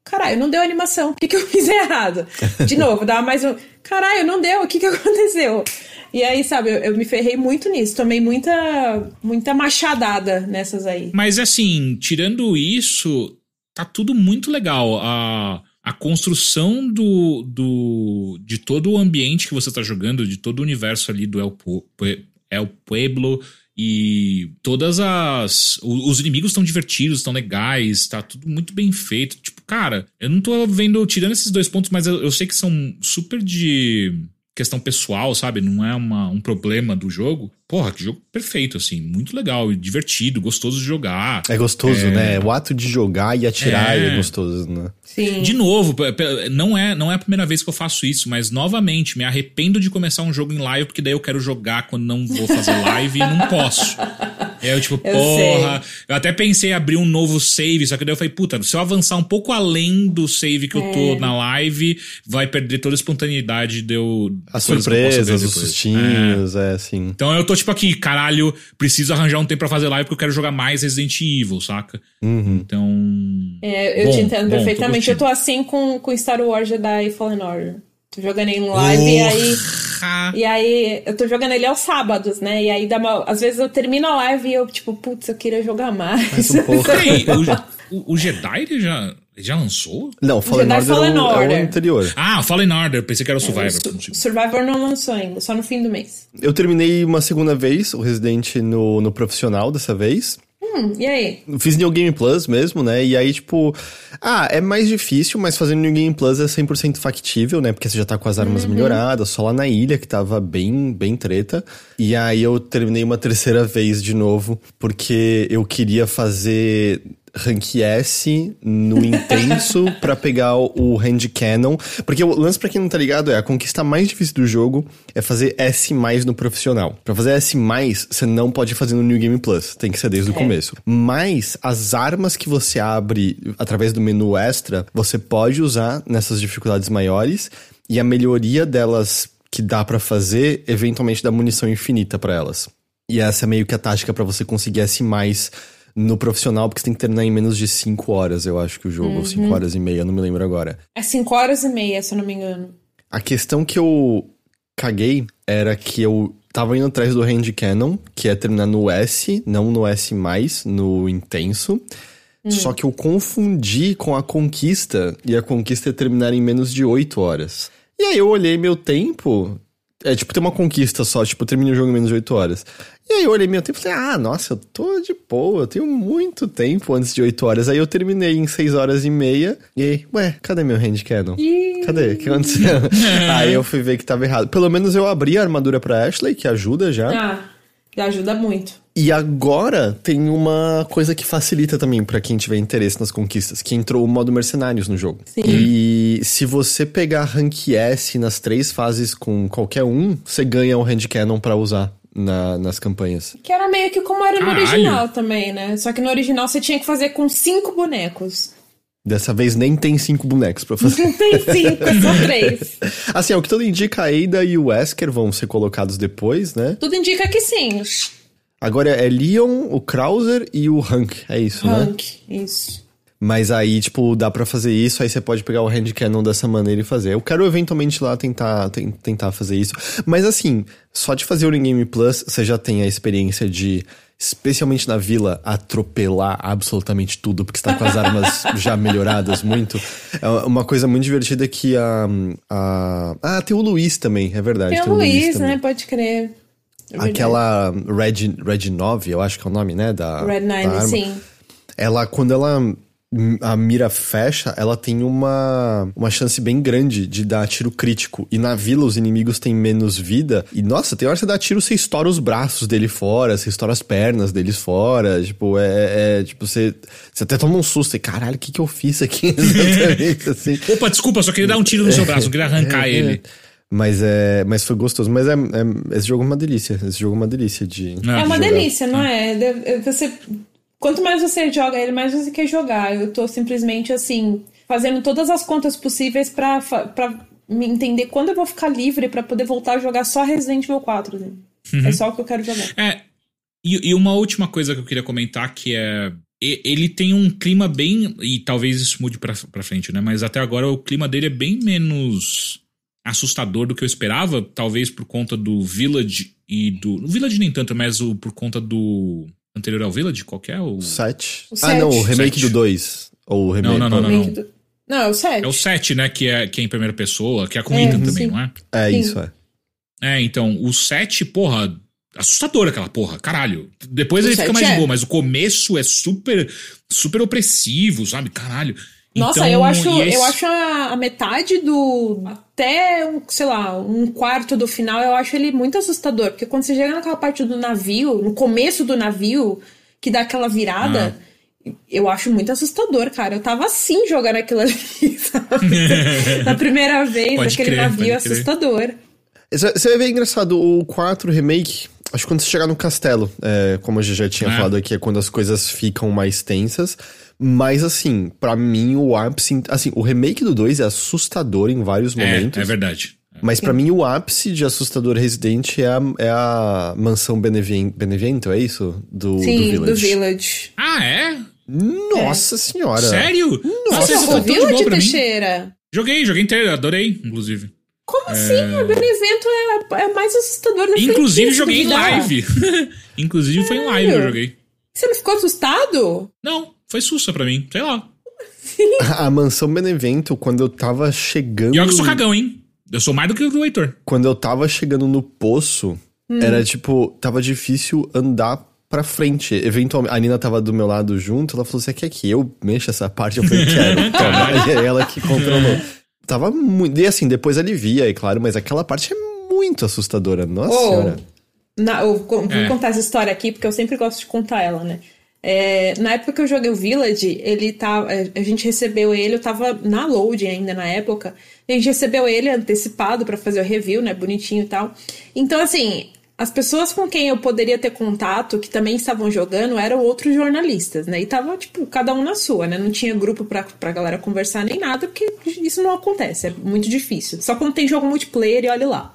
S2: Caralho, não deu animação. O que, que eu fiz errado? De novo, dava mais um. Caralho, não deu. O que, que aconteceu? E aí, sabe, eu, eu me ferrei muito nisso. Tomei muita, muita machadada nessas aí.
S3: Mas assim, tirando isso, tá tudo muito legal. A, a construção do, do de todo o ambiente que você tá jogando, de todo o universo ali do El, El Pueblo e todas as os inimigos estão divertidos, estão legais, tá tudo muito bem feito. Tipo, cara, eu não tô vendo tirando esses dois pontos, mas eu, eu sei que são super de questão pessoal, sabe? Não é uma, um problema do jogo. Porra, que jogo perfeito, assim. Muito legal, e divertido, gostoso de jogar.
S1: É gostoso, né? O ato de jogar e atirar é,
S3: É.
S1: gostoso, né?
S2: Sim.
S3: De novo, não é, não é a primeira vez que eu faço isso, mas novamente, me arrependo de começar um jogo em live, porque daí eu quero jogar quando não vou fazer live e não posso. É eu, tipo,
S2: Eu
S3: porra. Eu até pensei em abrir um novo save, só que daí eu falei, puta, se eu avançar um pouco além do save que eu tô na live, vai perder toda a espontaneidade de eu.
S1: As surpresas, os
S3: depois. É.
S1: sustinhos, é, assim.
S3: Então eu tô tipo aqui, caralho, preciso arranjar um tempo pra fazer live porque eu quero jogar mais Resident Evil, saca?
S1: Uhum.
S3: Então.
S2: É, eu
S3: Bom,
S2: te entendo
S3: bom, tô
S2: perfeitamente. eu
S3: curtindo.
S2: tô assim com, com Star Wars Jedi Fallen Order. Tô jogando em live e aí.
S3: Porra!
S2: E aí, eu tô jogando ele aos sábados, né? E aí, dá uma, às vezes eu termino a live e eu, tipo, putz, eu queria jogar mais.
S1: Mais um pouco.
S3: Peraí, o, o, o Jedi ele já, ele já lançou?
S1: Não, Fallen
S2: Jedi
S1: Order,
S2: Fallen
S1: é, o, é o
S2: Order.
S1: anterior.
S3: Ah, Fallen Order, pensei que era o Survivor.
S2: Su-
S3: por um segundo.
S2: Survivor não lançou ainda, só no fim do mês.
S1: Eu terminei uma segunda vez o Resident no, no profissional dessa vez.
S2: Hum, e aí?
S1: Fiz New Game Plus mesmo, né? E aí, tipo, ah, é mais difícil, mas fazendo New Game Plus é 100% factível, né? Porque você já tá com as armas melhoradas, só lá na ilha que tava bem, bem treta. E aí eu terminei uma terceira vez de novo, porque eu queria fazer rank S no intenso pra pegar o hand cannon. Porque o lance pra quem não tá ligado é a conquista mais difícil do jogo é fazer S mais no profissional. Pra fazer S mais, você não pode fazer no New Game Plus. Tem que ser desde o começo. Mas as armas que você abre através do menu extra, você pode usar nessas dificuldades maiores. E a melhoria delas que dá pra fazer, eventualmente dá munição infinita pra elas. E essa é meio que a tática pra você conseguir S mais no profissional, porque você tem que terminar em menos de 5 horas, eu acho que o jogo, 5 horas e meia, não me lembro agora.
S2: É 5 horas e meia, se eu não me engano.
S1: A questão que eu caguei era que eu tava indo atrás do Hand Cannon, que é terminar no S, não no S+, no intenso. Só que eu confundi com a conquista, e a conquista é terminar em menos de 8 horas. E aí eu olhei meu tempo, é tipo, tem uma conquista só, tipo, eu o jogo em menos de 8 horas. E aí eu olhei meu tempo e falei, ah, nossa, eu tô de boa, eu tenho muito tempo antes de 8 horas. Aí eu terminei em 6 horas e meia. E aí, ué, cadê meu hand cannon? Cadê? O que aconteceu? aí eu fui ver que tava errado. Pelo menos eu abri a armadura pra Ashley, que ajuda já.
S2: Ah, ajuda muito.
S1: E agora tem uma coisa que facilita também pra quem tiver interesse nas conquistas, que entrou o modo mercenários no jogo.
S2: Sim.
S1: E se você pegar rank S nas três fases com qualquer um, você ganha o hand cannon pra usar na- nas campanhas.
S2: Que era meio que como era no
S3: Caralho.
S2: original também, né? Só que no original você tinha que fazer com cinco bonecos.
S1: Dessa vez nem tem cinco bonecos pra fazer.
S2: Não tem cinco, é só três.
S1: assim, ao que tudo indica, a Ada e o Wesker vão ser colocados depois, né?
S2: Tudo indica que sim.
S1: Agora é Leon, o Krauser e o Hank, é isso, né?
S2: Hank, isso.
S1: Mas aí, tipo, dá pra fazer isso, aí você pode pegar o hand cannon dessa maneira e fazer. Eu quero eventualmente lá tentar, ten- tentar fazer isso. Mas assim, só de fazer o Game Plus, você já tem a experiência de, especialmente na vila, atropelar absolutamente tudo, porque você tá com as armas já melhoradas muito. É uma coisa muito divertida que a. a ah, tem o Luiz também, é verdade.
S2: Tem o Luiz,
S1: também.
S2: né? Pode crer. É verdade.
S1: Aquela Red, Red 9, eu acho que é o nome, né? Da,
S2: Red
S1: da
S2: Nine,
S1: arma
S2: sim.
S1: ela quando ela a mira fecha, ela tem uma, uma chance bem grande de dar tiro crítico. E na vila os inimigos têm menos vida. E nossa, tem hora que você dá tiro, você estoura os braços dele fora, você estoura as pernas deles fora. Tipo, é. é- tipo, você, você até toma um susto. E caralho, o que, que eu fiz aqui exatamente? assim.
S3: Opa, desculpa, só queria dar um tiro no seu braço, queria arrancar
S1: É,
S3: ele.
S1: Mas é. Mas foi gostoso. Mas é, é- esse jogo é uma delícia. Esse jogo é uma delícia de.
S3: Ah,
S2: É uma
S1: jogar.
S2: delícia, não é? De- Você, quanto mais você joga ele, mais você quer jogar. Eu tô simplesmente assim, fazendo todas as contas possíveis pra, pra me entender quando eu vou ficar livre pra poder voltar a jogar só Resident Evil 4. assim.
S1: Uhum.
S2: É só o que eu quero jogar.
S3: É, e, e uma última coisa que eu queria comentar que é. Ele tem um clima bem. E talvez isso mude pra, pra frente, né? Mas até agora o clima dele é bem menos assustador do que eu esperava. Talvez por conta do Village e do. O Village nem tanto, mas o, por conta do. Anterior ao Village? Qual que é? O,
S1: 7.
S2: O
S1: Ah, não, o remake
S3: Sete.
S1: do 2. Ou o remake.
S3: não, não, não.
S2: Remake do- Não, é o 7.
S3: é o 7, né? Que é, que é em primeira pessoa, que é com o Ethan
S2: sim.
S3: também, não é?
S1: É
S2: Sim.
S1: isso, é.
S3: É, então, o 7, porra, assustador aquela porra, caralho. Depois
S2: O
S3: ele fica
S2: 7
S3: mais de
S2: é.
S3: boa, mas o começo é super, super opressivo, sabe? Caralho.
S2: Nossa,
S3: Então,
S2: eu acho,
S3: esse-
S2: eu acho a, a metade do. Até, um, sei lá, um quarto do final, eu acho ele muito assustador. Porque quando você chega naquela parte do navio, no começo do navio, que dá aquela virada,
S3: Ah.
S2: eu acho muito assustador, cara. Eu tava assim jogando aquilo ali, sabe? Na primeira vez,
S3: Pode
S2: aquele
S3: crer,
S2: navio assustador.
S1: Você você vai ver engraçado, o 4 remake, acho que quando você chegar no castelo, é, como a gente já tinha
S3: Ah.
S1: falado aqui, é quando as coisas ficam mais tensas. Mas assim, pra mim o ápice. Assim, o remake do 2 é assustador em vários
S3: É,
S1: momentos.
S3: é verdade.
S1: Mas pra mim o ápice de assustador Resident é a, é a mansão Benevien- Benevento, é isso? Do,
S2: Sim,
S1: do
S2: do
S1: Village.
S2: Village.
S3: Ah, é?
S1: Nossa senhora.
S3: Sério?
S2: Você
S3: essa tá
S2: jogou
S3: tão de boa
S2: Village,
S3: pra mim.
S2: Teixeira?
S3: Joguei, joguei inteiro, adorei, inclusive.
S2: Como assim? O Benevento é, é mais assustador da
S3: Inclusive, joguei em
S2: se duvidar.
S3: live. inclusive, foi em live que eu joguei.
S2: Você não ficou assustado?
S3: Não, foi sussa pra mim, sei lá.
S1: A mansão Benevento, quando eu tava chegando.
S3: E olha que eu sou cagão, hein? Eu sou mais do que o Heitor.
S1: Quando eu tava chegando no poço,
S2: Hum.
S1: era tipo, tava difícil andar pra frente. Eventualmente, a Nina tava do meu lado junto, ela falou: Você quer que eu mexa essa parte? Eu falei: Quero, toma. E aí ela que controlou. Tava muito. E assim, depois alivia, é claro, mas aquela parte é muito assustadora. Nossa
S2: Oh,
S1: senhora.
S2: na- eu vou
S3: É.
S2: contar essa história aqui, porque eu sempre gosto de contar ela, né? É, na época que eu joguei o Village, ele tá, a gente recebeu ele, eu tava na load ainda na época. A gente recebeu ele antecipado para fazer o review, né, bonitinho e tal. Então assim, as pessoas com quem eu poderia ter contato, que também estavam jogando, eram outros jornalistas, né? E tava, tipo, cada um na sua, né? Não tinha grupo pra, pra galera conversar nem nada, porque isso não acontece, é muito difícil. Só quando tem jogo multiplayer e olha lá.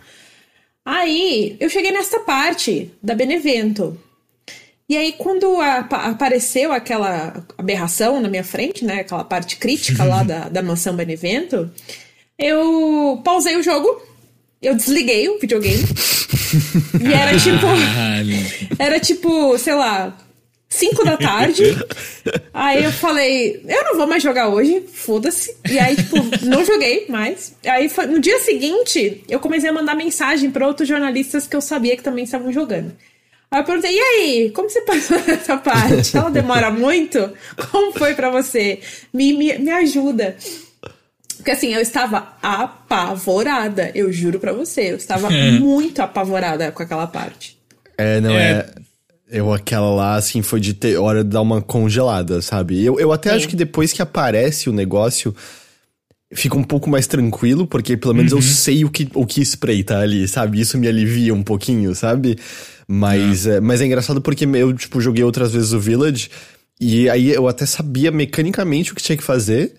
S2: Aí, eu cheguei nessa parte da Benevento. E aí, quando a, apareceu aquela aberração na minha frente, né? Aquela parte crítica lá da, da mansão Benevento, eu pausei o jogo, eu desliguei o videogame. e era tipo. Era tipo, sei lá, 5 da tarde. aí eu falei, eu não vou mais jogar hoje, foda-se. E aí, tipo, não joguei mais. Aí foi, no dia seguinte, eu comecei a mandar mensagem para outros jornalistas que eu sabia que também estavam jogando. Aí eu perguntei, e aí, como você passou essa parte? Ela demora muito? Como foi para você? Me, me, me ajuda. Porque assim, eu estava apavorada, eu juro para você. Eu estava é. muito apavorada com aquela parte.
S1: É, não é. é. Eu, aquela lá, assim, foi de ter hora de dar uma congelada, sabe? Eu, eu até Sim. acho que depois que aparece o negócio, fica um pouco mais tranquilo, porque pelo menos uhum. eu sei o que, o que espreita ali, sabe? Isso me alivia um pouquinho, sabe? Mas, é. É, mas é engraçado porque eu, tipo, joguei outras vezes o Village, e aí eu até sabia mecanicamente o que tinha que fazer,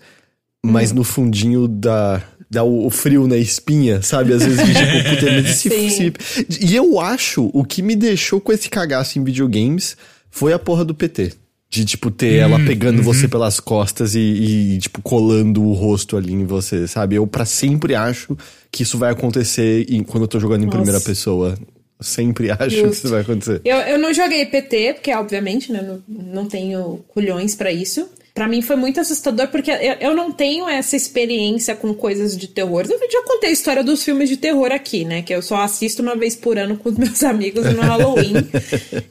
S1: mas no fundinho da, dá o, frio na espinha, sabe? Às vezes, tipo, puta, mas esse, esse... E eu acho, o que me deixou com esse cagaço em videogames foi a porra do PT. De, tipo, ter hum, ela pegando uhum. você pelas costas e, e, tipo, colando o rosto ali em você, sabe? Eu para sempre acho que isso vai acontecer em, quando eu tô jogando em Nossa. primeira pessoa. Sempre acho Justo. que isso vai acontecer.
S2: Eu, eu não joguei PT, porque, obviamente, né, não, não tenho culhões para isso para mim foi muito assustador porque eu, eu não tenho essa experiência com coisas de terror. Eu já contei a história dos filmes de terror aqui, né? Que eu só assisto uma vez por ano com os meus amigos no Halloween.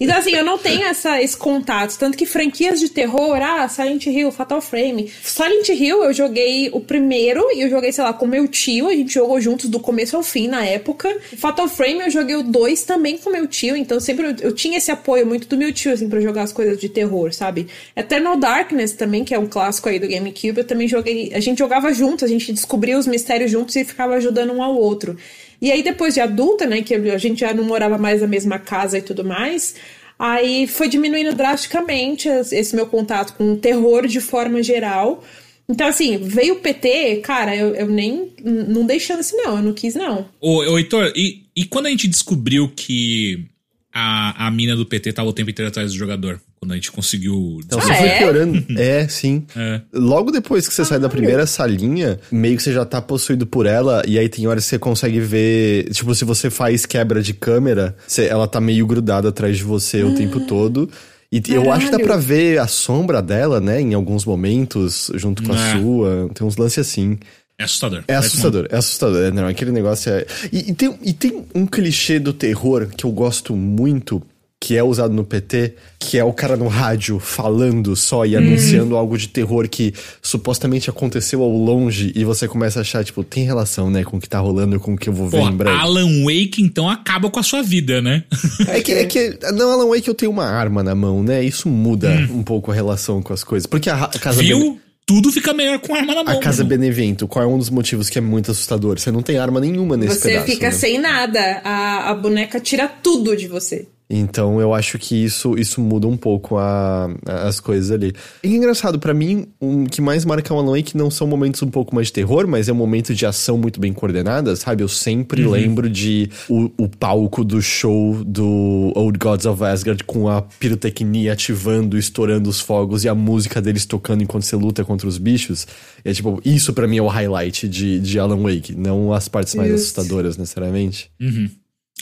S2: então, assim, eu não tenho essa, esse contato. Tanto que franquias de terror, ah, Silent Hill, Fatal Frame. Silent Hill eu joguei o primeiro e eu joguei, sei lá, com meu tio. A gente jogou juntos do começo ao fim na época. Fatal Frame eu joguei o dois também com meu tio. Então sempre eu, eu tinha esse apoio muito do meu tio, assim, pra jogar as coisas de terror, sabe? Eternal Darkness também também, que é um clássico aí do GameCube, eu também joguei. A gente jogava junto, a gente descobria os mistérios juntos e ficava ajudando um ao outro. E aí, depois de adulta, né, que a gente já não morava mais na mesma casa e tudo mais, aí foi diminuindo drasticamente esse meu contato com o terror de forma geral. Então, assim, veio o PT, cara, eu, eu nem. Não dei chance, não, eu não quis, não.
S3: Ô, ô Heitor, e, e quando a gente descobriu que a, a mina do PT tava o tempo inteiro atrás do jogador? Quando a gente conseguiu.
S1: Então, ah, você foi é? piorando. É, sim. É. Logo depois que você ah, sai da primeira salinha, meio que você já tá possuído por ela, e aí tem horas que você consegue ver. Tipo, se você faz quebra de câmera, você, ela tá meio grudada atrás de você o tempo todo. E Caralho. eu acho que dá pra ver a sombra dela, né, em alguns momentos, junto com a é. sua. Tem uns lances assim.
S3: É assustador.
S1: É assustador, é assustador. É, não, aquele negócio é. E, e, tem, e tem um clichê do terror que eu gosto muito, que é usado no PT, que é o cara no rádio falando só e anunciando hum. algo de terror que supostamente aconteceu ao longe e você começa a achar, tipo, tem relação, né, com o que tá rolando com o que eu vou ver Pô, em breve.
S3: Alan Wake, então, acaba com a sua vida, né?
S1: É que, é que não, Alan Wake eu tenho uma arma na mão, né? Isso muda hum. um pouco a relação com as coisas. Porque a, a casa.
S3: Viu? tudo fica melhor com arma na mão.
S1: A casa Benevento, qual é um dos motivos que é muito assustador? Você não tem arma nenhuma nesse
S2: você
S1: pedaço.
S2: Você fica
S1: né?
S2: sem nada. A, a boneca tira tudo de você.
S1: Então eu acho que isso, isso muda um pouco a, a, as coisas ali. E é engraçado, para mim, o que mais marca o Alan Wake não são momentos um pouco mais de terror, mas é um momento de ação muito bem coordenada, sabe? Eu sempre uhum. lembro de o, o palco do show do Old Gods of Asgard com a pirotecnia ativando, estourando os fogos e a música deles tocando enquanto você luta contra os bichos. É tipo, isso para mim é o highlight de, de Alan Wake, não as partes mais assustadoras necessariamente.
S3: Uhum.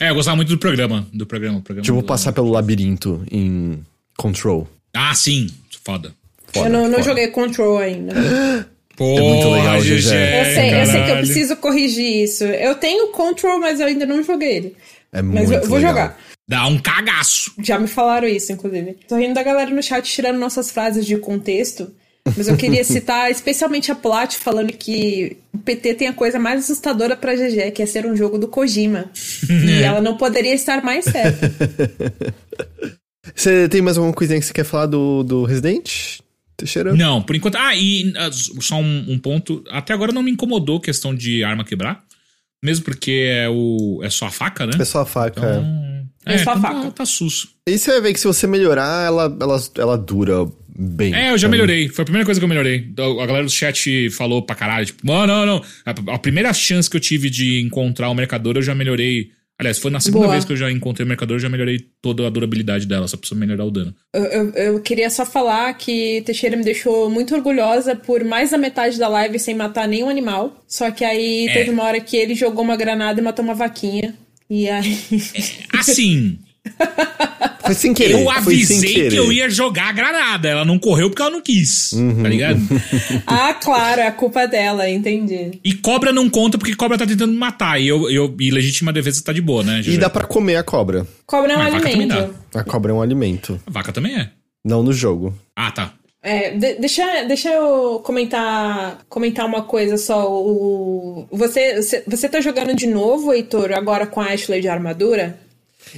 S3: É, eu gostava muito do programa. Do programa, programa
S1: tipo, passar pelo labirinto em Control.
S3: Ah, sim. Foda.
S2: foda eu não, não joguei Control ainda.
S3: Pô, é muito legal, GG.
S2: Eu sei, eu sei que eu preciso corrigir isso. Eu tenho Control, mas eu ainda não joguei ele.
S1: É muito Mas eu
S2: vou
S1: legal.
S2: jogar.
S3: Dá um cagaço.
S2: Já me falaram isso, inclusive. Tô rindo da galera no chat tirando nossas frases de contexto. Mas eu queria citar especialmente a Plat falando que o PT tem a coisa mais assustadora pra GG, que é ser um jogo do Kojima. e ela não poderia estar mais certa.
S1: Você tem mais alguma coisinha que você quer falar do, do Resident? Teixeira?
S3: Não, por enquanto. Ah, e uh, só um, um, ponto. Até agora não me incomodou a questão de arma quebrar. Mesmo porque é, o, é só a faca, né?
S1: É só a faca.
S3: Então, é,
S2: É só a
S3: então
S2: faca.
S3: Tá, tá sus.
S1: E você vai ver que se você melhorar, ela, ela, ela dura bem.
S3: É, eu já melhorei. Foi a primeira coisa que eu melhorei. A galera do chat falou pra caralho, tipo, não, não, não. A, a primeira chance que eu tive de encontrar o mercador, eu já melhorei. Aliás, foi na segunda
S2: Boa.
S3: vez que eu já encontrei o mercador, eu já melhorei toda a durabilidade dela, só precisa melhorar o dano.
S2: Eu, eu, eu queria só falar que Teixeira me deixou muito orgulhosa por mais da metade da live sem matar nenhum animal. Só que aí
S3: É.
S2: teve uma hora que ele jogou uma granada e matou uma vaquinha. E aí.
S3: Assim,
S1: Foi sem querer.
S3: eu avisei
S1: querer.
S3: que eu ia jogar a granada. Ela não correu porque ela não quis.
S1: Uhum.
S3: Tá ligado?
S2: ah, claro, é a culpa dela, entendi.
S3: E cobra não conta porque cobra tá tentando me matar. E, eu, eu, e legítima defesa tá de boa, né?
S1: E
S3: GG?
S1: dá pra comer a cobra.
S2: Cobra é um
S3: Mas vaca também
S2: alimento.
S1: A cobra é um alimento.
S3: A vaca também é.
S1: Não no jogo.
S3: Ah, tá.
S2: É, de- deixa, deixa eu comentar, comentar uma coisa só. O, você, você, você tá jogando de novo, Heitor, agora com a Ashley de armadura?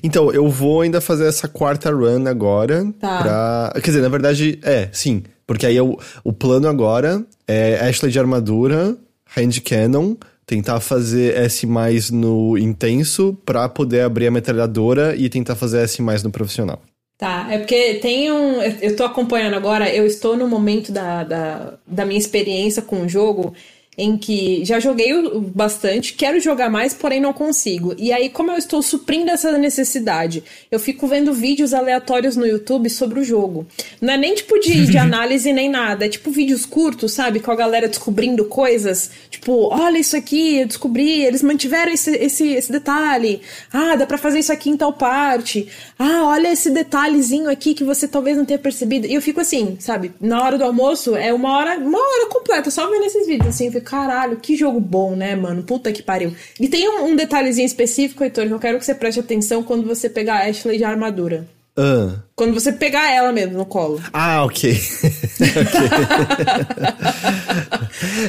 S1: Então, eu vou ainda fazer essa quarta run agora.
S2: Tá.
S1: Pra... Quer dizer, na verdade, é, sim. Porque aí eu, o plano agora é Ashley de armadura, hand cannon, tentar fazer S mais no intenso pra poder abrir a metralhadora e tentar fazer S mais no profissional.
S2: Tá, é porque tem um. Eu tô acompanhando agora, eu estou no momento da, da, da minha experiência com o jogo em que já joguei bastante, quero jogar mais, porém não consigo. E aí, como eu estou suprindo essa necessidade, eu fico vendo vídeos aleatórios no YouTube sobre o jogo. Não é nem tipo de, de análise nem nada, é tipo vídeos curtos, sabe? Com a galera descobrindo coisas. Tipo, olha isso aqui, eu descobri, eles mantiveram esse, esse, esse detalhe. Ah, dá pra fazer isso aqui em tal parte. Ah, olha esse detalhezinho aqui que você talvez não tenha percebido. E eu fico assim, sabe? Na hora do almoço, é uma hora, uma hora completa, só vendo esses vídeos, assim. Eu fico, caralho, que jogo bom, né, mano? Puta que pariu. E tem um, detalhezinho específico, Heitor, que eu quero que você preste atenção quando você pegar a Ashley de armadura.
S1: Ah,
S2: Quando você pegar ela mesmo no colo.
S1: ah ok. Ok.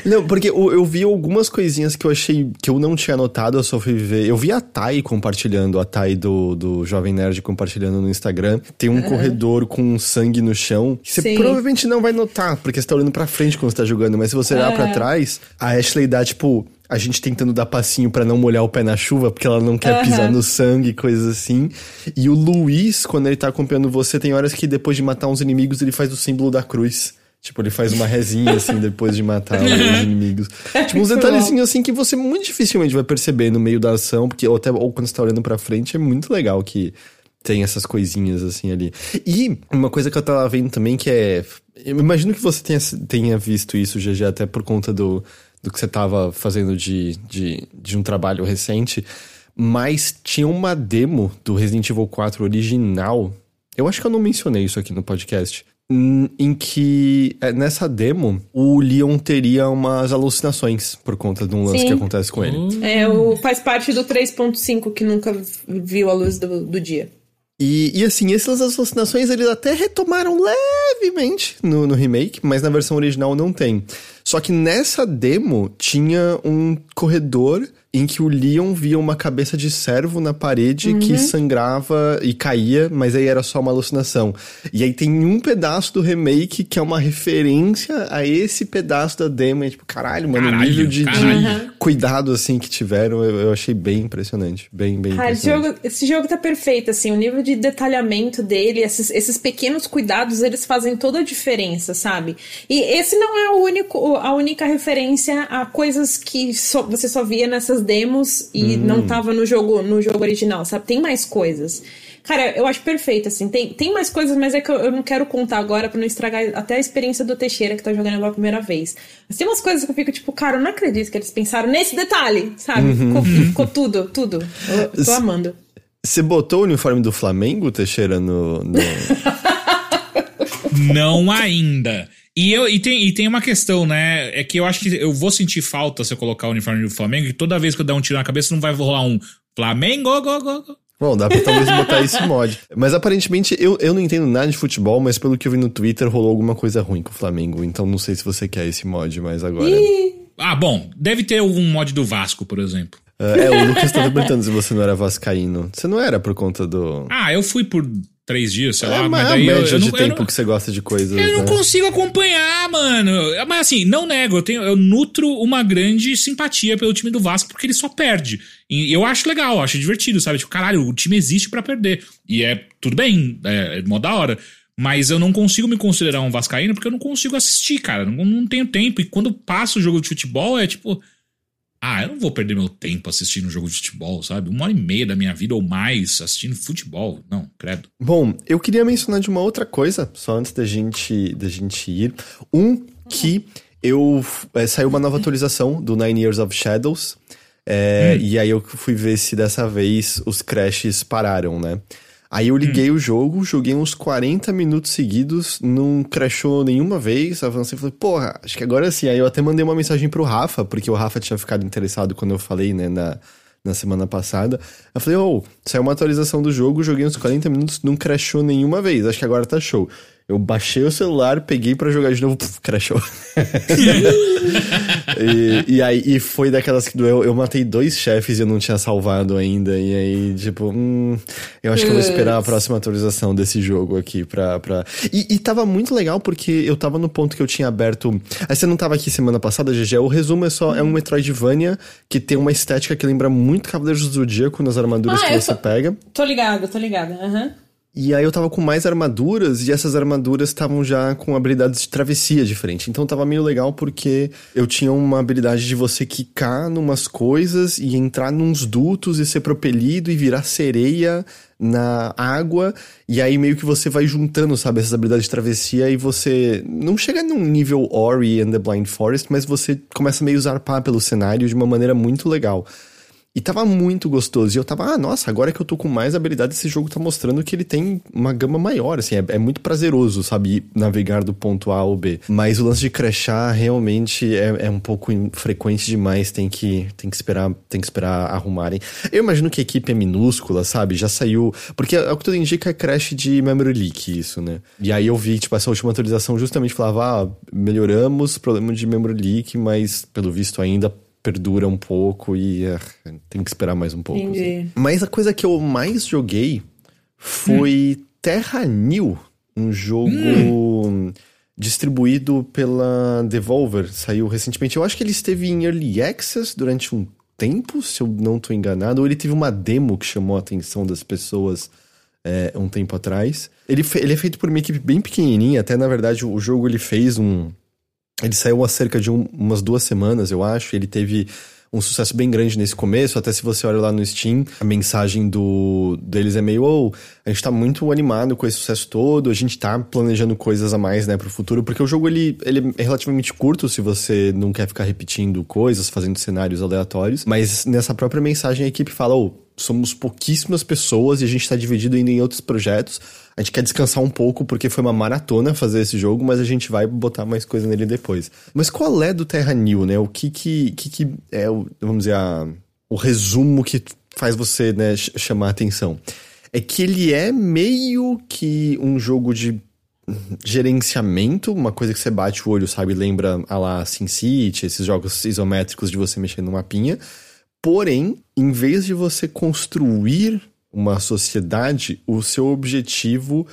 S1: não, porque eu, eu vi algumas coisinhas que eu achei que eu não tinha notado, eu só fui ver. Eu vi a Thay compartilhando, a Thay do, do Jovem Nerd compartilhando no Instagram. Tem um corredor com sangue no chão. Que você
S2: Sim.
S1: provavelmente não vai notar, porque você tá olhando pra frente quando você tá jogando. Mas se você olhar pra trás, a Ashley dá, tipo, a gente tentando dar passinho pra não molhar o pé na chuva, porque ela não quer
S2: Aham.
S1: pisar no sangue, coisas assim. E o Luiz, quando ele tá acompanhando você, tem horas que depois de matar uns inimigos, ele faz o símbolo da cruz. Tipo, ele faz uma rezinha, assim, depois de matar os inimigos. Tipo, uns detalhezinhos, assim, que você muito dificilmente vai perceber no meio da ação, porque ou até ou quando você tá olhando pra frente, é muito legal que tem essas coisinhas, assim, ali. E uma coisa que eu tava vendo também, que é... Eu imagino que você tenha, tenha visto isso, GG, até por conta do, do que você tava fazendo de, de, de um trabalho recente, mas tinha uma demo do Resident Evil 4 original. Eu acho que eu não mencionei isso aqui no podcast. hum, Em que é, nessa demo o Leon teria umas alucinações por conta de um lance
S2: Sim.
S1: que acontece com ele.
S2: É, o, faz parte do 3.5 que nunca viu a luz do, do dia.
S1: E, e assim, essas alucinações eles até retomaram levemente no, no remake, mas na versão original não tem. Só que nessa demo tinha um corredor em que o Leon via uma cabeça de servo na parede que sangrava e caía, mas aí era só uma alucinação. E aí tem um pedaço do remake que é uma referência a esse pedaço da demo. E tipo, caralho, mano, o
S3: Caralho,
S1: nível de, de
S3: caralho.
S1: cuidado assim que tiveram, eu, eu achei bem impressionante. Bem, bem
S2: Cara, esse jogo, esse jogo tá perfeito, assim, o nível de detalhamento dele, esses, esses pequenos cuidados, eles fazem toda a diferença, sabe? E esse não é o único, a única referência a coisas que só- você só via nessas demos e não tava no jogo, no jogo original, sabe? Tem mais coisas. Cara, eu acho perfeito, assim. Tem, tem mais coisas, mas é que eu, eu não quero contar agora pra não estragar até a experiência do Teixeira, que tá jogando pela primeira vez. Mas tem umas coisas que eu fico, tipo, cara, eu não acredito que eles pensaram nesse detalhe, sabe? Ficou, ficou tudo, tudo. Eu, eu tô amando.
S1: Você botou o uniforme do Flamengo, Teixeira, no. no...
S3: Não ainda. E, eu, e, tem, e tem uma questão, né? É que eu acho que eu vou sentir falta se eu colocar o uniforme do Flamengo, e toda vez que eu der um tiro na cabeça não vai rolar um Flamengo, go, go, go.
S1: Bom, dá pra talvez botar esse mod. Mas aparentemente eu, eu não entendo nada de futebol, mas pelo que eu vi no Twitter rolou alguma coisa ruim com o Flamengo. Então não sei se você quer esse mod mais agora.
S3: Ah, bom, deve ter algum mod do Vasco, por exemplo.
S1: Ah, é, o Lucas tá perguntando se você não era vascaíno. Você não era por conta do.
S3: Ah, eu fui por três dias, sei
S1: É,
S3: lá.
S1: mas
S3: Mas
S1: é a
S3: daí eu,
S1: média
S3: eu
S1: de
S3: não, eu
S1: tempo
S3: não-
S1: que você gosta de coisas.
S3: eu não
S1: né?
S3: consigo acompanhar, mano. Mas assim, não nego, eu, tenho, eu nutro uma grande simpatia pelo time do Vasco porque ele só perde. E eu acho legal, eu acho divertido, sabe? Tipo, caralho, o time existe pra perder. E é tudo bem, é, é mó da hora. Mas eu não consigo me considerar um vascaíno porque eu não consigo assistir, cara. Não, não tenho tempo. E quando passa o jogo de futebol, é tipo... Ah, eu não vou perder meu tempo assistindo um jogo de futebol, sabe? Uma hora e meia da minha vida ou mais assistindo futebol. Não, credo.
S1: Bom, eu queria mencionar de uma outra coisa, só antes da gente, da gente ir. Um que eu é, saiu uma nova atualização do Nine Years of Shadows. é, E aí eu fui ver se dessa vez os crashes pararam, né? Aí eu liguei o jogo, joguei uns 40 minutos seguidos, não crashou nenhuma vez, avancei e falei, porra, acho que agora sim. Aí eu até mandei uma mensagem pro Rafa, porque o Rafa tinha ficado interessado quando eu falei, né, na, na semana passada. Eu falei, ô, saiu uma atualização do jogo, joguei uns 40 minutos, não crashou nenhuma vez, acho que agora tá show. Eu baixei o celular, peguei pra jogar de novo, puf, crashou. e, e aí e foi daquelas que doeu. Eu matei dois chefes e eu não tinha salvado ainda. E aí, tipo, hum, eu acho que eu vou esperar a próxima atualização desse jogo aqui pra. pra... E, e tava muito legal porque eu tava no ponto que eu tinha aberto. Aí você não tava aqui semana passada, GG. O resumo é só: é um Metroidvania que tem uma estética que lembra muito Cavaleiros do Zodíaco nas armaduras
S2: Ah,
S1: que você
S2: tô-
S1: pega.
S2: Tô ligada, tô ligada. Aham.
S1: E aí eu tava com mais armaduras e essas armaduras estavam já com habilidades de travessia diferente. Então tava meio legal porque eu tinha uma habilidade de você quicar numas coisas e entrar nos dutos e ser propelido e virar sereia na água. E aí meio que você vai juntando, sabe, essas habilidades de travessia e você não chega num nível Ori and the Blind Forest, mas você começa meio a zarpar pelo cenário de uma maneira muito legal. E tava muito gostoso. E eu tava, ah, nossa, agora que eu tô com mais habilidade, esse jogo tá mostrando que ele tem uma gama maior, assim, é, é muito prazeroso, sabe, navegar do ponto A ao B. Mas o lance de crashar realmente é, é um pouco frequente demais, tem que, tem que esperar, tem que esperar arrumarem. Eu imagino que a equipe é minúscula, sabe? Já saiu. Porque é o que tudo indica é crash de memory leak, isso, né? E aí eu vi, tipo, essa última atualização justamente falava, ah, melhoramos, problema de memory leak, mas pelo visto ainda perdura um pouco e é, tem que esperar mais um pouco. Assim. Mas a coisa que eu mais joguei foi Terra New, um jogo distribuído pela Devolver. Saiu recentemente. Eu acho que ele esteve em Early Access durante um tempo, se eu não tô enganado. Ou ele teve uma demo que chamou a atenção das pessoas é, um tempo atrás. Ele, ele é feito por uma equipe bem pequenininha. Até, na verdade, o jogo ele fez um... Ele saiu há cerca de um- umas duas semanas, eu acho. Ele teve um sucesso bem grande nesse começo. Até se você olha lá no Steam, a mensagem do deles é meio: oh, a gente tá muito animado com esse sucesso todo, a gente tá planejando coisas a mais, né, pro futuro. Porque o jogo ele, ele é relativamente curto se você não quer ficar repetindo coisas, fazendo cenários aleatórios. Mas nessa própria mensagem a equipe fala: oh, somos pouquíssimas pessoas e a gente tá dividido ainda em outros projetos. A gente quer descansar um pouco porque foi uma maratona fazer esse jogo, mas a gente vai botar mais coisa nele depois. Mas qual é do Terra New, né? O que que, que, que é, o, vamos dizer, a, o resumo que faz você né, ch- chamar a atenção? É que ele é meio que um jogo de gerenciamento, uma coisa que você bate o olho, sabe? Lembra a lá SimCity, esses jogos isométricos de você mexer no mapinha. Porém, em vez de você construir uma sociedade, o seu objetivo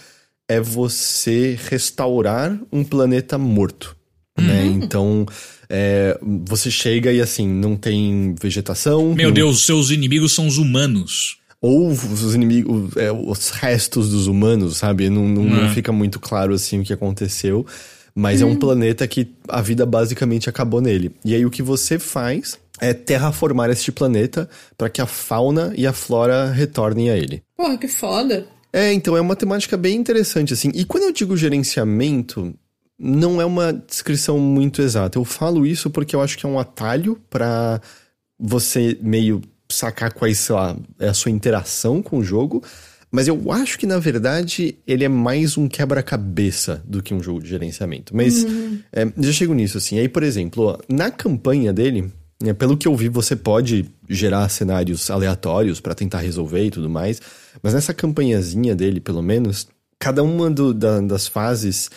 S1: é você restaurar um planeta morto. Né? Então, é, você chega e assim, não tem vegetação.
S3: Meu
S1: não
S3: Deus, seus inimigos são os humanos.
S1: ou os inimigos, é, os restos dos humanos, sabe? Não, não, não
S3: É.
S1: fica muito claro assim o que aconteceu. Mas é um planeta que a vida basicamente acabou nele. E aí o que você faz é terraformar este planeta para que a fauna e a flora retornem a ele.
S2: Porra, que foda.
S1: É, então é uma temática bem interessante, assim. E quando eu digo gerenciamento, não é uma descrição muito exata. Eu falo isso porque eu acho que é um atalho para você meio sacar quais, sei lá, é a sua interação com o jogo. Mas eu acho que, na verdade, ele é mais um quebra-cabeça do que um jogo de gerenciamento. Mas é, já chego nisso, assim. Aí, por exemplo, ó, na campanha dele, pelo que eu vi, você pode gerar cenários aleatórios para tentar resolver e tudo mais. Mas nessa campanhazinha dele, pelo menos, cada uma do- da- das fases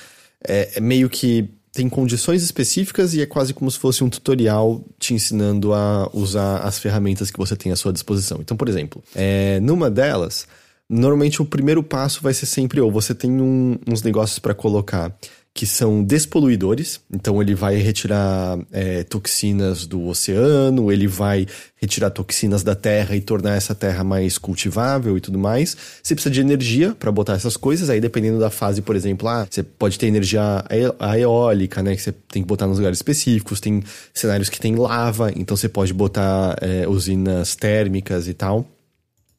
S1: é, é meio que tem condições específicas e é quase como se fosse um tutorial te ensinando a usar as ferramentas que você tem à sua disposição. Então, por exemplo, é, numa delas, Normalmente o primeiro passo vai ser sempre ou você tem um, uns negócios para colocar que são despoluidores, então ele vai retirar é, toxinas do oceano, ele vai retirar toxinas da terra e tornar essa terra mais cultivável e tudo mais. Você precisa de energia para botar essas coisas, aí dependendo da fase, por exemplo, ah, você pode ter energia eólica, né, que você tem que botar nos lugares específicos, tem cenários que tem lava, então você pode botar é, usinas térmicas e tal.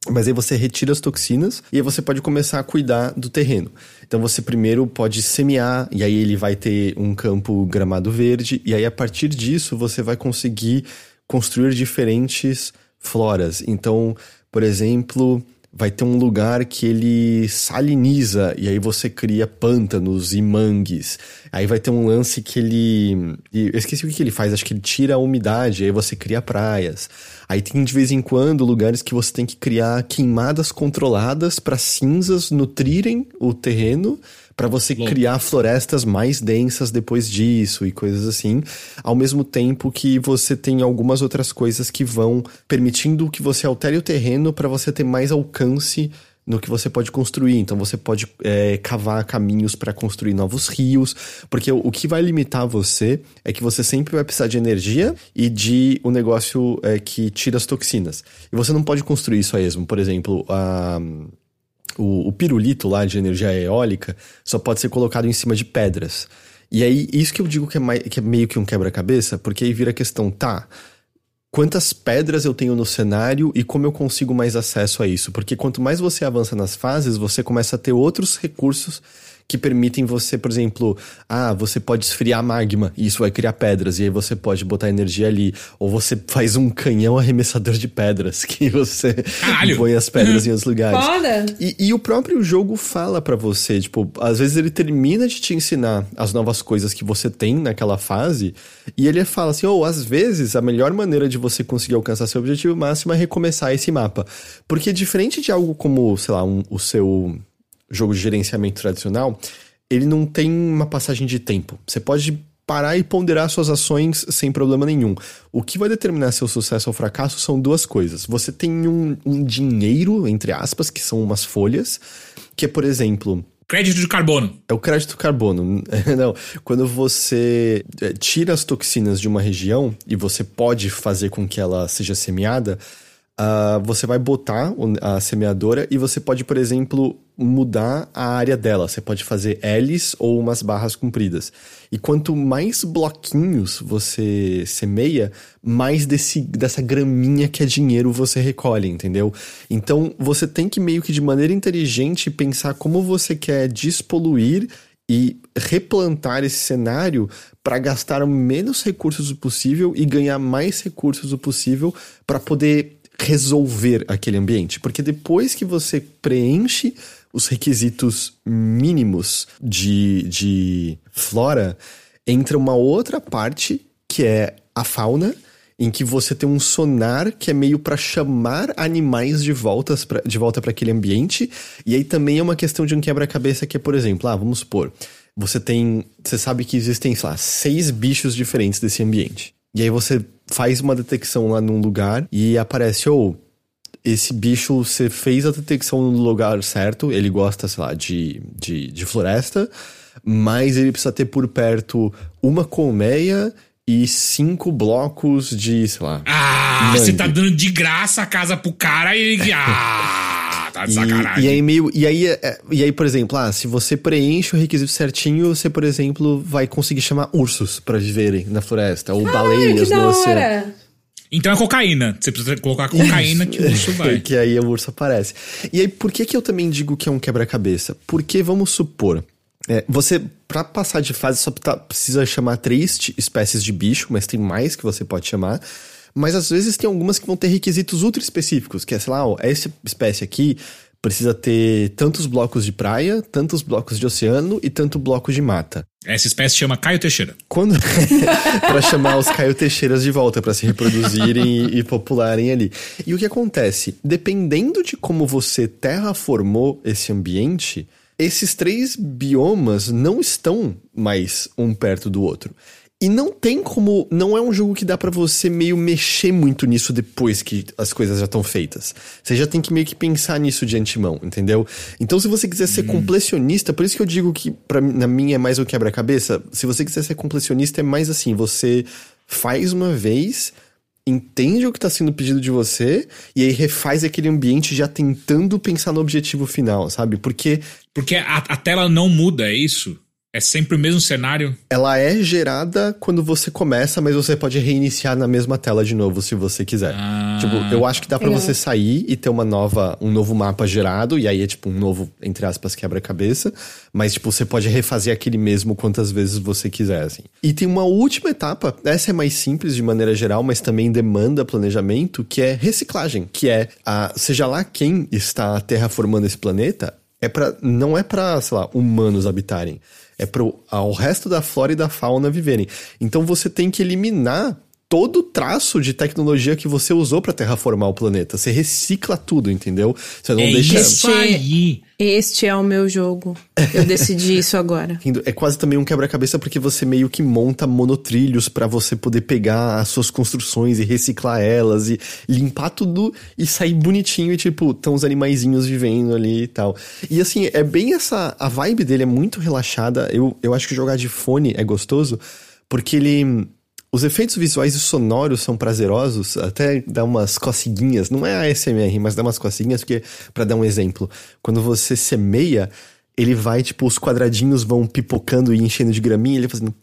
S1: Mas aí você retira as toxinas e aí você pode começar a cuidar do terreno. Então você primeiro pode semear e aí ele vai ter um campo gramado verde e aí a partir disso você vai conseguir construir diferentes floras. Então, por exemplo, vai ter um lugar que ele saliniza e aí você cria pântanos e mangues. Aí vai ter um lance que ele. Eu esqueci o que ele faz, acho que ele tira a umidade, aí você cria praias. Aí tem de vez em quando lugares que você tem que criar queimadas controladas para cinzas nutrirem o terreno para você criar florestas mais densas depois disso e coisas assim, ao mesmo tempo que você tem algumas outras coisas que vão permitindo que você altere o terreno para você ter mais alcance no que você pode construir. Então você pode é, cavar caminhos para construir novos rios, porque o, o, que vai limitar você é que você sempre vai precisar de energia e de um negócio é, que tira as toxinas. E você não pode construir isso aí mesmo. Por exemplo, a. O, o pirulito lá de energia eólica só pode ser colocado em cima de pedras. E aí, isso que eu digo que é, mais, que é meio que um quebra-cabeça, porque aí vira a questão, tá, quantas pedras eu tenho no cenário e como eu consigo mais acesso a isso. Porque quanto mais você avança nas fases, você começa a ter outros recursos que permitem você, por exemplo, ah, você pode esfriar magma e isso vai criar pedras, e aí você pode botar energia ali. Ou você faz um canhão arremessador de pedras, que você Caralho. põe as pedras em outros lugares.
S2: Foda!
S1: E, e o próprio jogo fala para você, tipo, às vezes ele termina de te ensinar as novas coisas que você tem naquela fase, e ele fala assim, ou oh, às vezes a melhor maneira de você conseguir alcançar seu objetivo máximo é recomeçar esse mapa. Porque diferente de algo como, sei lá, um, o seu jogo de gerenciamento tradicional, ele não tem uma passagem de tempo. Você pode parar e ponderar suas ações sem problema nenhum. O que vai determinar seu sucesso ou fracasso são duas coisas. Você tem um, um dinheiro, entre aspas, que são umas folhas, que é, por exemplo,
S3: Crédito de carbono.
S1: É o crédito carbono. Não, quando você é, tira as toxinas de uma região e você pode fazer com que ela seja semeada, uh, você vai botar a semeadora e você pode, por exemplo, mudar a área dela. Você pode fazer L's ou umas barras compridas. E quanto mais bloquinhos você semeia, mais desse, dessa graminha que é dinheiro você recolhe, entendeu? Então você tem que meio que de maneira inteligente pensar como você quer despoluir e replantar esse cenário para gastar o menos recursos possível e ganhar mais recursos o possível para poder resolver aquele ambiente. Porque depois que você preenche os requisitos mínimos de, de flora, entra uma outra parte que é a fauna, em que você tem um sonar que é meio para chamar animais de, voltas pra, de volta para aquele ambiente. E aí também é uma questão de um quebra-cabeça que é, por exemplo, ah, vamos supor, você tem. Você sabe que existem, sei lá, seis bichos diferentes desse ambiente. E aí você faz uma detecção lá num lugar e aparece, ou oh, esse bicho, você fez a detecção no lugar certo, ele gosta, sei lá, de, de, de floresta, mas ele precisa ter por perto uma colmeia e cinco blocos de, sei lá.
S3: Ah, você tá dando de graça a casa pro cara e ele. Ah, tá de sacanagem.
S1: E, e aí, meio. E aí, é, e aí, por exemplo, ah, se você preenche o requisito certinho, você, por exemplo, vai conseguir chamar ursos para viverem na floresta, ou baleias no oceano.
S3: Então é cocaína. Você precisa colocar cocaína que o urso vai.
S1: que aí o urso aparece. E aí, por que, que eu também digo que é um quebra-cabeça? Porque, vamos supor, é, você, para passar de fase, só tá, precisa chamar três espécies de bicho, mas tem mais que você pode chamar. Mas às vezes tem algumas que vão ter requisitos ultra específicos, que é, sei lá, ó, essa espécie aqui precisa ter tantos blocos de praia, tantos blocos de oceano e tanto blocos de mata.
S3: Essa espécie chama Caio Teixeira.
S1: Quando para chamar os Caio Teixeiras de volta para se reproduzirem e, e, popularem ali. E o que acontece? Dependendo de como você terraformou esse ambiente, esses três biomas não estão mais um perto do outro. E não tem como. Não é um jogo que dá para você meio mexer muito nisso depois que as coisas já estão feitas. Você já tem que meio que pensar nisso de antemão, entendeu? Então, se você quiser ser hum. completionista, por isso que eu digo que pra, na minha é mais o quebra-cabeça. Se você quiser ser completionista, é mais assim: você faz uma vez entende o que está sendo pedido de você e aí refaz aquele ambiente já tentando pensar no objetivo final, sabe? Porque.
S3: Porque a, a tela não muda, é isso? É sempre o mesmo cenário?
S1: Ela é gerada quando você começa, mas você pode reiniciar na mesma tela de novo se você quiser. Ah, tipo, eu acho que dá para você sair e ter uma nova, um novo mapa gerado, e aí é tipo um novo, entre aspas, quebra-cabeça. Mas, tipo, você pode refazer aquele mesmo quantas vezes você quiser, assim. E tem uma última etapa, essa é mais simples de maneira geral, mas também demanda planejamento, que é reciclagem. Que é, a, seja lá quem está terraformando esse planeta, é para não é para, sei lá, humanos habitarem é para o resto da flora e da fauna viverem. Então você tem que eliminar todo o traço de tecnologia que você usou para terraformar o planeta. Você recicla tudo, entendeu? Você não
S2: é deixa. Isso aí. Este é o meu jogo. Eu decidi isso agora.
S1: É quase também um quebra-cabeça porque você meio que monta monotrilhos para você poder pegar as suas construções e reciclar elas e limpar tudo e sair bonitinho e tipo, estão os animaizinhos vivendo ali e tal. E assim, é bem essa. A vibe dele é muito relaxada. Eu, eu acho que jogar de fone é gostoso porque ele os efeitos visuais e sonoros são prazerosos, até dá umas coceguinhas. Não é ASMR, mas dá umas coceguinhas, porque, para dar um exemplo, quando você semeia, ele vai, tipo, os quadradinhos vão pipocando e enchendo de graminha, ele fazendo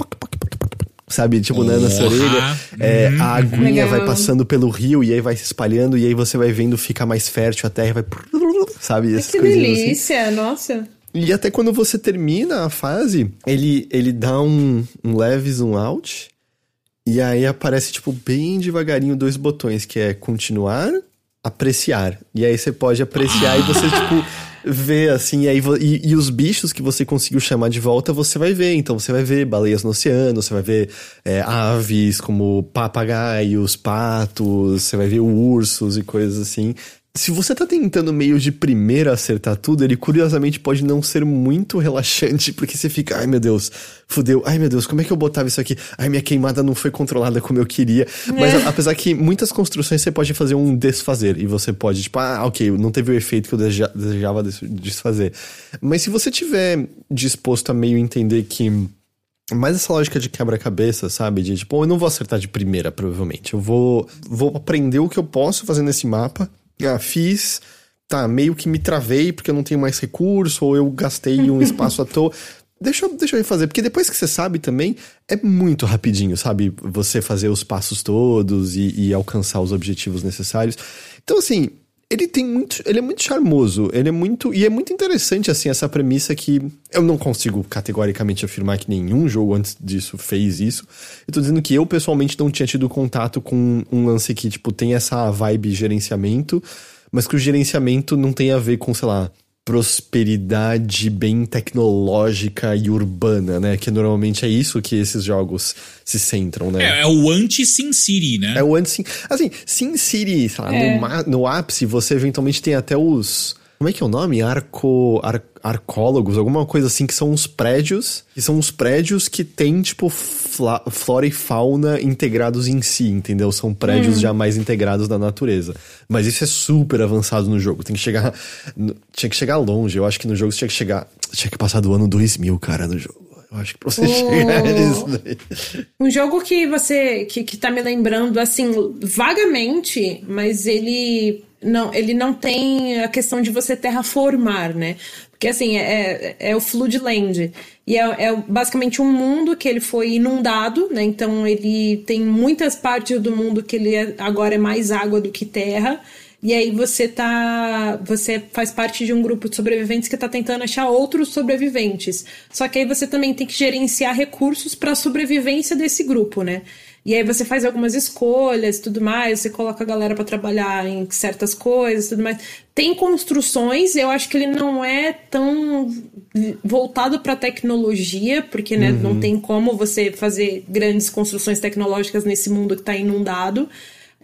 S1: sabe? Tipo, né, na sua orelha. É, a aguinha Legal. vai passando pelo rio e aí vai se espalhando e aí você vai vendo ficar mais fértil a terra vai... Sabe?
S2: Essas que assim. delícia, assim. nossa.
S1: E até quando você termina a fase, ele, ele dá um, um leve zoom out e aí aparece, tipo, bem devagarinho dois botões, que é continuar, apreciar. E aí você pode apreciar e você, tipo, vê assim, e, aí, e, e, os bichos que você conseguiu chamar de volta, você vai ver. Então você vai ver baleias no oceano, você vai ver é, aves como papagaios, patos, você vai ver ursos e coisas assim se você tá tentando meio de primeira acertar tudo, ele curiosamente pode não ser muito relaxante, porque você fica, ai meu Deus, fudeu, ai meu Deus, como é que eu botava isso aqui? Ai, minha queimada não foi controlada como eu queria. Mas é. apesar que muitas construções você pode fazer um desfazer, e você pode, tipo, ah, ok, não teve o efeito que eu desejava desfazer. Mas se você tiver disposto a meio entender que mais essa lógica de quebra-cabeça, sabe? De tipo, eu não vou acertar de primeira, provavelmente. Eu vou, vou aprender o que eu posso fazer nesse mapa ah, fiz, tá, meio que me travei porque eu não tenho mais recurso, ou eu gastei um espaço à toa. Deixa, deixa eu refazer, porque depois que você sabe também, é muito rapidinho, sabe? Você fazer os passos todos e, e alcançar os objetivos necessários. Então, assim, ele tem muito. Ele é muito charmoso. Ele é muito. E é muito interessante, assim, essa premissa que eu não consigo categoricamente afirmar que nenhum jogo antes disso fez isso. Eu tô dizendo que eu, pessoalmente, não tinha tido contato com um lance que, tipo, tem essa vibe gerenciamento, mas que o gerenciamento não tem a ver com, sei lá, prosperidade bem tecnológica e urbana, né? Que normalmente é isso que esses jogos se centram, né?
S3: É, é o anti-Sin City, né?
S1: É o anti-Sin... Assim, Sin City, sei lá, é. no, no ápice você eventualmente tem até os como é que é o nome? Arco. Ar, arcólogos, alguma coisa assim, que são uns prédios. Que são uns prédios que tem, tipo, fla, flora e fauna integrados em si, entendeu? São prédios hum. já mais integrados da natureza. Mas isso é super avançado no jogo. Tem que chegar. Tinha que chegar longe. Eu acho que no jogo você tinha que chegar. Tinha que passar do ano 2000, cara, no jogo. Eu acho que pra você chegar nisso daí.
S2: Um jogo que você. Que, que tá me lembrando, assim, vagamente, mas ele não, ele não tem a questão de você terraformar, né? Porque assim, é, é, é o Floodland. E é, é, basicamente um mundo que ele foi inundado, né? Então ele tem muitas partes do mundo que ele é, agora é mais água do que terra. E aí você tá. Você faz parte de um grupo de sobreviventes que tá tentando achar outros sobreviventes. Só que aí você também tem que gerenciar recursos para a sobrevivência desse grupo, né? E aí você faz algumas escolhas tudo mais, você coloca a galera para trabalhar em certas coisas tudo mais. Tem construções, eu acho que ele não é tão voltado para tecnologia, porque né, uhum. não tem como você fazer grandes construções tecnológicas nesse mundo que está inundado.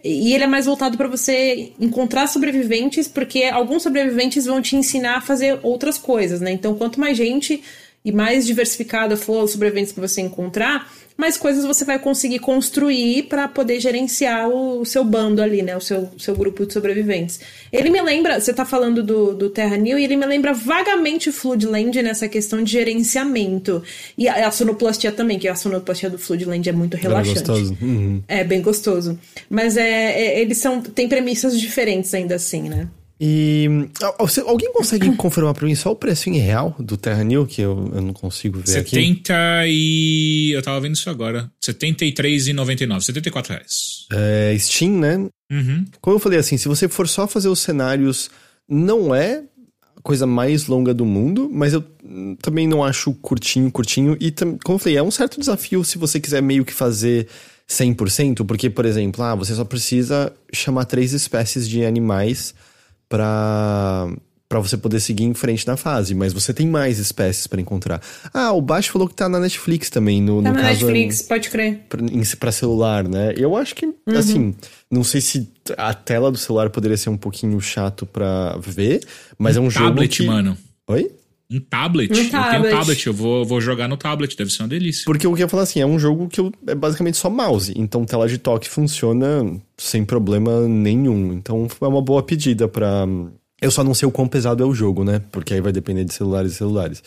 S2: E ele é mais voltado para você encontrar sobreviventes, porque alguns sobreviventes vão te ensinar a fazer outras coisas, né? Então, quanto mais gente e mais diversificada for os sobreviventes que você encontrar, mais coisas você vai conseguir construir para poder gerenciar o, o, seu bando ali, né? O seu, seu grupo de sobreviventes. Ele me lembra, você tá falando do, do Terra New, e ele me lembra vagamente Floodland nessa questão de gerenciamento. E a, a sonoplastia também, que a sonoplastia do Floodland é muito relaxante. É gostoso. Uhum. É bem gostoso. Mas é, é, eles são. tem premissas diferentes ainda assim, né?
S1: E alguém consegue confirmar para mim só o preço em real do Terra New, que eu, eu não consigo ver
S3: 70 aqui? e... eu tava vendo isso agora. R$ 73,99, 74 reais.
S1: É, Steam, né?
S3: Uhum.
S1: Como eu falei assim, se você for só fazer os cenários, não é a coisa mais longa do mundo, mas eu também não acho curtinho, curtinho. E como eu falei, é um certo desafio se você quiser meio que fazer 100%, porque, por exemplo, ah, você só precisa chamar três espécies de animais para para você poder seguir em frente na fase, mas você tem mais espécies para encontrar. Ah, o Baixo falou que tá na Netflix também, no,
S2: tá
S1: no
S2: na
S1: caso,
S2: Netflix, pode crer.
S1: Para celular, né? Eu acho que, uhum. assim, não sei se a tela do celular poderia ser um pouquinho chato para ver, mas um é um
S3: tablet,
S1: jogo
S3: que... mano.
S1: Oi?
S3: Um tablet. Um eu tablet. tenho um tablet, eu vou, vou jogar no tablet, deve ser uma delícia.
S1: Porque o que eu ia falar assim, é um jogo que eu, é basicamente só mouse, então tela de toque funciona sem problema nenhum. Então é uma boa pedida para eu só não sei o quão pesado é o jogo, né? Porque aí vai depender de celulares e celulares.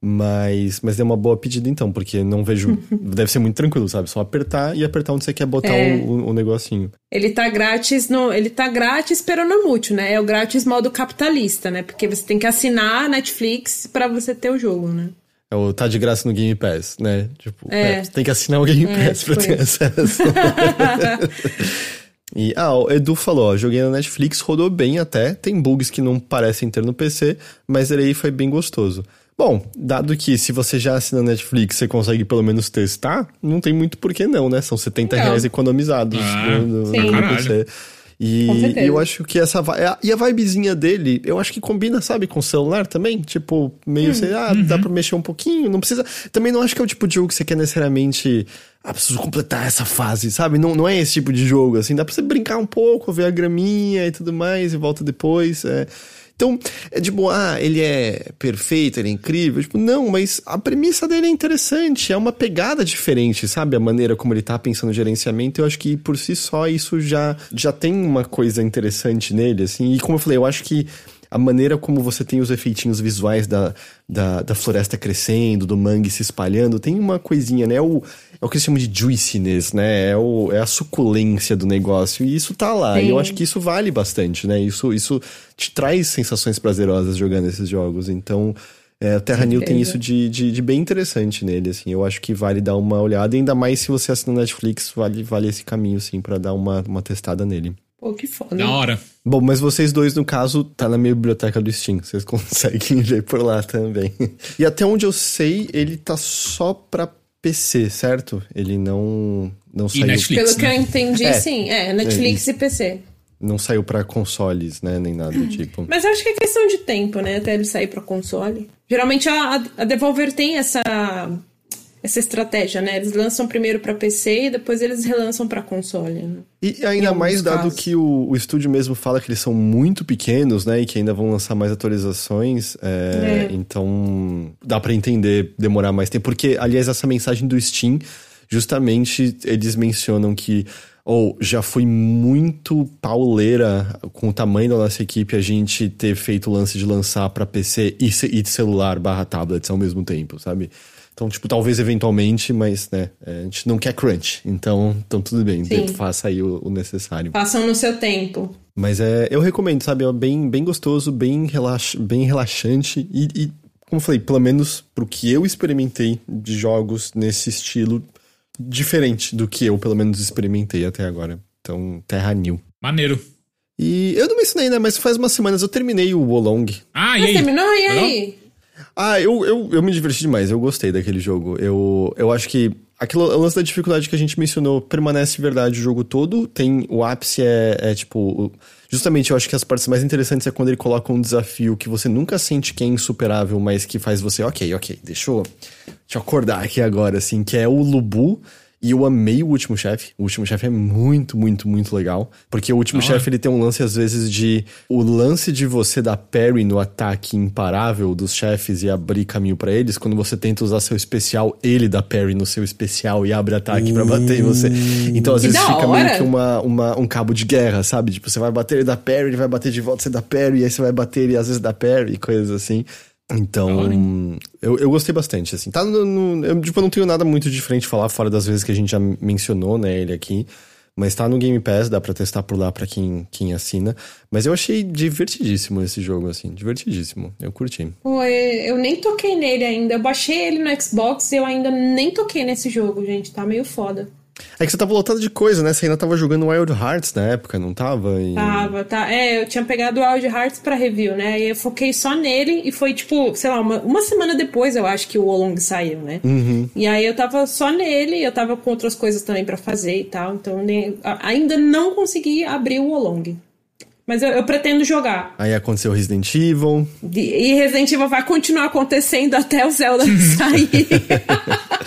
S1: Mas, mas é uma boa pedida então, porque não vejo. deve ser muito tranquilo, sabe? Só apertar e apertar onde você quer botar é. o, o, negocinho.
S2: Ele tá grátis no. Ele tá grátis mútil, né? É o grátis modo capitalista, né? Porque você tem que assinar a Netflix para você ter o jogo, né?
S1: É o tá de graça no Game Pass, né? Tipo, é. É, você tem que assinar o Game é, Pass pra ter acesso. E, ah, o Edu falou, ó, joguei na Netflix, rodou bem até, tem bugs que não parecem ter no PC, mas ele aí foi bem gostoso. Bom, dado que se você já assina Netflix, você consegue pelo menos testar, não tem muito por que não, né? São 70 não. reais economizados ah, no, no, no PC. E, e, eu acho que essa e a vibezinha dele, eu acho que combina, sabe, com o celular também. Tipo, meio hum, assim, ah, uhum. dá pra mexer um pouquinho, não precisa. Também não acho que é o tipo de jogo que você quer necessariamente. Ah, preciso completar essa fase, sabe? Não, não é esse tipo de jogo, assim. Dá pra você brincar um pouco, ver a graminha e tudo mais, e volta depois. É. Então, é tipo, ah, ele é perfeito, ele é incrível. Tipo, não, mas a premissa dele é interessante, é uma pegada diferente, sabe? A maneira como ele tá pensando no gerenciamento, eu acho que por si só isso já, já tem uma coisa interessante nele, assim. E como eu falei, eu acho que a maneira como você tem os efeitinhos visuais da, da, da, floresta crescendo, do mangue se espalhando, tem uma coisinha, né? O, é o que eles chamam de juiciness, né? É, o, é a suculência do negócio. E isso tá lá. Sim. E eu acho que isso vale bastante, né? Isso, isso te traz sensações prazerosas jogando esses jogos. Então, é, Terra New tem isso de, de, de, bem interessante nele, assim. Eu acho que vale dar uma olhada, ainda mais se você assina Netflix, vale, vale esse caminho, sim, para dar uma, uma testada nele.
S2: Pô, que foda.
S3: Da hora.
S1: Bom, mas vocês dois, no caso, tá na minha biblioteca do Steam. Vocês conseguem ver por lá também. E até onde eu sei, ele tá só pra PC, certo? Ele não, não saiu...
S2: Netflix, Pelo né? que eu entendi, é. sim. É, Netflix é e PC.
S1: Não saiu para consoles, né? Nem nada do tipo.
S2: Mas acho que é questão de tempo, né? Até ele sair para console. Geralmente a, a Devolver tem essa essa estratégia, né? Eles lançam primeiro para PC e depois eles relançam para console. Né?
S1: E ainda mais dado casos. que o, o estúdio mesmo fala que eles são muito pequenos, né? E que ainda vão lançar mais atualizações. É, é. Então dá para entender demorar mais tempo. Porque, aliás, essa mensagem do Steam, justamente eles mencionam que ou oh, já foi muito pauleira com o tamanho da nossa equipe a gente ter feito o lance de lançar para PC e, e celular barra tablets ao mesmo tempo, sabe? Então, tipo, talvez eventualmente, mas, né, é, a gente não quer crunch. Então, então tudo bem, faça aí o, o, necessário.
S2: Façam no seu tempo.
S1: Mas é, eu recomendo, sabe? É bem, bem gostoso, bem, relax, bem relaxante e, e, como eu falei, pelo menos pro que eu experimentei de jogos nesse estilo, diferente do que eu, pelo menos, experimentei até agora. Então, Terra New.
S3: Maneiro.
S1: E eu não mencionei, né? Mas faz umas semanas eu terminei o Wolong.
S2: Ah, e aí? terminou? E aí?
S1: Ah, eu, eu, eu me diverti demais, eu gostei daquele jogo. Eu, eu acho que aquilo, o lance da dificuldade que a gente mencionou permanece verdade o jogo todo. Tem o ápice é, é tipo. Justamente eu acho que as partes mais interessantes é quando ele coloca um desafio que você nunca sente que é insuperável, mas que faz você, ok, ok, deixa eu, eu acordar aqui agora, assim, que é o Lubu. E eu amei o último chefe. O último chefe é muito, muito, muito legal. Porque o último chefe ele tem um lance, às vezes, de. O lance de você dar parry no ataque imparável dos chefes e abrir caminho pra eles. Quando você tenta usar seu especial, ele dá parry no seu especial e abre ataque pra bater em você. Então, às
S2: Que
S1: vezes, fica meio
S2: hora.
S1: que uma, uma- um cabo de guerra, sabe? Tipo, você vai bater, ele dá parry, ele vai bater de volta, você dá parry, e aí você vai bater, ele às vezes dá parry, coisas assim. Então, eu, eu gostei bastante, assim. Tá no, no- eu, tipo, eu não tenho nada muito diferente de falar, fora das vezes que a gente já mencionou, né, ele aqui. Mas tá no Game Pass, dá pra testar por lá pra quem, quem assina. Mas eu achei divertidíssimo esse jogo, assim. Divertidíssimo. Eu curti.
S2: Pô, eu eu nem toquei nele ainda. Eu baixei ele no Xbox e eu ainda nem toquei nesse jogo, gente. Tá meio foda.
S1: É que você tava lotado de coisa, né? Você ainda tava jogando Wild Hearts na época, não tava? E...
S2: Tava, tá. É, eu tinha pegado o Wild Hearts pra review, né? E eu foquei só nele e foi tipo, sei lá, uma, uma semana depois eu acho que o Olong saiu, né? E aí eu tava só nele, eu tava com outras coisas também pra fazer e tal. Então nem- ainda não consegui abrir o Olong. Mas eu, eu pretendo jogar.
S1: Aí aconteceu Resident Evil.
S2: E Resident Evil vai continuar acontecendo até o Zelda sair.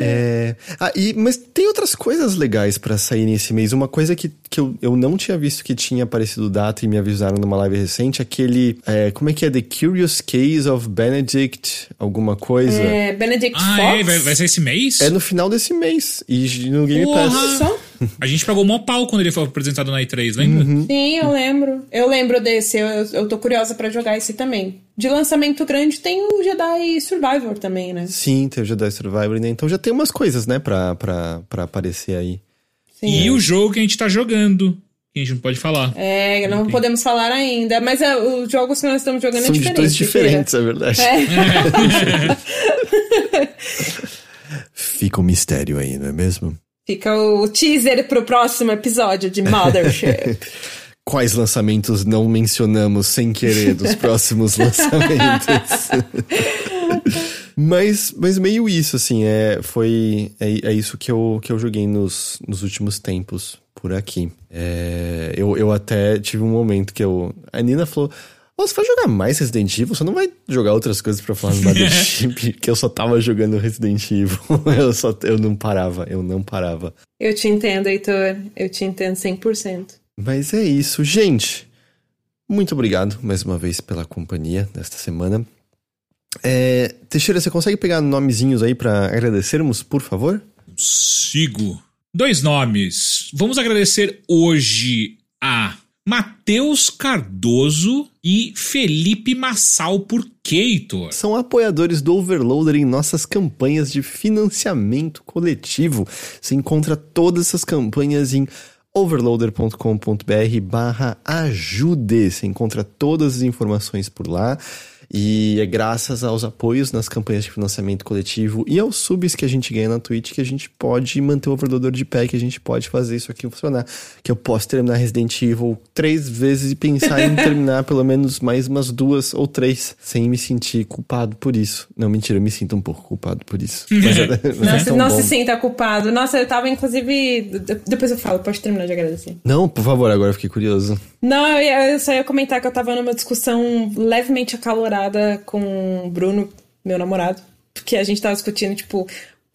S1: É... Ah, e, mas tem outras coisas legais pra sair nesse mês. Uma coisa que, que eu, eu não tinha visto que tinha aparecido data e me avisaram numa live recente, aquele. é, como é que é? The Curious Case of Benedict, alguma coisa. É,
S2: É, Benedict
S3: Ah,
S2: Fox.
S3: é? Vai, vai ser esse mês?
S1: no final desse mês. E no Game
S3: Porra!
S1: Pass.
S2: Só?
S3: A gente pagou mó pau quando ele foi apresentado na E3, lembra?
S2: Sim, eu lembro. Eu lembro desse. Eu, eu, tô curiosa pra jogar esse também. De lançamento grande tem o Jedi Survivor também, né?
S1: Sim, teve o Jedi Survivor, né? Então já tem umas coisas, né, pra, pra, pra aparecer aí.
S2: Sim.
S3: E o jogo que a gente tá jogando, que a gente não pode falar.
S2: É, não podemos falar ainda. Mas é, os jogos que nós estamos jogando
S1: São
S2: é diferente.
S1: dois diferentes, é verdade. Fica um mistério aí, não é mesmo?
S2: Fica o teaser pro próximo episódio de Mothership.
S1: Quais lançamentos não mencionamos sem querer dos próximos lançamentos? mas, mas meio isso, assim, é, foi, é, é isso que eu, que eu joguei nos, nos últimos tempos por aqui. É, eu, eu até tive um momento que eu. A Nina falou. "Ó, você vai jogar mais Resident Evil? Você não vai jogar outras coisas pra falar no Mothership? que eu só tava jogando Resident Evil. eu, só, eu não parava, eu não parava.
S2: eu te entendo, Heitor. Eu te entendo 100%.
S1: Mas é isso, gente. Muito obrigado mais uma vez pela companhia nesta semana. É, Teixeira, você consegue pegar nomezinhos aí pra agradecermos, por favor?
S3: Sigo. Dois nomes. Vamos agradecer hoje a Matheus Cardoso e Felipe Massal por Keitor.
S1: São apoiadores do Overloader em nossas campanhas de financiamento coletivo. Você encontra todas essas campanhas em overloader.com.br barra ajude. Você encontra todas as informações por lá. E é graças aos apoios nas campanhas de financiamento coletivo e aos subs que a gente ganha na Twitch que a gente pode manter o overloader de pé, que a gente pode fazer isso aqui funcionar. Que eu posso terminar Resident Evil três vezes e pensar em terminar pelo menos mais umas duas ou três, sem me sentir culpado por isso. Não, mentira, eu me sinto um pouco culpado por isso. Mas, é- mas
S2: Não,
S1: é
S2: não se sinta culpado. Nossa, eu tava, inclusive. de- Depois eu falo, pode terminar de agradecer.
S1: Não, por favor, agora eu fiquei curioso.
S2: Não, eu, eu só ia comentar que eu tava numa discussão levemente acalorada com o Bruno, meu namorado. Porque a gente tava discutindo, tipo,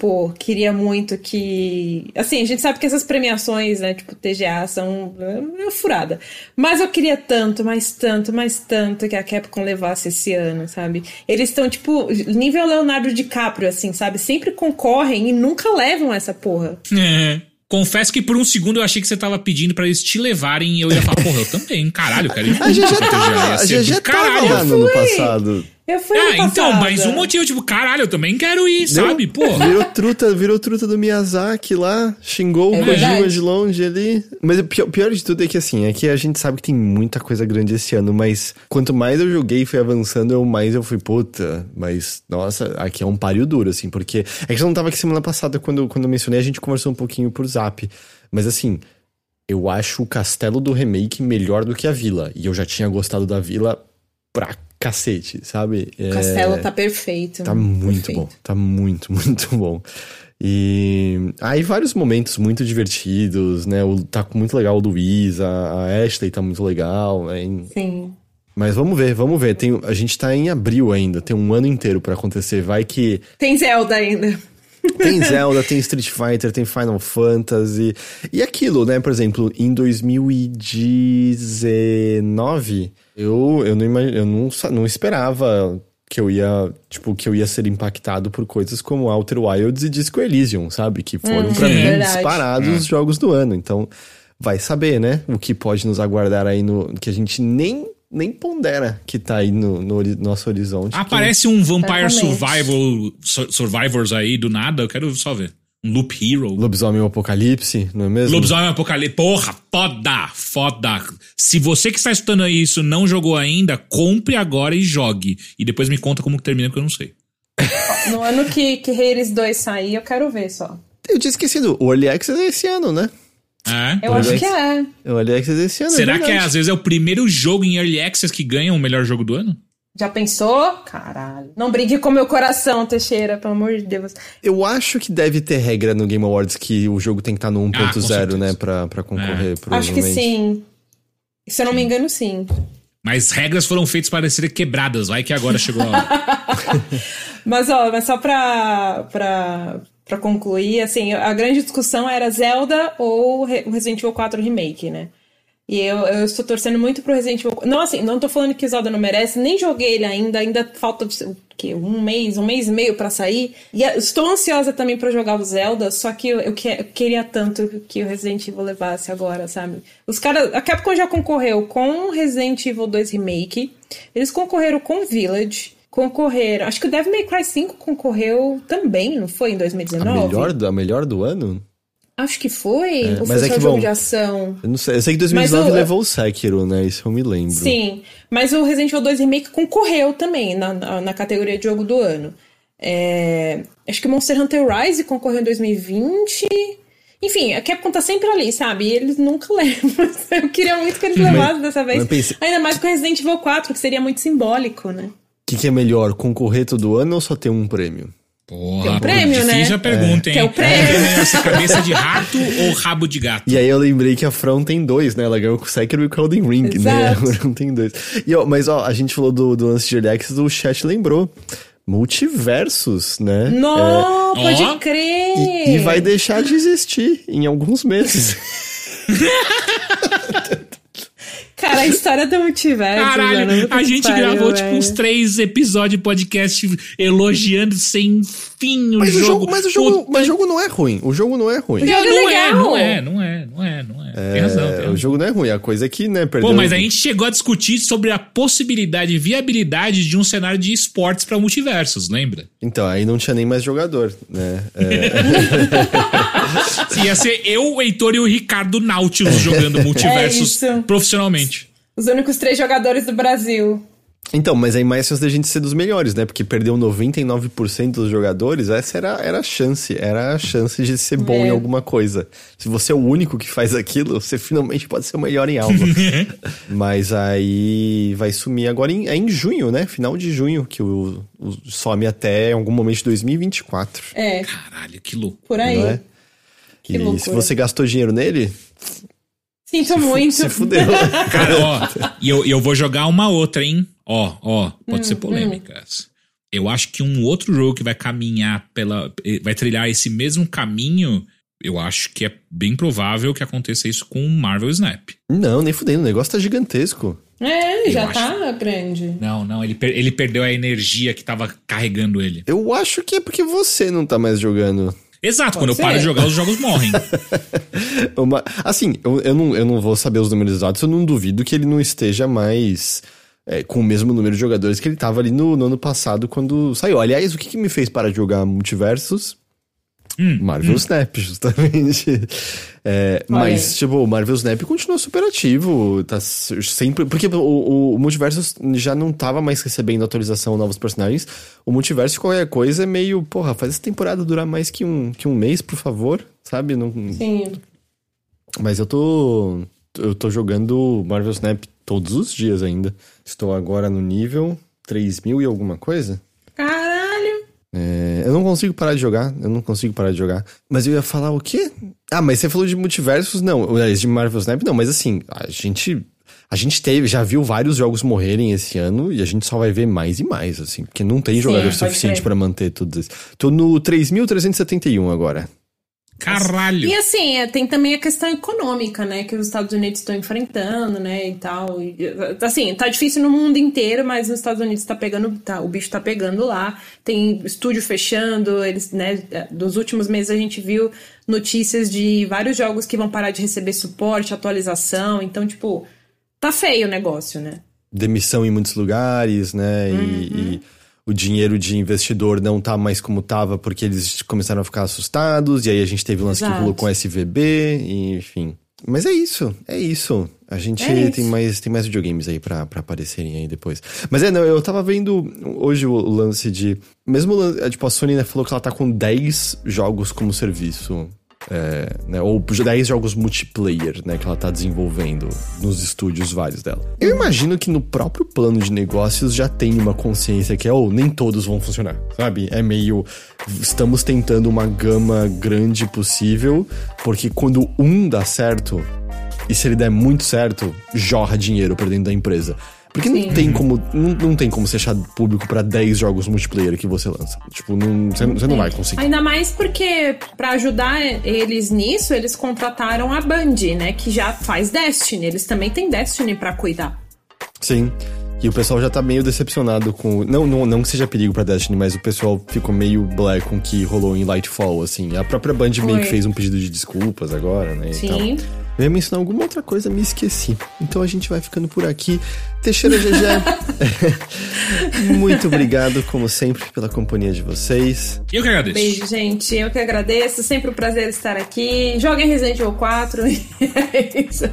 S2: pô, queria muito que. Assim, a gente sabe que essas premiações, né, tipo, TGA, são é, é furada. Mas eu queria tanto, mais tanto, mais tanto que a Capcom levasse esse ano, sabe? Eles estão, tipo, nível Leonardo DiCaprio, assim, sabe? Sempre concorrem e nunca levam essa porra.
S3: É. Confesso que por um segundo eu achei que você tava pedindo pra eles te levarem e eu ia falar, porra, eu também, caralho, cara.
S1: A gente já tava, a
S3: ser
S1: gente já tava
S3: caralho.
S1: lá no passado.
S2: Eu fui
S3: Ah, então, mais um motivo, tipo, caralho, eu também quero ir, sabe? Pô.
S1: Virou truta, virou truta do Miyazaki lá, xingou
S2: É
S1: o Kojima de longe ali. Mas o pior, pior de tudo é que assim, é que a gente sabe que tem muita coisa grande esse ano, mas quanto mais eu joguei e fui avançando, eu mais eu fui, puta, mas nossa, aqui é um páreo duro, assim, porque. É que você não tava aqui semana passada quando, quando eu mencionei, a gente conversou um pouquinho por zap. Mas assim, eu acho o castelo do remake melhor do que a vila. E eu já tinha gostado da vila pra cacete, sabe?
S2: O castelo tá perfeito.
S1: Tá muito
S2: Perfeito.
S1: bom. Tá muito, muito bom. E aí vários momentos muito divertidos, né? O, tá muito legal o Luiz, a, a Ashley tá muito legal. né?
S2: Sim.
S1: Mas vamos ver, vamos ver. Tem, a gente tá em abril ainda, tem um ano inteiro pra acontecer. Vai que.
S2: Tem Zelda ainda.
S1: Tem Zelda, tem Street Fighter, tem Final Fantasy. E aquilo, né? Por exemplo, em 2019, eu, eu, não, imag... eu não, não esperava que eu ia, tipo, que eu ia ser impactado por coisas como Outer Wilds e Disco Elysium, sabe? Que foram
S2: Uhum,
S1: pra mim
S2: verdade.
S1: disparados os jogos do ano. Então, vai saber, né? O que pode nos aguardar aí no que a gente nem nem pondera que tá aí no, no nosso horizonte. que-
S3: Aparece um Vampire. Survival, Sur- Survivors aí do nada, eu quero só ver. Um Loop Hero.
S1: Lobisomem Apocalipse, não é mesmo?
S3: Lobisomem Apocalipse. Porra, foda, foda. Se você que está escutando isso não jogou ainda, compre agora e jogue. E depois me conta como que termina, porque eu não sei.
S2: No ano que, que Hades 2 sair, eu quero ver só.
S1: Eu tinha esquecido, o Early Access é esse ano, né?
S3: É?
S2: Eu acho que é.
S1: O Early Access é esse ano,
S3: Será
S1: é
S3: que é, às vezes é o primeiro jogo em Early Access que ganha o melhor jogo do ano?
S2: Já pensou? Caralho. Não brinque com meu coração, Teixeira, pelo amor de Deus.
S1: Eu acho que deve ter regra no Game Awards que o jogo tem que estar no
S3: Ah, com
S1: 1.0,
S3: certeza.
S1: né? Pra, pra concorrer,
S2: Acho que sim. Se eu não me engano, sim.
S3: Mas regras foram feitas para serem quebradas. Vai que agora chegou a hora.
S2: Mas, ó, mas só pra, pra, pra concluir, assim, a grande discussão era Zelda ou o Resident Evil 4 Remake, né? E eu, eu estou torcendo muito pro Resident Evil. Não, assim, não tô falando que Zelda não merece, nem joguei ele ainda, ainda falta o quê? um mês, um mês e meio pra sair. E estou ansiosa também pra jogar o Zelda, só que eu, eu que- eu queria tanto que o Resident Evil levasse agora, sabe? Os caras. A Capcom já concorreu com Resident Evil 2 Remake, eles concorreram com Village. Concorreram. Acho que o Devil May Cry 5 concorreu também, não foi? Em
S1: A
S2: 2019?
S1: melhor, do- a melhor do ano?
S2: Acho que foi. Ou
S1: mas
S2: foi
S1: é que,
S2: jogo
S1: bom,
S2: de ação?
S1: Eu não sei. Eu sei que 2019
S2: Mas o-
S1: levou o Sekiro, né? Isso eu me lembro.
S2: Sim, mas o Resident Evil 2 Remake concorreu também na, na, na categoria de jogo do ano. É, acho que o Monster Hunter Rise concorreu em 2020. Enfim, a Capcom tá sempre ali, sabe? E eles nunca levam. Eu queria muito que eles levassem dessa vez. Ainda mais com Resident Evil 4, que seria muito simbólico, né?
S1: O que, que é melhor, concorrer todo ano ou só ter um prêmio?
S3: Porra,
S2: Tem um prêmio,
S3: difícil
S2: né?
S3: a pergunta, hein?
S2: Que é o prêmio.
S3: É ser cabeça de rato ou rabo de gato?
S1: E aí eu lembrei que a From tem dois, né? Ela ganhou com o Sekiro e com o Elden Ring, né?
S2: Exato.
S1: Agora não tem dois. E, ó, mas ó, a gente falou do, do lance de Early o chat lembrou. Multiversos, né?
S2: Não, pode
S3: Ó.
S2: crer!
S1: E, e vai deixar de existir em alguns meses.
S2: Cara, a história do multiverso.
S3: Caralho,
S2: mano,
S3: a gente
S2: pariu,
S3: gravou tipo
S2: velho.
S3: uns três episódios de podcast elogiando sem fim o
S1: Mas
S3: jogo.
S1: o jogo, mas o jogo,
S3: Puta-
S1: mas o jogo não é ruim. O jogo não é ruim.
S2: O jogo é
S3: não é,
S2: legal.
S3: não é, não é, não é, não é. tem razão, tem
S1: É,
S3: razão.
S1: o jogo não é ruim. A coisa é que, né, perdeu...
S3: Pô, mas a gente chegou a discutir sobre a possibilidade e viabilidade de um cenário de esportes pra multiversos, lembra?
S1: Então, aí não tinha nem mais jogador, né? É,
S3: Ia ser eu, o Heitor e o Ricardo Nautilus jogando multiversos
S2: É isso.
S3: profissionalmente.
S2: Os únicos três jogadores do Brasil.
S1: Então, mas aí mais chance da gente ser dos melhores, né? Porque perdeu 99% dos jogadores, essa era, era a chance. Era a chance de ser bom
S2: É.
S1: em alguma coisa. Se você é o único que faz aquilo, você finalmente pode ser o melhor em algo. mas aí vai sumir agora em, é em junho, né? Final de junho, que o, o some até algum momento de 2024.
S2: É,
S3: Caralho, que louco.
S2: por aí.
S1: Não é?
S2: Que
S1: e
S2: loucura.
S1: se você gastou dinheiro nele,
S2: Sinto muito.
S1: se fudeu.
S3: Cara, ó, e eu, eu vou jogar uma outra, hein? Ó, ó, pode
S2: Hum,
S3: ser polêmicas. Eu acho que um outro jogo que vai caminhar pela. eh, vai trilhar esse mesmo caminho. Eu acho que é bem provável que aconteça isso com o Marvel Snap.
S1: Não, nem fudendo. O negócio tá gigantesco.
S2: É,
S3: Eu
S2: já
S3: acho.
S2: tá grande.
S3: Não, não, ele, per- ele perdeu a energia que tava carregando ele.
S1: Eu acho que é porque você não tá mais jogando.
S3: Exato, quando eu
S2: ser.
S3: paro de jogar, os jogos morrem.
S1: Uma- assim, eu, eu, não, eu não vou saber os números exatos, eu não duvido que ele não esteja mais é, com o mesmo número de jogadores que ele tava ali no, no ano passado quando saiu. Aliás, o que, que me fez parar de jogar multiversos?
S3: Hum,
S1: Marvel Snap, justamente. É, mas, tipo, o Marvel Snap continua super ativo, tá sempre... Porque o, o, o Multiverso já não tava mais recebendo atualização, novos personagens. O Multiverso, qualquer coisa, é meio... Porra, faz essa temporada durar mais que um, que um mês, por favor, sabe? Não,
S2: Sim.
S1: mas eu tô. Eu tô jogando Marvel Snap todos os dias ainda. Estou agora no nível 3000 e alguma coisa.
S2: Caralho.
S1: É, eu não consigo parar de jogar. Eu não consigo parar de jogar. Mas eu ia falar o quê? Ah, mas você falou de multiversos? Não. De Marvel Snap? Não, mas assim, a gente. a gente teve, já viu vários jogos morrerem esse ano e a gente só vai ver mais e mais, assim, porque não tem jogador suficiente para manter tudo isso. Tô no 3.371 agora.
S3: Caralho!
S2: E assim, é, tem também a questão econômica, né? Que os Estados Unidos estão enfrentando, né? E tal. E, assim, tá difícil no mundo inteiro, mas nos Estados Unidos tá pegando. Tá, o bicho tá pegando lá. Tem estúdio fechando. Eles, né? Nos últimos meses a gente viu notícias de vários jogos que vão parar de receber suporte, atualização. Então, tipo, tá feio o negócio, né?
S1: Demissão em muitos lugares, né? Uhum. E, e o dinheiro de investidor não tá mais como tava porque eles começaram a ficar assustados, e aí a gente teve um lance Exato. que rolou com SVB, e, enfim. Mas é isso, é isso. A gente é tem, mais, tem mais videogames aí para aparecerem aí depois. Mas é, não, eu tava vendo hoje o lance de. Mesmo, tipo, a Sony né, falou que ela tá com 10 jogos como serviço é, né, ou 10 jogos multiplayer, né, que ela tá desenvolvendo nos estúdios vários dela. Eu imagino que no próprio plano de negócios já tem uma consciência que é, ou oh, nem todos vão funcionar, sabe? É meio estamos tentando uma gama grande possível, porque quando um dá certo, e se ele der muito certo, jorra dinheiro pra dentro da empresa. Porque Sim. não tem como. Não, não tem como ser achado público para 10 jogos multiplayer que você lança. Tipo, não, você, você não vai conseguir.
S2: Ainda mais porque, para ajudar eles nisso, eles contrataram a Band, né? Que já faz Destiny. Eles também têm Destiny para cuidar.
S1: Sim. E o pessoal já tá meio decepcionado com. Não, não, não que seja perigo pra Destiny, mas o pessoal ficou meio black com o que rolou em Lightfall, assim. A própria Band meio que fez um pedido de desculpas agora, né?
S2: Sim.
S1: Eu ia mencionar alguma outra coisa, me esqueci. Então a gente vai ficando por aqui. Teixeira GG, muito obrigado, como sempre, pela companhia de vocês.
S3: Eu que agradeço.
S2: Beijo, gente. Eu que agradeço. Sempre um prazer estar aqui. Joguem Resident Evil 4. é isso.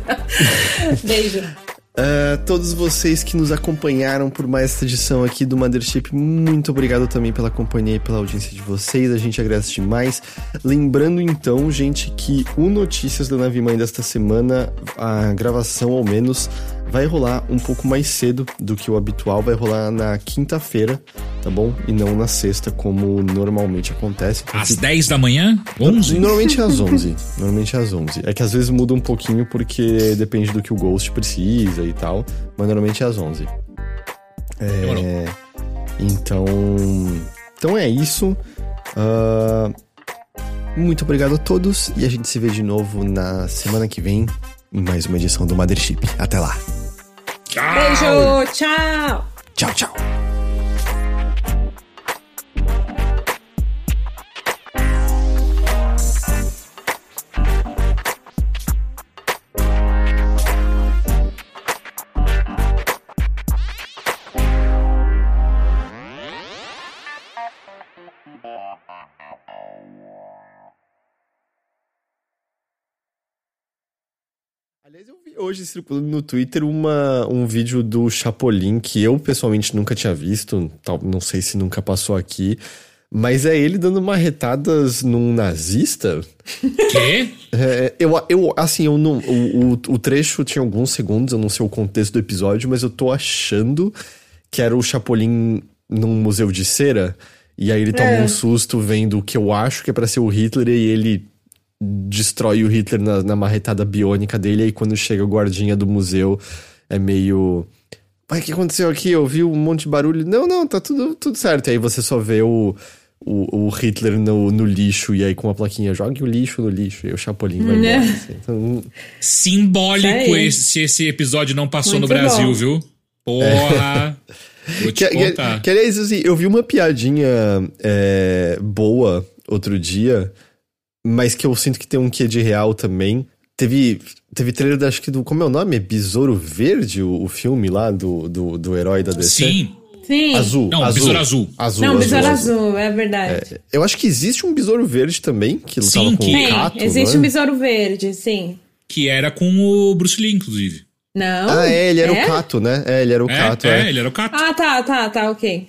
S2: Beijo.
S1: Uh, todos vocês que nos acompanharam por mais essa edição aqui do Mothership, muito obrigado também pela companhia e pela audiência de vocês, a gente agradece demais. Lembrando então, gente, que o Notícias da Nave Mãe desta semana, a gravação ao menos, vai rolar um pouco mais cedo do que o habitual, vai rolar na quinta-feira, tá bom? E não na sexta, como normalmente acontece.
S3: Porque... Às 10 da manhã? 11?
S1: Normalmente é às 11. normalmente é às 11. É que às vezes muda um pouquinho porque depende do que o Ghost precisa e tal, mas normalmente é às 11. É... Então... Então é isso. Uh... Muito obrigado a todos e a gente se vê de novo na semana que vem em mais uma edição do Mothership. Até lá.
S2: Tchau. Beijo, tchau.
S1: Tchau, tchau. Hoje circulando no Twitter uma, um vídeo do Chapolin que eu pessoalmente nunca tinha visto, tal, não sei se nunca passou aqui, mas é ele dando marretadas num nazista.
S3: Quê?
S1: É, eu, eu, assim, eu não, o, o, o, trecho tinha alguns segundos, eu não sei o contexto do episódio, mas eu tô achando que era o Chapolin num museu de cera, e aí ele toma é. um susto vendo o que eu acho que é para ser o Hitler e ele destrói o Hitler na, na marretada biônica dele, aí quando chega o guardinha do museu, é meio. Mas o que aconteceu aqui? Eu vi um monte de barulho. Não, não, tá tudo, tudo certo. E aí você só vê o, o, o Hitler no, no, lixo, e aí com uma plaquinha, jogue o lixo no lixo, e o Chapolin vai embora. Né? Assim. Então...
S3: Simbólico é esse, esse episódio não passou Muito no Brasil, bom. viu? Porra! É. Vou te que, contar.
S1: Que, que, aliás, assim, eu vi uma piadinha é, boa outro dia mas que eu sinto que tem um quê de real também. Teve, teve trailer, acho que do. Como é o nome? É Besouro Verde, o, o filme lá do, do, do herói da DC?
S3: Sim.
S2: Sim.
S1: Azul.
S3: Não,
S1: azul.
S3: Besouro Azul.
S1: azul
S2: Não, azul, Besouro azul, azul, é verdade. É,
S1: eu acho que existe um Besouro Verde também, que lutava sim, com
S2: que...
S1: o Cato,
S2: existe é? um Besouro Verde, sim.
S3: Que era com o Bruce Lee, inclusive.
S2: Não.
S1: Ah, é, ele era é? o Cato, né? É, ele era o
S3: é,
S1: Cato.
S3: É, é, ele era o Cato.
S2: Ah, tá, tá, tá, ok.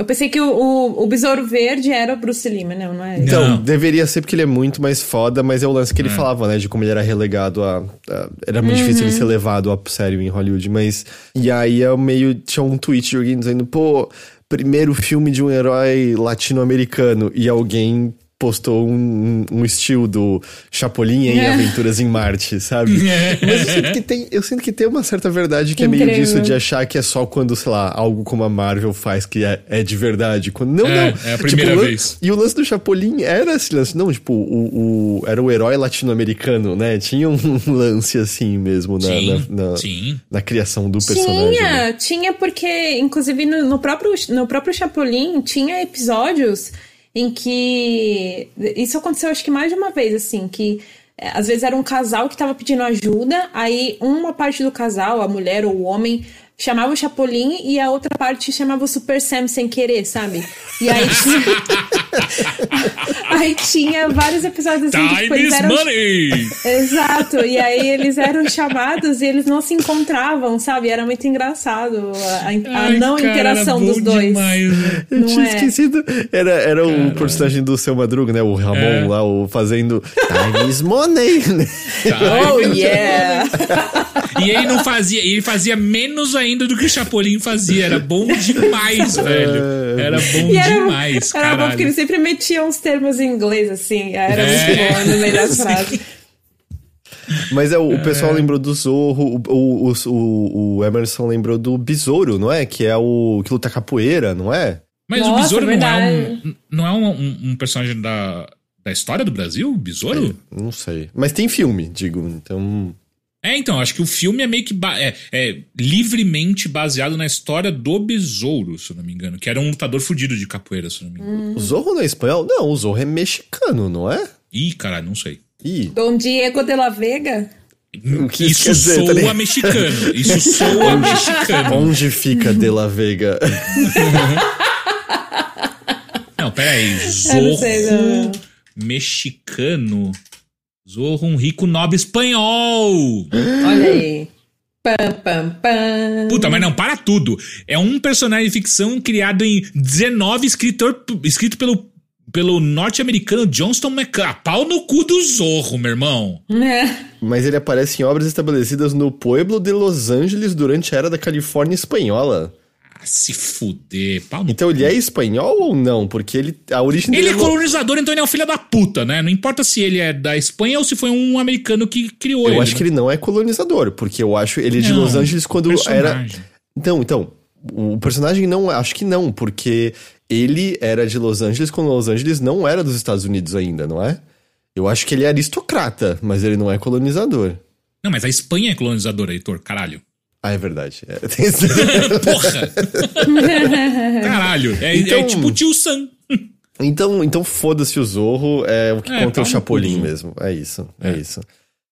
S2: Eu pensei que o, o, o, Besouro Verde era o Bruce Lee, mas não, não é.
S1: Então, não. deveria ser porque ele é muito mais foda, mas é o lance que ele é. falava, né? De como ele era relegado a. a era muito uhum. difícil ele ser levado a sério em Hollywood, mas. E aí eu meio. Tinha um tweet de alguém dizendo, pô, primeiro filme de um herói latino-americano. E alguém postou um, um estilo do Chapolin em
S2: É.
S1: Aventuras em Marte, sabe? Mas eu sinto, que tem, eu sinto que tem uma certa verdade que é meio
S2: Incrível.
S1: disso de achar que é só quando, sei lá, algo como a Marvel faz que é, é de verdade. Quando, não,
S3: É,
S1: não.
S3: é a primeira
S1: o lan-
S3: vez.
S1: E o lance do Chapolin era esse lance. Não, tipo, o, o- era o herói latino-americano, né? Tinha um lance assim mesmo na,
S3: Sim,
S1: na, na-
S3: sim.
S1: na criação do personagem.
S2: Tinha,
S1: né?
S2: tinha porque, inclusive, no, no próprio, no próprio Chapolin, tinha episódios em que. Isso aconteceu acho que mais de uma vez, assim, que é, às vezes era um casal que tava pedindo ajuda, aí uma parte do casal, a mulher ou o homem, chamava o Chapolin e a outra parte chamava o Super Sam sem querer, sabe? E aí tinha. aí tinha vários episódios assim, que tipo,
S3: Time
S2: eles
S3: is
S2: eram.
S3: money!
S2: Exato, e aí eles eram chamados e eles não se encontravam, sabe? Era muito engraçado a, a
S3: Ai,
S2: não
S3: cara,
S2: interação dos dois.
S3: demais, né?
S1: Eu
S2: Não
S1: tinha
S2: é?
S1: esquecido. Era, era o personagem do seu Madruga, né? O Ramon
S3: É.
S1: lá, o fazendo Time is money. né?
S2: Oh,
S3: Time is
S2: yeah!
S3: E ele não fazia, ele fazia menos ainda do que o Chapolin fazia. Era bom demais, velho. Era bom
S2: E era,
S3: demais,
S2: era bom
S3: caralho.
S2: porque eles sempre metiam uns termos em inglês, assim. Era
S3: É.
S2: muito bom no meio das frases.
S1: Mas é, o, o pessoal lembrou do Zorro, o, o, o, o Emerson lembrou do Besouro, não é? Que é o que luta capoeira, não é?
S3: Mas o
S2: Nossa,
S3: Besouro não é, um, não é um, um- um personagem da, da história do Brasil? O Besouro?
S1: Não sei. Mas tem filme, digo. Então.
S3: É, então, acho que o filme é meio que ba- é, é livremente baseado na história do Besouro, se eu não me engano. Que era um lutador fudido de capoeira, se eu não me engano.
S1: O Zorro não é espanhol? Não, o Zorro é mexicano, não é?
S3: Ih, caralho, não sei.
S1: Ih.
S2: Dom Diego de la Vega?
S1: O que isso
S3: Isso
S1: quer dizer, tá
S3: soa
S1: ligado?
S3: mexicano. Isso soa mexicano.
S1: Onde fica De La Vega?
S3: Não, peraí.
S2: Não
S3: Zorro
S2: sei, não.
S3: mexicano. Zorro, um rico nobre espanhol.
S2: Olha aí. Pam, pam, pam.
S3: Puta, mas não, para tudo. É um personagem de ficção criado em 19, escritor, escrito pelo, pelo norte-americano Johnston McCall. Pau no cu do Zorro, meu irmão.
S2: É.
S1: Mas ele aparece em obras estabelecidas no Pueblo de Los Angeles durante a era da Califórnia espanhola.
S3: Ah, se fuder. Pau no
S1: Então ele é espanhol ou não? Porque ele. A origem
S3: Ele
S1: dele
S3: é colonizador, então ele é um filho da puta, né? Não importa se ele é da Espanha ou se foi um americano que criou
S1: Eu
S3: ele.
S1: acho que ele não é colonizador, porque eu acho ele é de
S3: Não,
S1: Los Angeles quando era.
S3: personagem.
S1: Então, então, o personagem não, acho que não, porque ele era de Los Angeles quando Los Angeles não era dos Estados Unidos ainda, não é? Eu acho que ele é aristocrata, mas ele não é colonizador.
S3: Não, mas a Espanha é colonizadora, Heitor, caralho.
S1: Ah, é verdade. É,
S3: Porra! caralho. É,
S1: Então-
S3: é tipo o tio Sam.
S1: então, então foda-se o Zorro, é o que
S3: É,
S1: conta
S3: pau
S1: o Chapolin mesmo. É isso, é, isso.